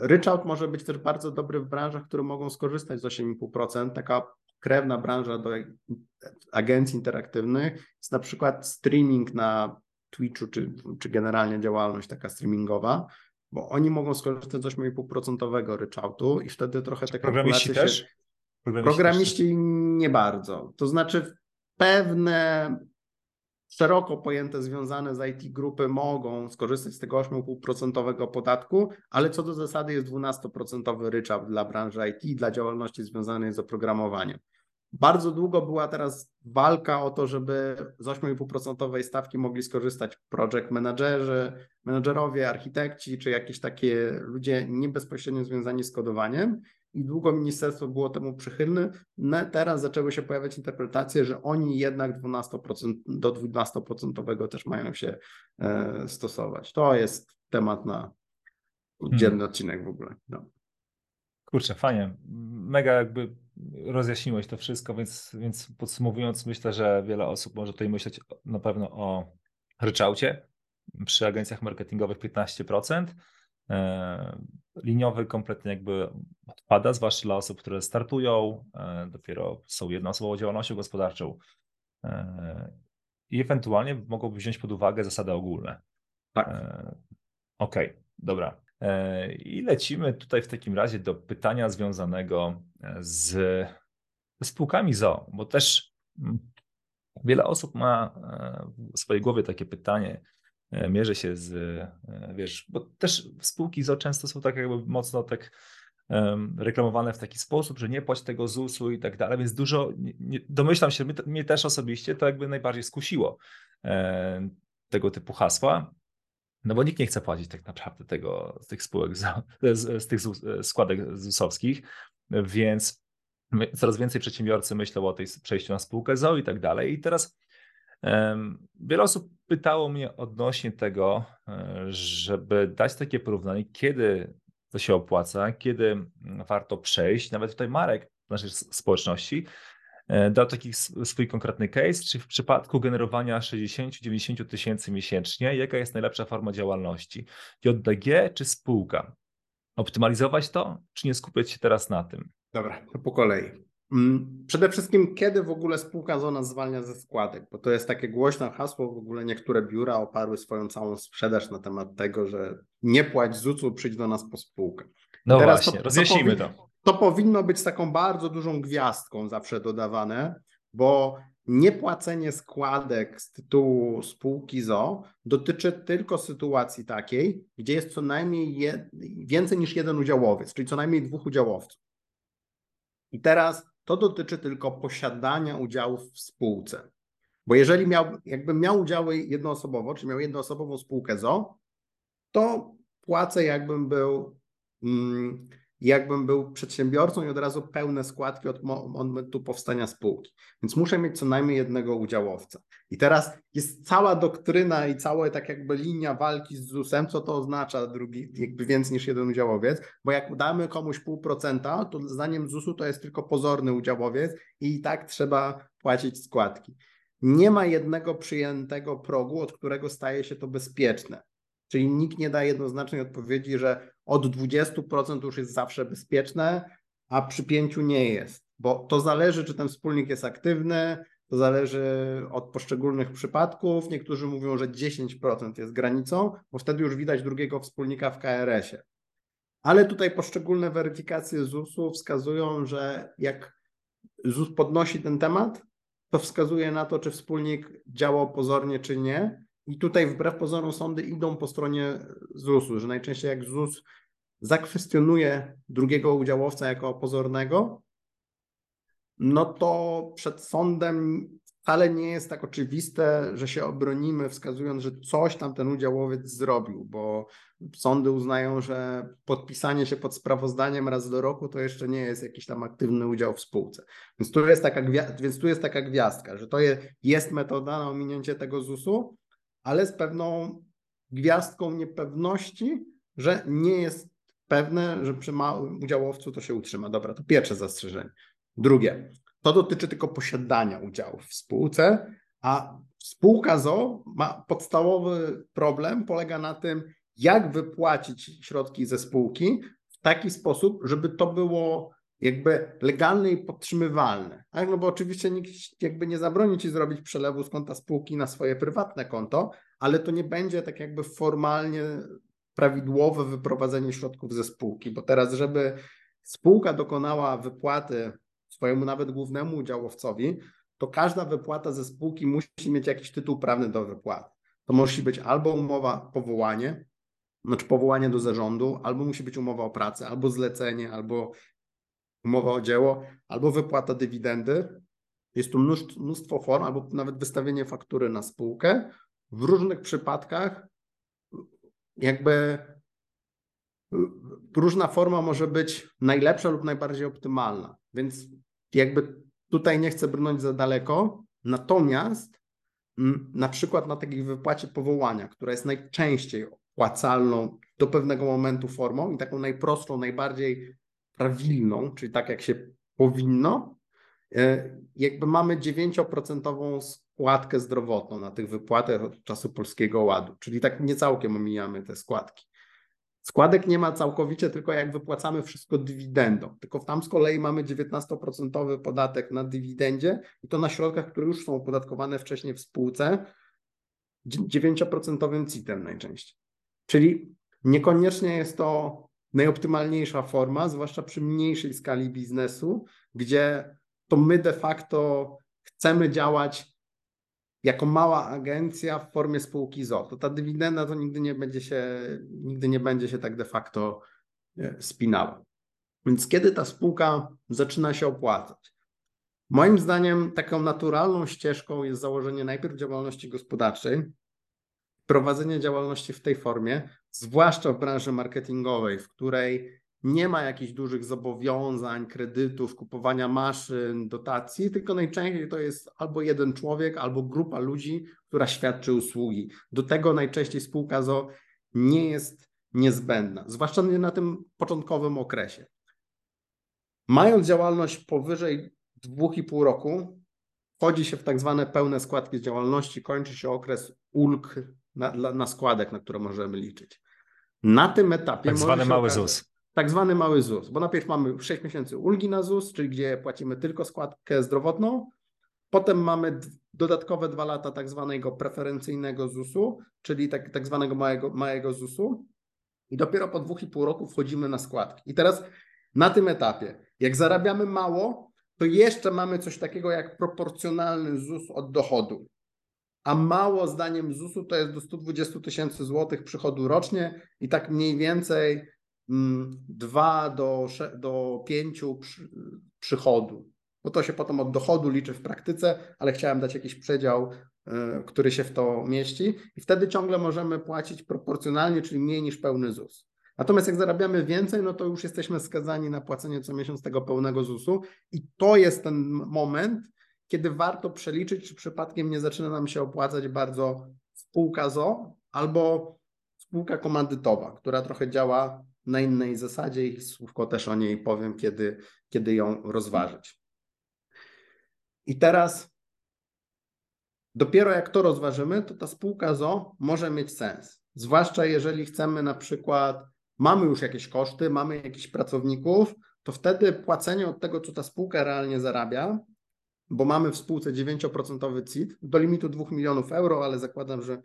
Ryczałt może być też bardzo dobry w branżach, które mogą skorzystać z 8,5%. Taka krewna branża do agencji interaktywnych jest na przykład streaming na Twitchu, czy, czy generalnie działalność taka streamingowa, bo oni mogą skorzystać z 8,5% ryczałtu i wtedy trochę te Programiści też? Programiści, Programiści nie bardzo. To znaczy pewne szeroko pojęte związane z IT grupy mogą skorzystać z tego 8,5% podatku, ale co do zasady jest 12% ryczałt dla branży IT, dla działalności związanej z oprogramowaniem. Bardzo długo była teraz walka o to, żeby z 8,5% stawki mogli skorzystać project managerzy, menedżerowie, architekci, czy jakieś takie ludzie nie bezpośrednio związani z kodowaniem i długo ministerstwo było temu przychylne. No, teraz zaczęły się pojawiać interpretacje, że oni jednak 12% do 12% też mają się e, stosować. To jest temat na oddzielny hmm. odcinek w ogóle. No. Kurczę, fajnie. Mega jakby rozjaśniłeś to wszystko, więc, więc podsumowując, myślę, że wiele osób może tutaj myśleć na pewno o ryczałcie przy agencjach marketingowych 15%. E, liniowy kompletnie jakby odpada, zwłaszcza dla osób, które startują, e, dopiero są jednoosobową działalnością gospodarczą e, i ewentualnie mogłoby wziąć pod uwagę zasady ogólne. Tak. Okej, okay, dobra. I lecimy tutaj w takim razie do pytania związanego z spółkami ZO, bo też mm, wiele osób ma w swojej głowie takie pytanie, E, mierzy się z, e, wiesz, bo też spółki ZO często są tak jakby mocno tak reklamowane w taki sposób, że nie płać tego ZUS-u i tak dalej, więc dużo, nie, domyślam się, mnie, też osobiście to jakby najbardziej skusiło e, tego typu hasła, no bo nikt nie chce płacić tak naprawdę tego, z tych spółek, z, z, z tych składek ZUS-owskich, więc coraz więcej przedsiębiorcy myślą o tej przejściu na spółkę ZO i tak dalej. I teraz Wiele osób pytało mnie odnośnie tego, e, żeby dać takie porównanie, kiedy to się opłaca, kiedy warto przejść. Nawet tutaj Marek w naszej społeczności E, dał taki swój konkretny case, czy w przypadku generowania 60-90 tysięcy miesięcznie, jaka jest najlepsza forma działalności? JDG czy spółka? Optymalizować to, czy nie skupiać się teraz na tym? Dobra, to po kolei. Mm, przede wszystkim, kiedy w ogóle spółka zona zwalnia ze składek, bo to jest takie głośne hasło, w ogóle niektóre biura oparły swoją całą sprzedaż na temat tego, że nie płać ZUS-u, przyjdź do nas po spółkę. No Teraz właśnie, to, rozjaśnijmy to, to. To powinno być taką bardzo dużą gwiazdką zawsze dodawane, bo niepłacenie składek z tytułu spółki ZO dotyczy tylko sytuacji takiej, gdzie jest co najmniej jed... więcej niż jeden udziałowiec, czyli co najmniej dwóch udziałowców. I teraz to dotyczy tylko posiadania udziałów w spółce. Bo jeżeli miał, jakbym miał udziały jednoosobowo, czy miał jednoosobową spółkę ZO, to płacę jakbym był mm, jakbym był przedsiębiorcą i od razu pełne składki od momentu powstania spółki. Więc muszę mieć co najmniej jednego udziałowca. I teraz jest cała doktryna i cała tak jakby linia walki z ZUS-em, co to oznacza drugi, jakby więcej niż jeden udziałowiec, bo jak damy komuś pół procenta, to zdaniem ZUS-u to jest tylko pozorny udziałowiec i tak trzeba płacić składki. Nie ma jednego przyjętego progu, od którego staje się to bezpieczne. Czyli nikt nie da jednoznacznej odpowiedzi, że od 20% już jest zawsze bezpieczne, a przy 5% nie jest, bo to zależy, czy ten wspólnik jest aktywny, to zależy od poszczególnych przypadków. Niektórzy mówią, że 10% jest granicą, bo wtedy już widać drugiego wspólnika w KRS-ie. Ale tutaj poszczególne weryfikacje ZUS-u wskazują, że jak ZUS podnosi ten temat, to wskazuje na to, czy wspólnik działał pozornie, czy nie. I tutaj wbrew pozorom sądy idą po stronie ZUS-u, że najczęściej jak ZUS zakwestionuje drugiego udziałowca jako pozornego, no to przed sądem wcale nie jest tak oczywiste, że się obronimy, wskazując, że coś tam ten udziałowiec zrobił, bo sądy uznają, że podpisanie się pod sprawozdaniem raz do roku to jeszcze nie jest jakiś tam aktywny udział w spółce. Więc tu jest taka, więc tu jest taka gwiazdka, że to jest metoda na ominięcie tego ZUS-u, ale z pewną gwiazdką niepewności, że nie jest pewne, że przy małym udziałowcu to się utrzyma. Dobra, to pierwsze zastrzeżenie. Drugie, to dotyczy tylko posiadania udziałów w spółce, a spółka ZO ma podstawowy problem, polega na tym, jak wypłacić środki ze spółki w taki sposób, żeby to było jakby legalne i podtrzymywalne. Tak? No bo oczywiście nikt jakby nie zabroni ci zrobić przelewu z konta spółki na swoje prywatne konto, ale to nie będzie tak jakby formalnie prawidłowe wyprowadzenie środków ze spółki, bo teraz, żeby spółka dokonała wypłaty swojemu nawet głównemu udziałowcowi, to każda wypłata ze spółki musi mieć jakiś tytuł prawny do wypłaty. To musi być albo umowa powołanie, znaczy powołanie do zarządu, albo musi być umowa o pracę, albo zlecenie, albo umowa o dzieło, albo wypłata dywidendy. Jest tu mnóstwo form, albo nawet wystawienie faktury na spółkę. W różnych przypadkach jakby różna forma może być najlepsza lub najbardziej optymalna. Więc jakby tutaj nie chcę brnąć za daleko. Natomiast mm, na przykład na takiej wypłacie powołania, która jest najczęściej opłacalną do pewnego momentu formą i taką najprostszą, najbardziej prawilną, czyli tak jak się powinno, e, jakby mamy 9% składkę zdrowotną na tych wypłatach od czasu Polskiego Ładu, czyli tak nie całkiem omijamy te składki. Składek nie ma całkowicie, tylko jak wypłacamy wszystko dywidendą. Tylko tam z kolei mamy 19% podatek na dywidendzie i to na środkach, które już są opodatkowane wcześniej w spółce, 9% CIT-em najczęściej. Czyli niekoniecznie jest to najoptymalniejsza forma, zwłaszcza przy mniejszej skali biznesu, gdzie to my de facto chcemy działać jako mała agencja w formie spółki ZO. To ta dywidenda to nigdy nie będzie się, nigdy nie będzie się tak de facto e, spinała. Więc kiedy ta spółka zaczyna się opłacać? Moim zdaniem taką naturalną ścieżką jest założenie najpierw działalności gospodarczej, prowadzenie działalności w tej formie, zwłaszcza w branży marketingowej, w której nie ma jakichś dużych zobowiązań, kredytów, kupowania maszyn, dotacji, tylko najczęściej to jest albo jeden człowiek, albo grupa ludzi, która świadczy usługi. Do tego najczęściej spółka ZO nie jest niezbędna, zwłaszcza na tym początkowym okresie. Mając działalność powyżej dwóch i pół roku wchodzi się w tak zwane pełne składki z działalności, kończy się okres ulg na, na składek, na które możemy liczyć. Na tym etapie. Tak zwany mały okazać, ZUS. Tak zwany mały ZUS, bo najpierw mamy 6 miesięcy ulgi na ZUS, czyli gdzie płacimy tylko składkę zdrowotną. Potem mamy dodatkowe dwa lata tak zwanego preferencyjnego ZUS-u, czyli tak, tak zwanego małego, małego ZUS-u. I dopiero po dwóch i pół roku wchodzimy na składki. I teraz na tym etapie, jak zarabiamy mało, to jeszcze mamy coś takiego jak proporcjonalny ZUS od dochodu. A mało zdaniem ZUS-u to jest do 120 tysięcy złotych przychodu rocznie i tak mniej więcej 2 mm, do, do 5 przy, przychodu. Bo to się potem od dochodu liczy w praktyce, ale chciałem dać jakiś przedział, y, który się w to mieści i wtedy ciągle możemy płacić proporcjonalnie, czyli mniej niż pełny ZUS. Natomiast jak zarabiamy więcej, no to już jesteśmy skazani na płacenie co miesiąc tego pełnego ZUS-u i to jest ten moment, kiedy warto przeliczyć, czy przypadkiem nie zaczyna nam się opłacać bardzo spółka ZO albo spółka komandytowa, która trochę działa na innej zasadzie i słówko też o niej powiem, kiedy, kiedy ją rozważyć. I teraz dopiero jak to rozważymy, to ta spółka ZO może mieć sens. Zwłaszcza jeżeli chcemy na przykład mamy już jakieś koszty, mamy jakichś pracowników, to wtedy płacenie od tego, co ta spółka realnie zarabia, bo mamy w spółce 9% CIT do limitu 2 milionów euro, ale zakładam, że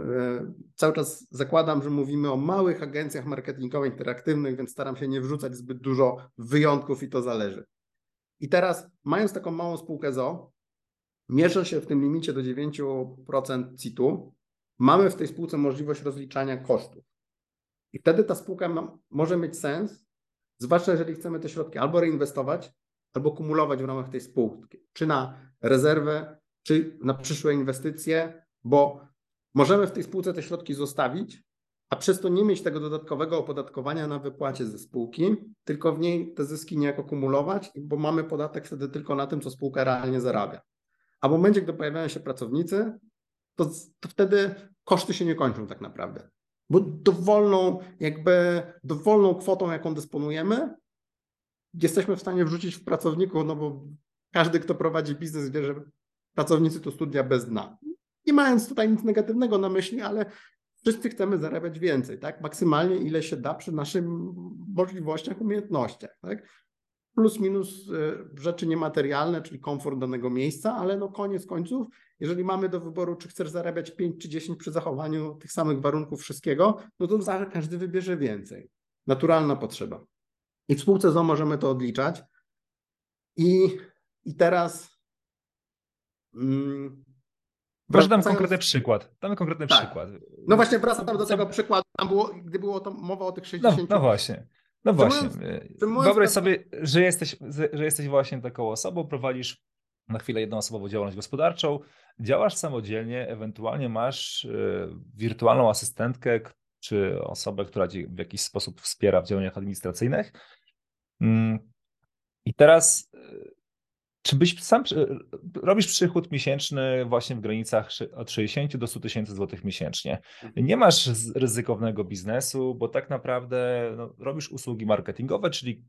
e, cały czas zakładam, że mówimy o małych agencjach marketingowych interaktywnych, więc staram się nie wrzucać zbyt dużo wyjątków i to zależy. I teraz, mając taką małą spółkę ZO, mierzę się w tym limicie do 9% CIT-u, mamy w tej spółce możliwość rozliczania kosztów. I wtedy ta spółka ma, może mieć sens, zwłaszcza jeżeli chcemy te środki albo reinwestować, albo kumulować w ramach tej spółki, czy na rezerwę, czy na przyszłe inwestycje, bo możemy w tej spółce te środki zostawić, a przez to nie mieć tego dodatkowego opodatkowania na wypłacie ze spółki, tylko w niej te zyski niejako kumulować, bo mamy podatek wtedy tylko na tym, co spółka realnie zarabia. A w momencie, gdy pojawiają się pracownicy, to, to wtedy koszty się nie kończą tak naprawdę. Bo dowolną, jakby dowolną kwotą, jaką dysponujemy, jesteśmy w stanie wrzucić w pracowników, no bo każdy, kto prowadzi biznes, wie, że pracownicy to studia bez dna. Nie mając tutaj nic negatywnego na myśli, ale wszyscy chcemy zarabiać więcej, tak? Maksymalnie ile się da przy naszych możliwościach, umiejętnościach, tak? Plus minus y, rzeczy niematerialne, czyli komfort danego miejsca, ale no koniec końców, jeżeli mamy do wyboru, czy chcesz zarabiać 5 czy 10 przy zachowaniu tych samych warunków wszystkiego, no to każdy wybierze więcej. Naturalna potrzeba. I w spółce ZO możemy to odliczać. I, i teraz. Mm, Proszę dam konkretny przykład. Damy konkretny tak. przykład. No właśnie wracam do tego przykładu. Tam było, gdy było to mowa o tych 60. No, no właśnie. No właśnie. Wyobraź sobie, że jesteś, że jesteś właśnie taką osobą, prowadzisz na chwilę jednoosobową działalność gospodarczą, działasz samodzielnie, ewentualnie masz y, wirtualną asystentkę czy osobę, która ci w jakiś sposób wspiera w działaniach administracyjnych. Mm, I teraz y, czy byś sam robisz przychód miesięczny właśnie w granicach od 60 do 100 tysięcy złotych miesięcznie? Mhm. Nie masz ryzykownego biznesu, bo tak naprawdę no, robisz usługi marketingowe, czyli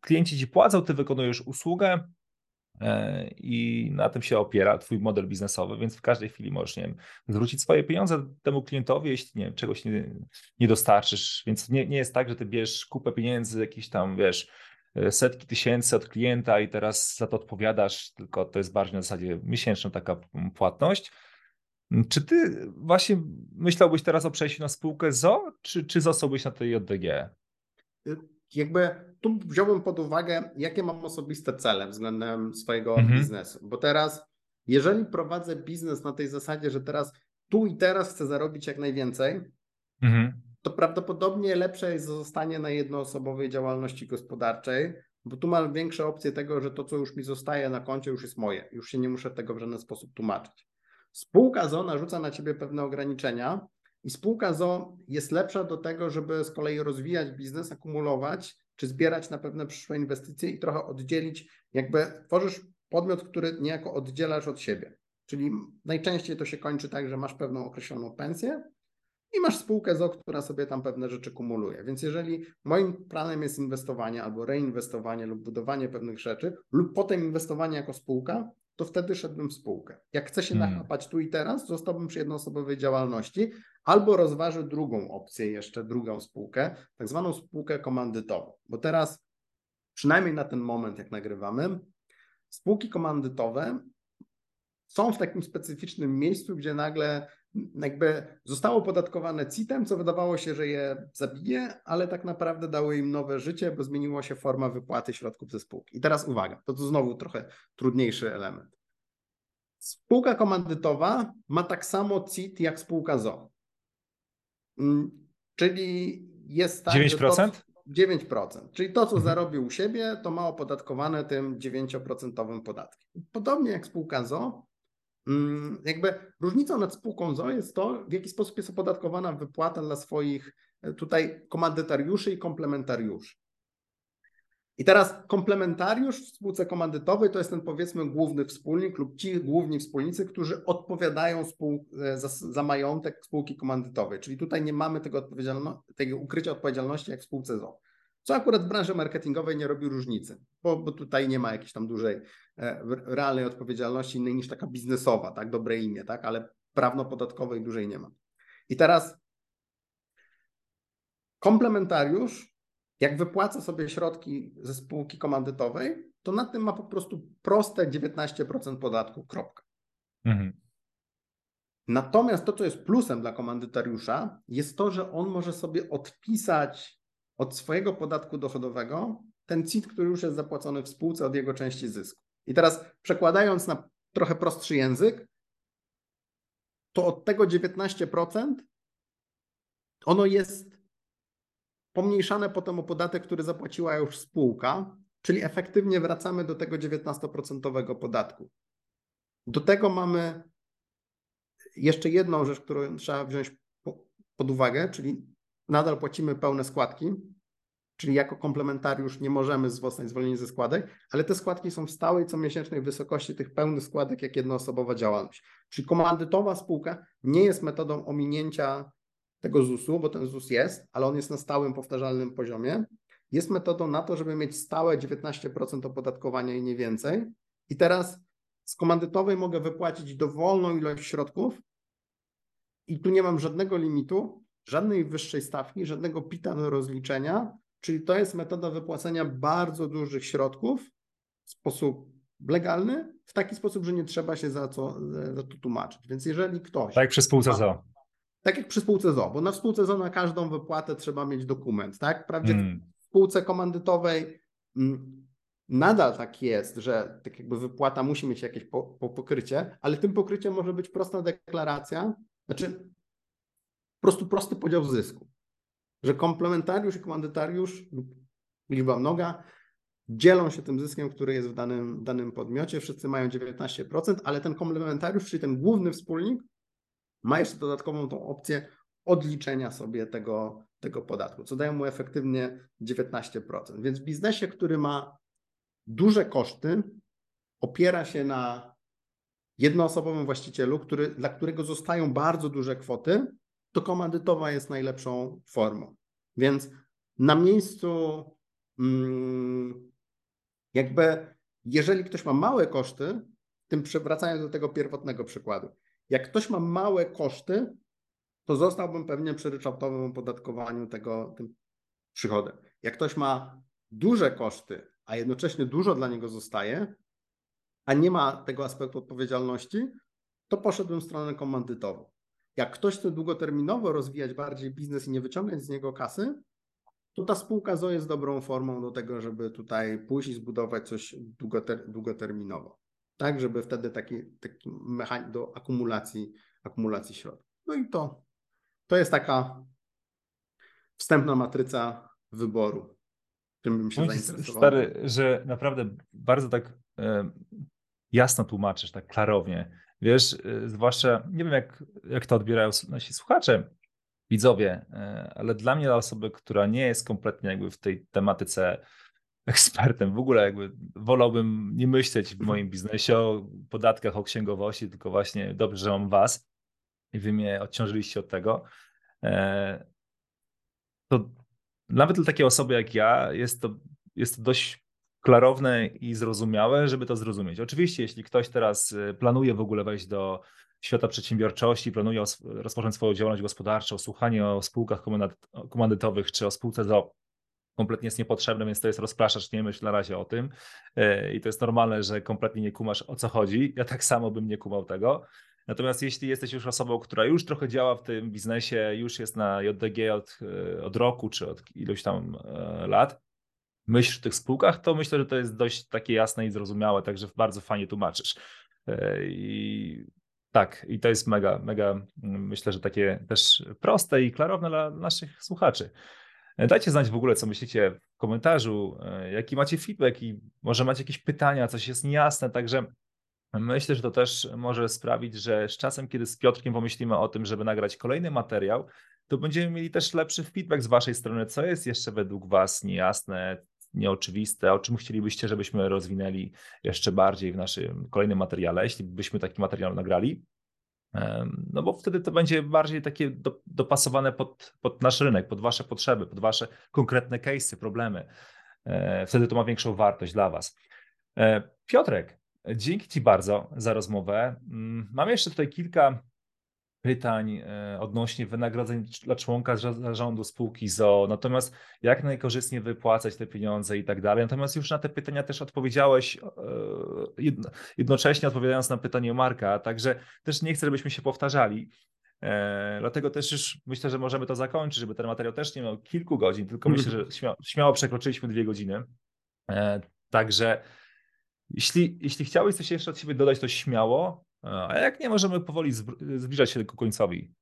klienci ci płacą, ty wykonujesz usługę, i na tym się opiera Twój model biznesowy, więc w każdej chwili możesz nie wiem, zwrócić swoje pieniądze temu klientowi, jeśli nie wiem, czegoś nie, nie dostarczysz. Więc nie, nie jest tak, że ty bierzesz kupę pieniędzy, jakiś tam, wiesz, E, setki tysięcy od klienta i teraz za to odpowiadasz, tylko to jest bardziej na zasadzie miesięczna taka płatność. Czy ty właśnie myślałbyś teraz o przejściu na spółkę ZO, czy, czy zostałbyś na tej JDG? Jakby tu wziąłbym pod uwagę, jakie mam osobiste cele względem swojego mhm. biznesu. Bo teraz, jeżeli prowadzę biznes na tej zasadzie, że teraz tu i teraz chcę zarobić jak najwięcej, mhm to prawdopodobnie lepsze jest zostanie na jednoosobowej działalności gospodarczej, bo tu mam większe opcje tego, że to, co już mi zostaje na koncie, już jest moje. Już się nie muszę tego w żaden sposób tłumaczyć. Spółka ZO narzuca na ciebie pewne ograniczenia i spółka ZO jest lepsza do tego, żeby z kolei rozwijać biznes, akumulować, czy zbierać na pewne przyszłe inwestycje i trochę oddzielić, jakby tworzysz podmiot, który niejako oddzielasz od siebie. Czyli najczęściej to się kończy tak, że masz pewną określoną pensję, i masz spółkę ZO, która sobie tam pewne rzeczy kumuluje. Więc jeżeli moim planem jest inwestowanie albo reinwestowanie lub budowanie pewnych rzeczy, lub potem inwestowanie jako spółka, to wtedy szedłbym w spółkę. Jak chcę się hmm. nachapać tu i teraz, zostałbym przy jednoosobowej działalności, albo rozważę drugą opcję, jeszcze drugą spółkę, tak zwaną spółkę komandytową. Bo teraz, przynajmniej na ten moment, jak nagrywamy, spółki komandytowe są w takim specyficznym miejscu, gdzie nagle jakby zostało podatkowane CIT-em, co wydawało się, że je zabije, ale tak naprawdę dało im nowe życie, bo zmieniła się forma wypłaty środków ze spółki. I teraz uwaga, to, to znowu trochę trudniejszy element. Spółka komandytowa ma tak samo CIT jak spółka ZO. Mm, czyli jest tak. 9%? 9%. Czyli to, co mhm. zarobił u siebie, to ma opodatkowane tym 9% podatkiem. Podobnie jak spółka ZO, mm, jakby różnicą nad spółką ZO jest to, w jaki sposób jest opodatkowana wypłata dla swoich e, tutaj komandytariuszy i komplementariuszy. I teraz komplementariusz w spółce komandytowej to jest ten powiedzmy główny wspólnik lub ci główni wspólnicy, którzy odpowiadają spół, e, za, za, majątek spółki komandytowej. Czyli tutaj nie mamy tego, odpowiedzialno, tego ukrycia odpowiedzialności jak w spółce ZO. Co akurat w branży marketingowej nie robi różnicy, bo, bo tutaj nie ma jakiejś tam dużej e, realnej odpowiedzialności innej niż taka biznesowa, tak, dobre imię, tak, ale prawno-podatkowej dużej nie ma. I teraz komplementariusz jak wypłaca sobie środki ze spółki komandytowej, to na tym ma po prostu proste 19% podatku. Kropka. Mhm. Natomiast to, co jest plusem dla komandytariusza, jest to, że on może sobie odpisać od swojego podatku dochodowego ten CIT, który już jest zapłacony w spółce od jego części zysku. I teraz przekładając na trochę prostszy język, to od tego 19% ono jest pomniejszane potem o podatek, który zapłaciła już spółka, czyli efektywnie wracamy do tego 19% podatku. Do tego mamy jeszcze jedną rzecz, którą trzeba wziąć pod uwagę, czyli nadal płacimy pełne składki, czyli jako komplementariusz nie możemy zostać zwolnieni ze składek, ale te składki są w stałej comiesięcznej wysokości tych pełnych składek jak jednoosobowa działalność. Czyli komandytowa spółka nie jest metodą ominięcia tego ZUS-u, bo ten ZUS jest, ale on jest na stałym, powtarzalnym poziomie, jest metodą na to, żeby mieć stałe 19% opodatkowania i nie więcej. I teraz z komandytowej mogę wypłacić dowolną ilość środków i tu nie mam żadnego limitu, żadnej wyższej stawki, żadnego pita do rozliczenia, czyli to jest metoda wypłacenia bardzo dużych środków w sposób legalny, w taki sposób, że nie trzeba się za, co, za to tłumaczyć. Więc jeżeli ktoś... Tak jak przy spółce ZO. Tak jak przy spółce ZO, bo na spółce ZO na każdą wypłatę trzeba mieć dokument, tak? Wprawdzie hmm. w spółce komandytowej mm, nadal tak jest, że tak jakby wypłata musi mieć jakieś po, po pokrycie, ale tym pokryciem może być prosta deklaracja, znaczy po prostu prosty podział zysku, że komplementariusz i komandytariusz lub liczba mnoga dzielą się tym zyskiem, który jest w danym, danym podmiocie, wszyscy mają 19%, ale ten komplementariusz, czyli ten główny wspólnik, ma jeszcze dodatkową tą opcję odliczenia sobie tego, tego podatku, co daje mu efektywnie 19%. Więc w biznesie, który ma duże koszty, opiera się na jednoosobowym właścicielu, który, dla którego zostają bardzo duże kwoty, to komandytowa jest najlepszą formą. Więc na miejscu, mm, jakby, jeżeli ktoś ma małe koszty, tym przewracając do tego pierwotnego przykładu, jak ktoś ma małe koszty, to zostałbym pewnie przy ryczałtowym opodatkowaniu tego tym przychodem. Jak ktoś ma duże koszty, a jednocześnie dużo dla niego zostaje, a nie ma tego aspektu odpowiedzialności, to poszedłbym w stronę komandytową. Jak ktoś chce długoterminowo rozwijać bardziej biznes i nie wyciągać z niego kasy, to ta spółka ZO jest dobrą formą do tego, żeby tutaj pójść i zbudować coś długoter długoterminowo tak, żeby wtedy taki, taki mechanizm do akumulacji, akumulacji środków. No i to, to jest taka wstępna matryca wyboru, czym bym się Mówię zainteresował. Stary, że naprawdę bardzo tak e, jasno tłumaczysz, tak klarownie. Wiesz, e, zwłaszcza, nie wiem jak, jak to odbierają nasi słuchacze, widzowie, e, ale dla mnie, dla osoby, która nie jest kompletnie jakby w tej tematyce ekspertem. W ogóle jakby wolałbym nie myśleć w moim biznesie o podatkach, o księgowości, tylko właśnie dobrze, że mam was i wy mnie odciążyliście od tego. to nawet dla takiej osoby jak ja jest to, jest to dość klarowne i zrozumiałe, żeby to zrozumieć. Oczywiście, jeśli ktoś teraz planuje w ogóle wejść do świata przedsiębiorczości, planuje rozpocząć swoją działalność gospodarczą, słuchanie o spółkach komandytowych czy o spółce ZO kompletnie jest niepotrzebne, więc to jest rozpraszacz, nie myśl na razie o tym. E, I to jest normalne, że kompletnie nie kumasz o co chodzi. Ja tak samo bym nie kumał tego. Natomiast jeśli jesteś już osobą, która już trochę działa w tym biznesie, już jest na JDG od, e, od roku czy od iluś tam e, lat, myśl w tych spółkach, to myślę, że to jest dość takie jasne i zrozumiałe, także bardzo fajnie tłumaczysz. I tak, i to jest mega, mega, mm, myślę, że takie też proste i klarowne dla naszych słuchaczy. E, dajcie znać w ogóle, co myślicie w komentarzu, e, jaki macie feedback i może macie jakieś pytania, coś jest niejasne, także myślę, że to też może sprawić, że z czasem, kiedy z Piotrkiem pomyślimy o tym, żeby nagrać kolejny materiał, to będziemy mieli też lepszy feedback z waszej strony, co jest jeszcze według was niejasne, nieoczywiste, o czym chcielibyście, żebyśmy rozwinęli jeszcze bardziej w naszym kolejnym materiale, jeśli byśmy taki materiał nagrali. No bo wtedy to będzie bardziej takie do, dopasowane pod, pod nasz rynek, pod wasze potrzeby, pod wasze konkretne case'y, problemy. E, wtedy to ma większą wartość dla was. E, Piotrek, dzięki ci bardzo za rozmowę. Mm, mam jeszcze tutaj kilka pytań e, odnośnie wynagrodzeń dla członka zarządu spółki ZO, natomiast jak najkorzystniej wypłacać te pieniądze i tak dalej. Natomiast już na te pytania też odpowiedziałeś e, jednocześnie odpowiadając na pytanie Marka, także też nie chcę, żebyśmy się powtarzali. E, dlatego też już myślę, że możemy to zakończyć, żeby ten materiał też nie miał kilku godzin, tylko myślę, że śmiało, śmiało przekroczyliśmy dwie godziny. Także jeśli, jeśli chciałeś coś jeszcze od siebie dodać, to śmiało. A jak nie, możemy powoli zbliżać się ku końcowi.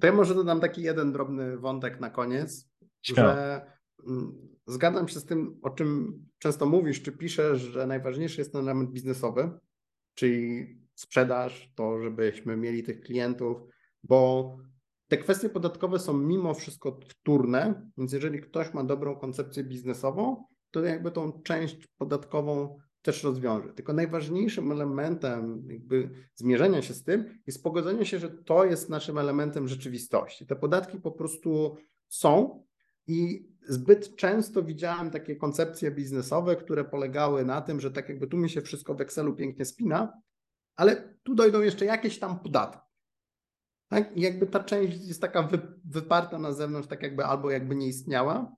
To ja może dodam taki jeden drobny wątek na koniec, Śmiało. że mm, zgadzam się z tym, o czym często mówisz, czy piszesz, że najważniejszy jest ten element biznesowy, czyli sprzedaż, to żebyśmy mieli tych klientów, bo te kwestie podatkowe są mimo wszystko wtórne, więc jeżeli ktoś ma dobrą koncepcję biznesową, to jakby tą część podatkową też rozwiąże. Tylko najważniejszym elementem jakby zmierzenia się z tym jest pogodzenie się, że to jest naszym elementem rzeczywistości. Te podatki po prostu są i zbyt często widziałem takie koncepcje biznesowe, które polegały na tym, że tak jakby tu mi się wszystko w Excelu pięknie spina, ale tu dojdą jeszcze jakieś tam podatki. Tak? I jakby ta część jest taka wyparta na zewnątrz, tak jakby albo jakby nie istniała,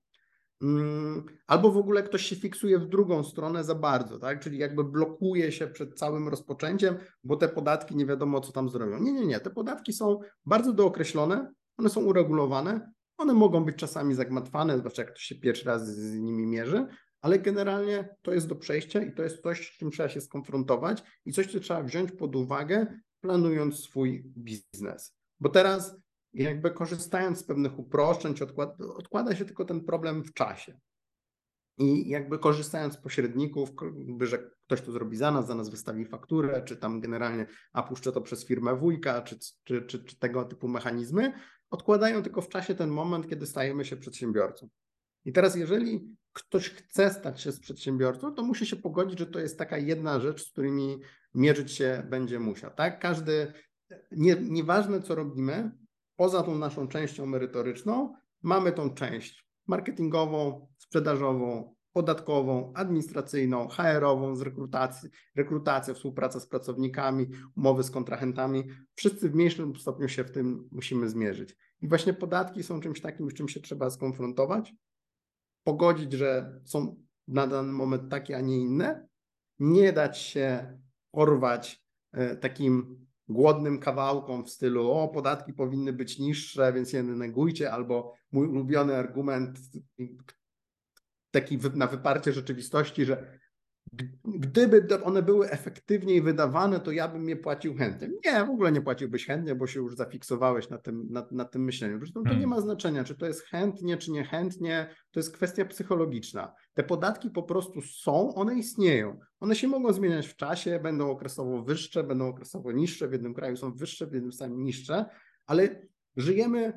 albo w ogóle ktoś się fiksuje w drugą stronę za bardzo, tak? Czyli jakby blokuje się przed całym rozpoczęciem, bo te podatki nie wiadomo, co tam zrobią. Nie, nie, nie. Te podatki są bardzo dookreślone, one są uregulowane, one mogą być czasami zagmatwane, zwłaszcza jak ktoś się pierwszy raz z nimi mierzy, ale generalnie to jest do przejścia i to jest coś, z czym trzeba się skonfrontować i coś, co trzeba wziąć pod uwagę, planując swój biznes. Bo teraz jakby korzystając z pewnych uproszczeń, odkłada, odkłada się tylko ten problem w czasie. I jakby korzystając z pośredników, jakby, że ktoś to zrobi za nas, za nas wystawi fakturę, czy tam generalnie a puszczę to przez firmę wujka, czy, czy, czy, czy tego typu mechanizmy, odkładają tylko w czasie ten moment, kiedy stajemy się przedsiębiorcą. I teraz, jeżeli ktoś chce stać się z przedsiębiorcą, to musi się pogodzić, że to jest taka jedna rzecz, z którymi mierzyć się będzie musiał. Tak? Każdy, nie, nieważne co robimy, poza tą naszą częścią merytoryczną mamy tą część marketingową, sprzedażową, podatkową, administracyjną, HR-ową, z rekrutacji, rekrutacja, współpraca z pracownikami, umowy z kontrahentami. Wszyscy w mniejszym stopniu się w tym musimy zmierzyć. I właśnie podatki są czymś takim, z czym się trzeba skonfrontować, pogodzić, że są na dany moment takie, a nie inne, nie dać się porwać e, takim głodnym kawałkom w stylu o, podatki powinny być niższe, więc je negujcie, albo mój ulubiony argument taki na wyparcie rzeczywistości, że gdyby one były efektywniej wydawane, to ja bym je płacił chętnie. Nie, w ogóle nie płaciłbyś chętnie, bo się już zafiksowałeś na tym, na, na tym myśleniu. Zresztą to nie hmm. ma znaczenia, czy to jest chętnie, czy niechętnie, to jest kwestia psychologiczna. Te podatki po prostu są, one istnieją. One się mogą zmieniać w czasie, będą okresowo wyższe, będą okresowo niższe, w jednym kraju są wyższe, w jednym samym niższe, ale żyjemy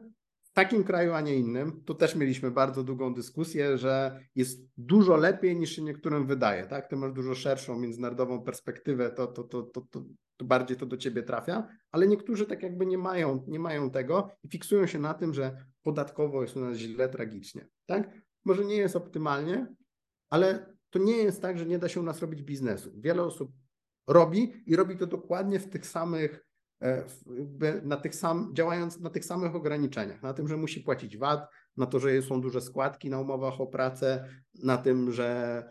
takim kraju, a nie innym, tu też mieliśmy bardzo długą dyskusję, że jest dużo lepiej niż się niektórym wydaje. Tak? Ty masz dużo szerszą międzynarodową perspektywę, to, to, to, to, to, to bardziej to do ciebie trafia, ale niektórzy tak jakby nie mają, nie mają tego i fiksują się na tym, że podatkowo jest u nas źle, tragicznie. Tak? Może nie jest optymalnie, ale to nie jest tak, że nie da się u nas robić biznesu. Wiele osób robi i robi to dokładnie w tych samych, na tych sam, działając na tych samych ograniczeniach, na tym, że musi płacić VAT, na to, że są duże składki na umowach o pracę, na tym, że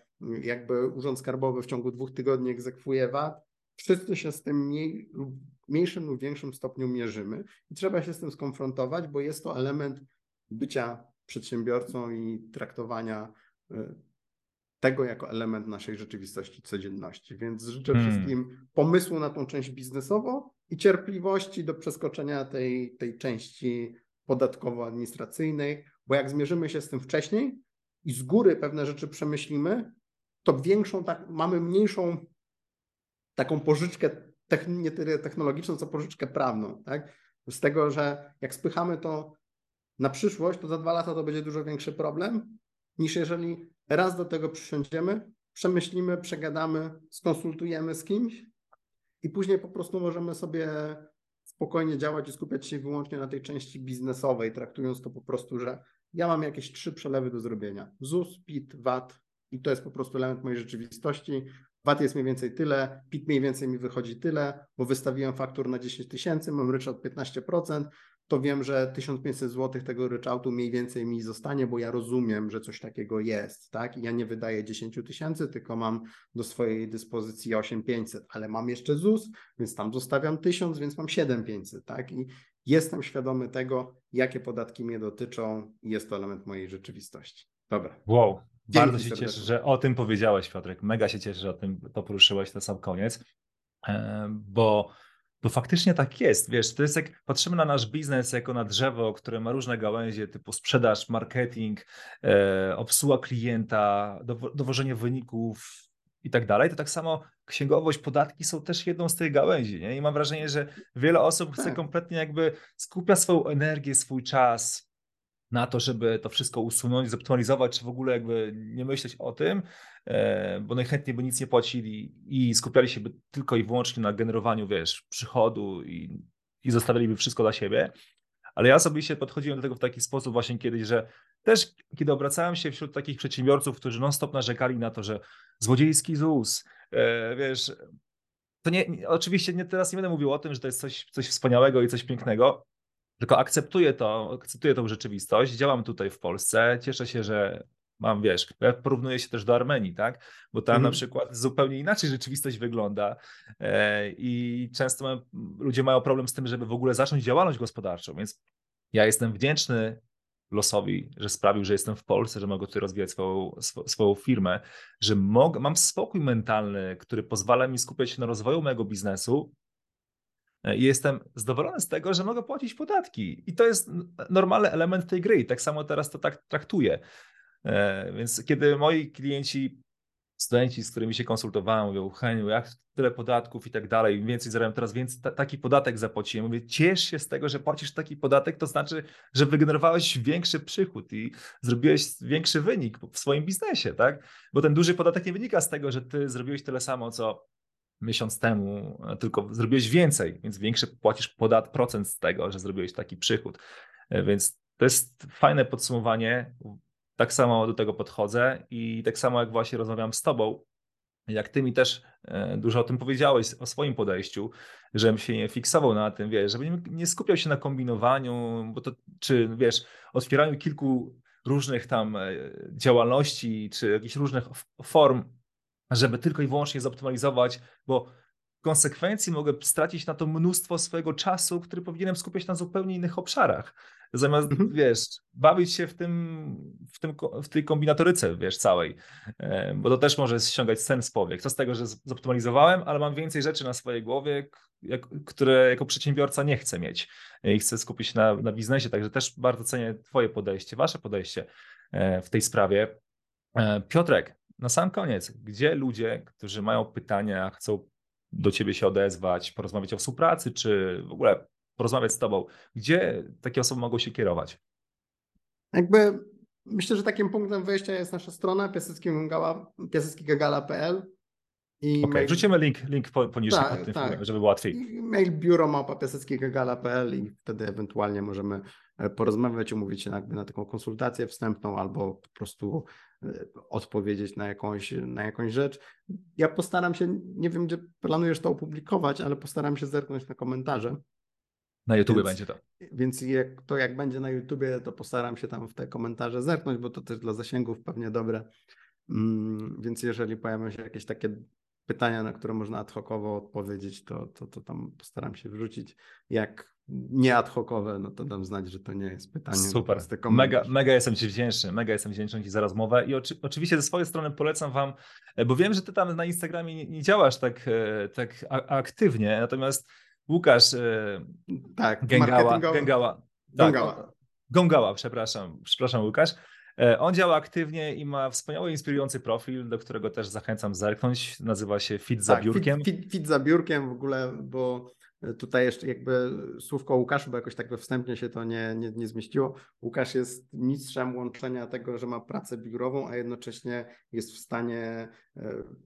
jakby Urząd Skarbowy w ciągu dwóch tygodni egzekwuje VAT. Wszyscy się z tym mniej, mniejszym lub większym stopniu mierzymy i trzeba się z tym skonfrontować, bo jest to element bycia przedsiębiorcą i traktowania y, tego jako element naszej rzeczywistości codzienności. Więc życzę hmm. wszystkim pomysłu na tą część biznesową i cierpliwości do przeskoczenia tej, tej części podatkowo-administracyjnej, bo jak zmierzymy się z tym wcześniej i z góry pewne rzeczy przemyślimy, to większą, tak, mamy mniejszą taką pożyczkę, nie tyle technologiczną, co pożyczkę prawną. Tak? Z tego, że jak spychamy to na przyszłość, to za dwa lata to będzie dużo większy problem, niż jeżeli raz do tego przysiądziemy, przemyślimy, przegadamy, skonsultujemy z kimś i później po prostu możemy sobie spokojnie działać i skupiać się wyłącznie na tej części biznesowej, traktując to po prostu, że ja mam jakieś trzy przelewy do zrobienia. ZUS, PIT, VAT i to jest po prostu element mojej rzeczywistości. VAT jest mniej więcej tyle, PIT mniej więcej mi wychodzi tyle, bo wystawiłem faktur na 10 tysięcy, mam ryczałt 15%, to wiem, że 1500 zł tego ryczałtu mniej więcej mi zostanie, bo ja rozumiem, że coś takiego jest, tak? I ja nie wydaję 10 tysięcy, tylko mam do swojej dyspozycji 8500, ale mam jeszcze ZUS, więc tam zostawiam 1000, więc mam 7500, tak? I jestem świadomy tego, jakie podatki mnie dotyczą i jest to element mojej rzeczywistości. Dobra. Wow, Dzięki bardzo się cieszę, że o tym powiedziałeś, Piotrek. Mega się cieszę, że o tym to poruszyłeś na sam koniec, e, bo bo faktycznie tak jest, wiesz, to jest jak patrzymy na nasz biznes jako na drzewo, które ma różne gałęzie typu sprzedaż, marketing, e, obsługa klienta, dowożenie wyników i tak dalej, to tak samo księgowość, podatki są też jedną z tych gałęzi, nie? I mam wrażenie, że wiele osób chce tak. kompletnie jakby skupia swoją energię, swój czas na to, żeby to wszystko usunąć, zoptymalizować, czy w ogóle jakby nie myśleć o tym, e, bo najchętniej by nic nie płacili i skupiali się by tylko i wyłącznie na generowaniu, wiesz, przychodu i, i zostawialiby wszystko dla siebie. Ale ja sobie się podchodziłem do tego w taki sposób właśnie kiedyś, że też kiedy obracałem się wśród takich przedsiębiorców, którzy non-stop narzekali na to, że złodziejski ZUS, e, wiesz, to nie, oczywiście nie, teraz nie będę mówił o tym, że to jest coś, coś wspaniałego i coś pięknego, tylko akceptuję to, akceptuję tą rzeczywistość, działam tutaj w Polsce, cieszę się, że mam, wiesz, ja porównuję się też do Armenii, tak? Bo tam mm. na przykład zupełnie inaczej rzeczywistość wygląda e, i często ludzie mają problem z tym, żeby w ogóle zacząć działalność gospodarczą, więc ja jestem wdzięczny losowi, że sprawił, że jestem w Polsce, że mogę tutaj rozwijać swoją, swoją firmę, że mam spokój mentalny, który pozwala mi skupiać się na rozwoju mojego biznesu, i jestem zadowolony z tego, że mogę płacić podatki. I to jest normalny element tej gry. I tak samo teraz to tak traktuję. E, więc kiedy moi klienci, studenci, z którymi się konsultowałem, mówią, Heniu, jak tyle podatków i tak dalej, więcej zarabiam teraz, więc taki podatek zapłaciłem. Mówię, ciesz się z tego, że płacisz taki podatek, to znaczy, że wygenerowałeś większy przychód i zrobiłeś większy wynik w swoim biznesie, tak? Bo ten duży podatek nie wynika z tego, że ty zrobiłeś tyle samo, co miesiąc temu, e, tylko zrobiłeś więcej, więc większy płacisz podat procent z tego, że zrobiłeś taki przychód. E, więc to jest fajne podsumowanie. Tak samo do tego podchodzę i tak samo jak właśnie rozmawiam z tobą, jak ty mi też e, dużo o tym powiedziałeś, o swoim podejściu, żebym się nie fiksował na tym, wiesz, żebym nie skupiał się na kombinowaniu, bo to, czy wiesz, otwieraniu kilku różnych tam działalności, czy jakichś różnych form żeby tylko i wyłącznie zoptymalizować, bo w konsekwencji mogę stracić na to mnóstwo swojego czasu, który powinienem skupiać na zupełnie innych obszarach. Zamiast, mhm. wiesz, bawić się w tym, w tym, w tej kombinatoryce, wiesz, całej, e, bo to też może ściągać sen z powiek. Co z tego, że zoptymalizowałem, ale mam więcej rzeczy na swojej głowie, jak, które jako przedsiębiorca nie chcę mieć i chcę skupić się na, na biznesie, także też bardzo cenię twoje podejście, wasze podejście e, w tej sprawie. E, Piotrek, na sam koniec, gdzie ludzie, którzy mają pytania, chcą do ciebie się odezwać, porozmawiać o współpracy, czy w ogóle porozmawiać z tobą, gdzie takie osoby mogą się kierować? Jakby myślę, że takim punktem wyjścia jest nasza strona piaseckigagala.pl. Okej, okay, wrzucimy link, link poniżej, tak, tym tak. żeby było łatwiej. Mail biuro małpapiaseckiegala.pl i wtedy ewentualnie możemy e, porozmawiać, umówić się jakby na taką konsultację wstępną albo po prostu odpowiedzieć na jakąś, na jakąś rzecz. Ja postaram się, nie wiem, gdzie planujesz to opublikować, ale postaram się zerknąć na komentarze. Na YouTube będzie to. Więc jak, to jak będzie na YouTubie, to postaram się tam w te komentarze zerknąć, bo to też dla zasięgów pewnie dobre. Mm, więc jeżeli pojawią się jakieś takie pytania, na które można ad hocowo odpowiedzieć, to, to, to tam postaram się wrzucić. Jak nie ad hocowe, no to dam znać, że to nie jest pytanie. Super. Mega, mega jestem Ci wdzięczny, mega jestem wdzięczny Ci za rozmowę i oczy, oczywiście ze swojej strony polecam Wam, e, bo wiem, że Ty tam na Instagramie nie, nie działasz tak, e, tak aktywnie, natomiast Łukasz e, tak, Gęgała, Gęgała, tak, Gągała, przepraszam, przepraszam Łukasz. On działa aktywnie i ma wspaniały, inspirujący profil, do którego też zachęcam zerknąć. Nazywa się Fit za tak, biurkiem. Fit, fit, fit za biurkiem w ogóle, bo Tutaj jeszcze jakby słówko Łukaszu, bo jakoś tak we wstępnie się to nie, nie, nie zmieściło. Łukasz jest mistrzem łączenia tego, że ma pracę biurową, a jednocześnie jest w stanie,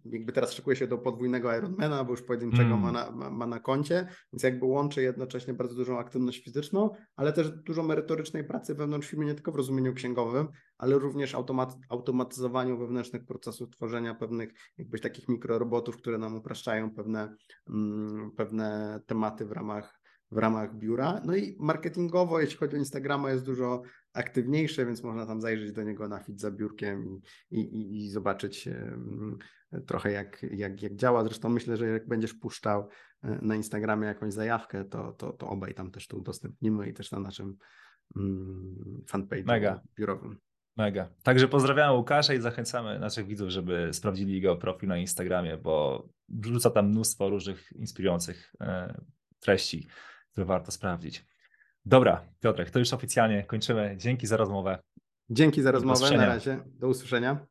jakby teraz szykuje się do podwójnego Ironmana, bo już pojedynczego mm. ma, na, ma, ma na koncie, więc jakby łączy jednocześnie bardzo dużą aktywność fizyczną, ale też dużo merytorycznej pracy wewnątrz firmy, nie tylko w rozumieniu księgowym, ale również automat, automatyzowaniu wewnętrznych procesów tworzenia pewnych jakbyś takich mikrorobotów, które nam upraszczają pewne, mm, pewne tematy w ramach, w ramach biura. No i marketingowo, jeśli chodzi o Instagrama, jest dużo aktywniejsze, więc można tam zajrzeć do niego na fit za biurkiem i, i, i zobaczyć trochę jak, jak, jak działa. Zresztą myślę, że jak będziesz puszczał e, na Instagramie jakąś zajawkę, to, to, to obaj tam też to udostępnimy i też na naszym fanpage'u Mega. biurowym. Mega. Także pozdrawiamy Łukasza i zachęcamy naszych widzów, żeby sprawdzili jego profil na Instagramie, bo wrzuca tam mnóstwo różnych inspirujących e, treści, które warto sprawdzić. Dobra, Piotrek, to już oficjalnie kończymy. Dzięki za rozmowę. Dzięki za rozmowę. Na razie. Do usłyszenia.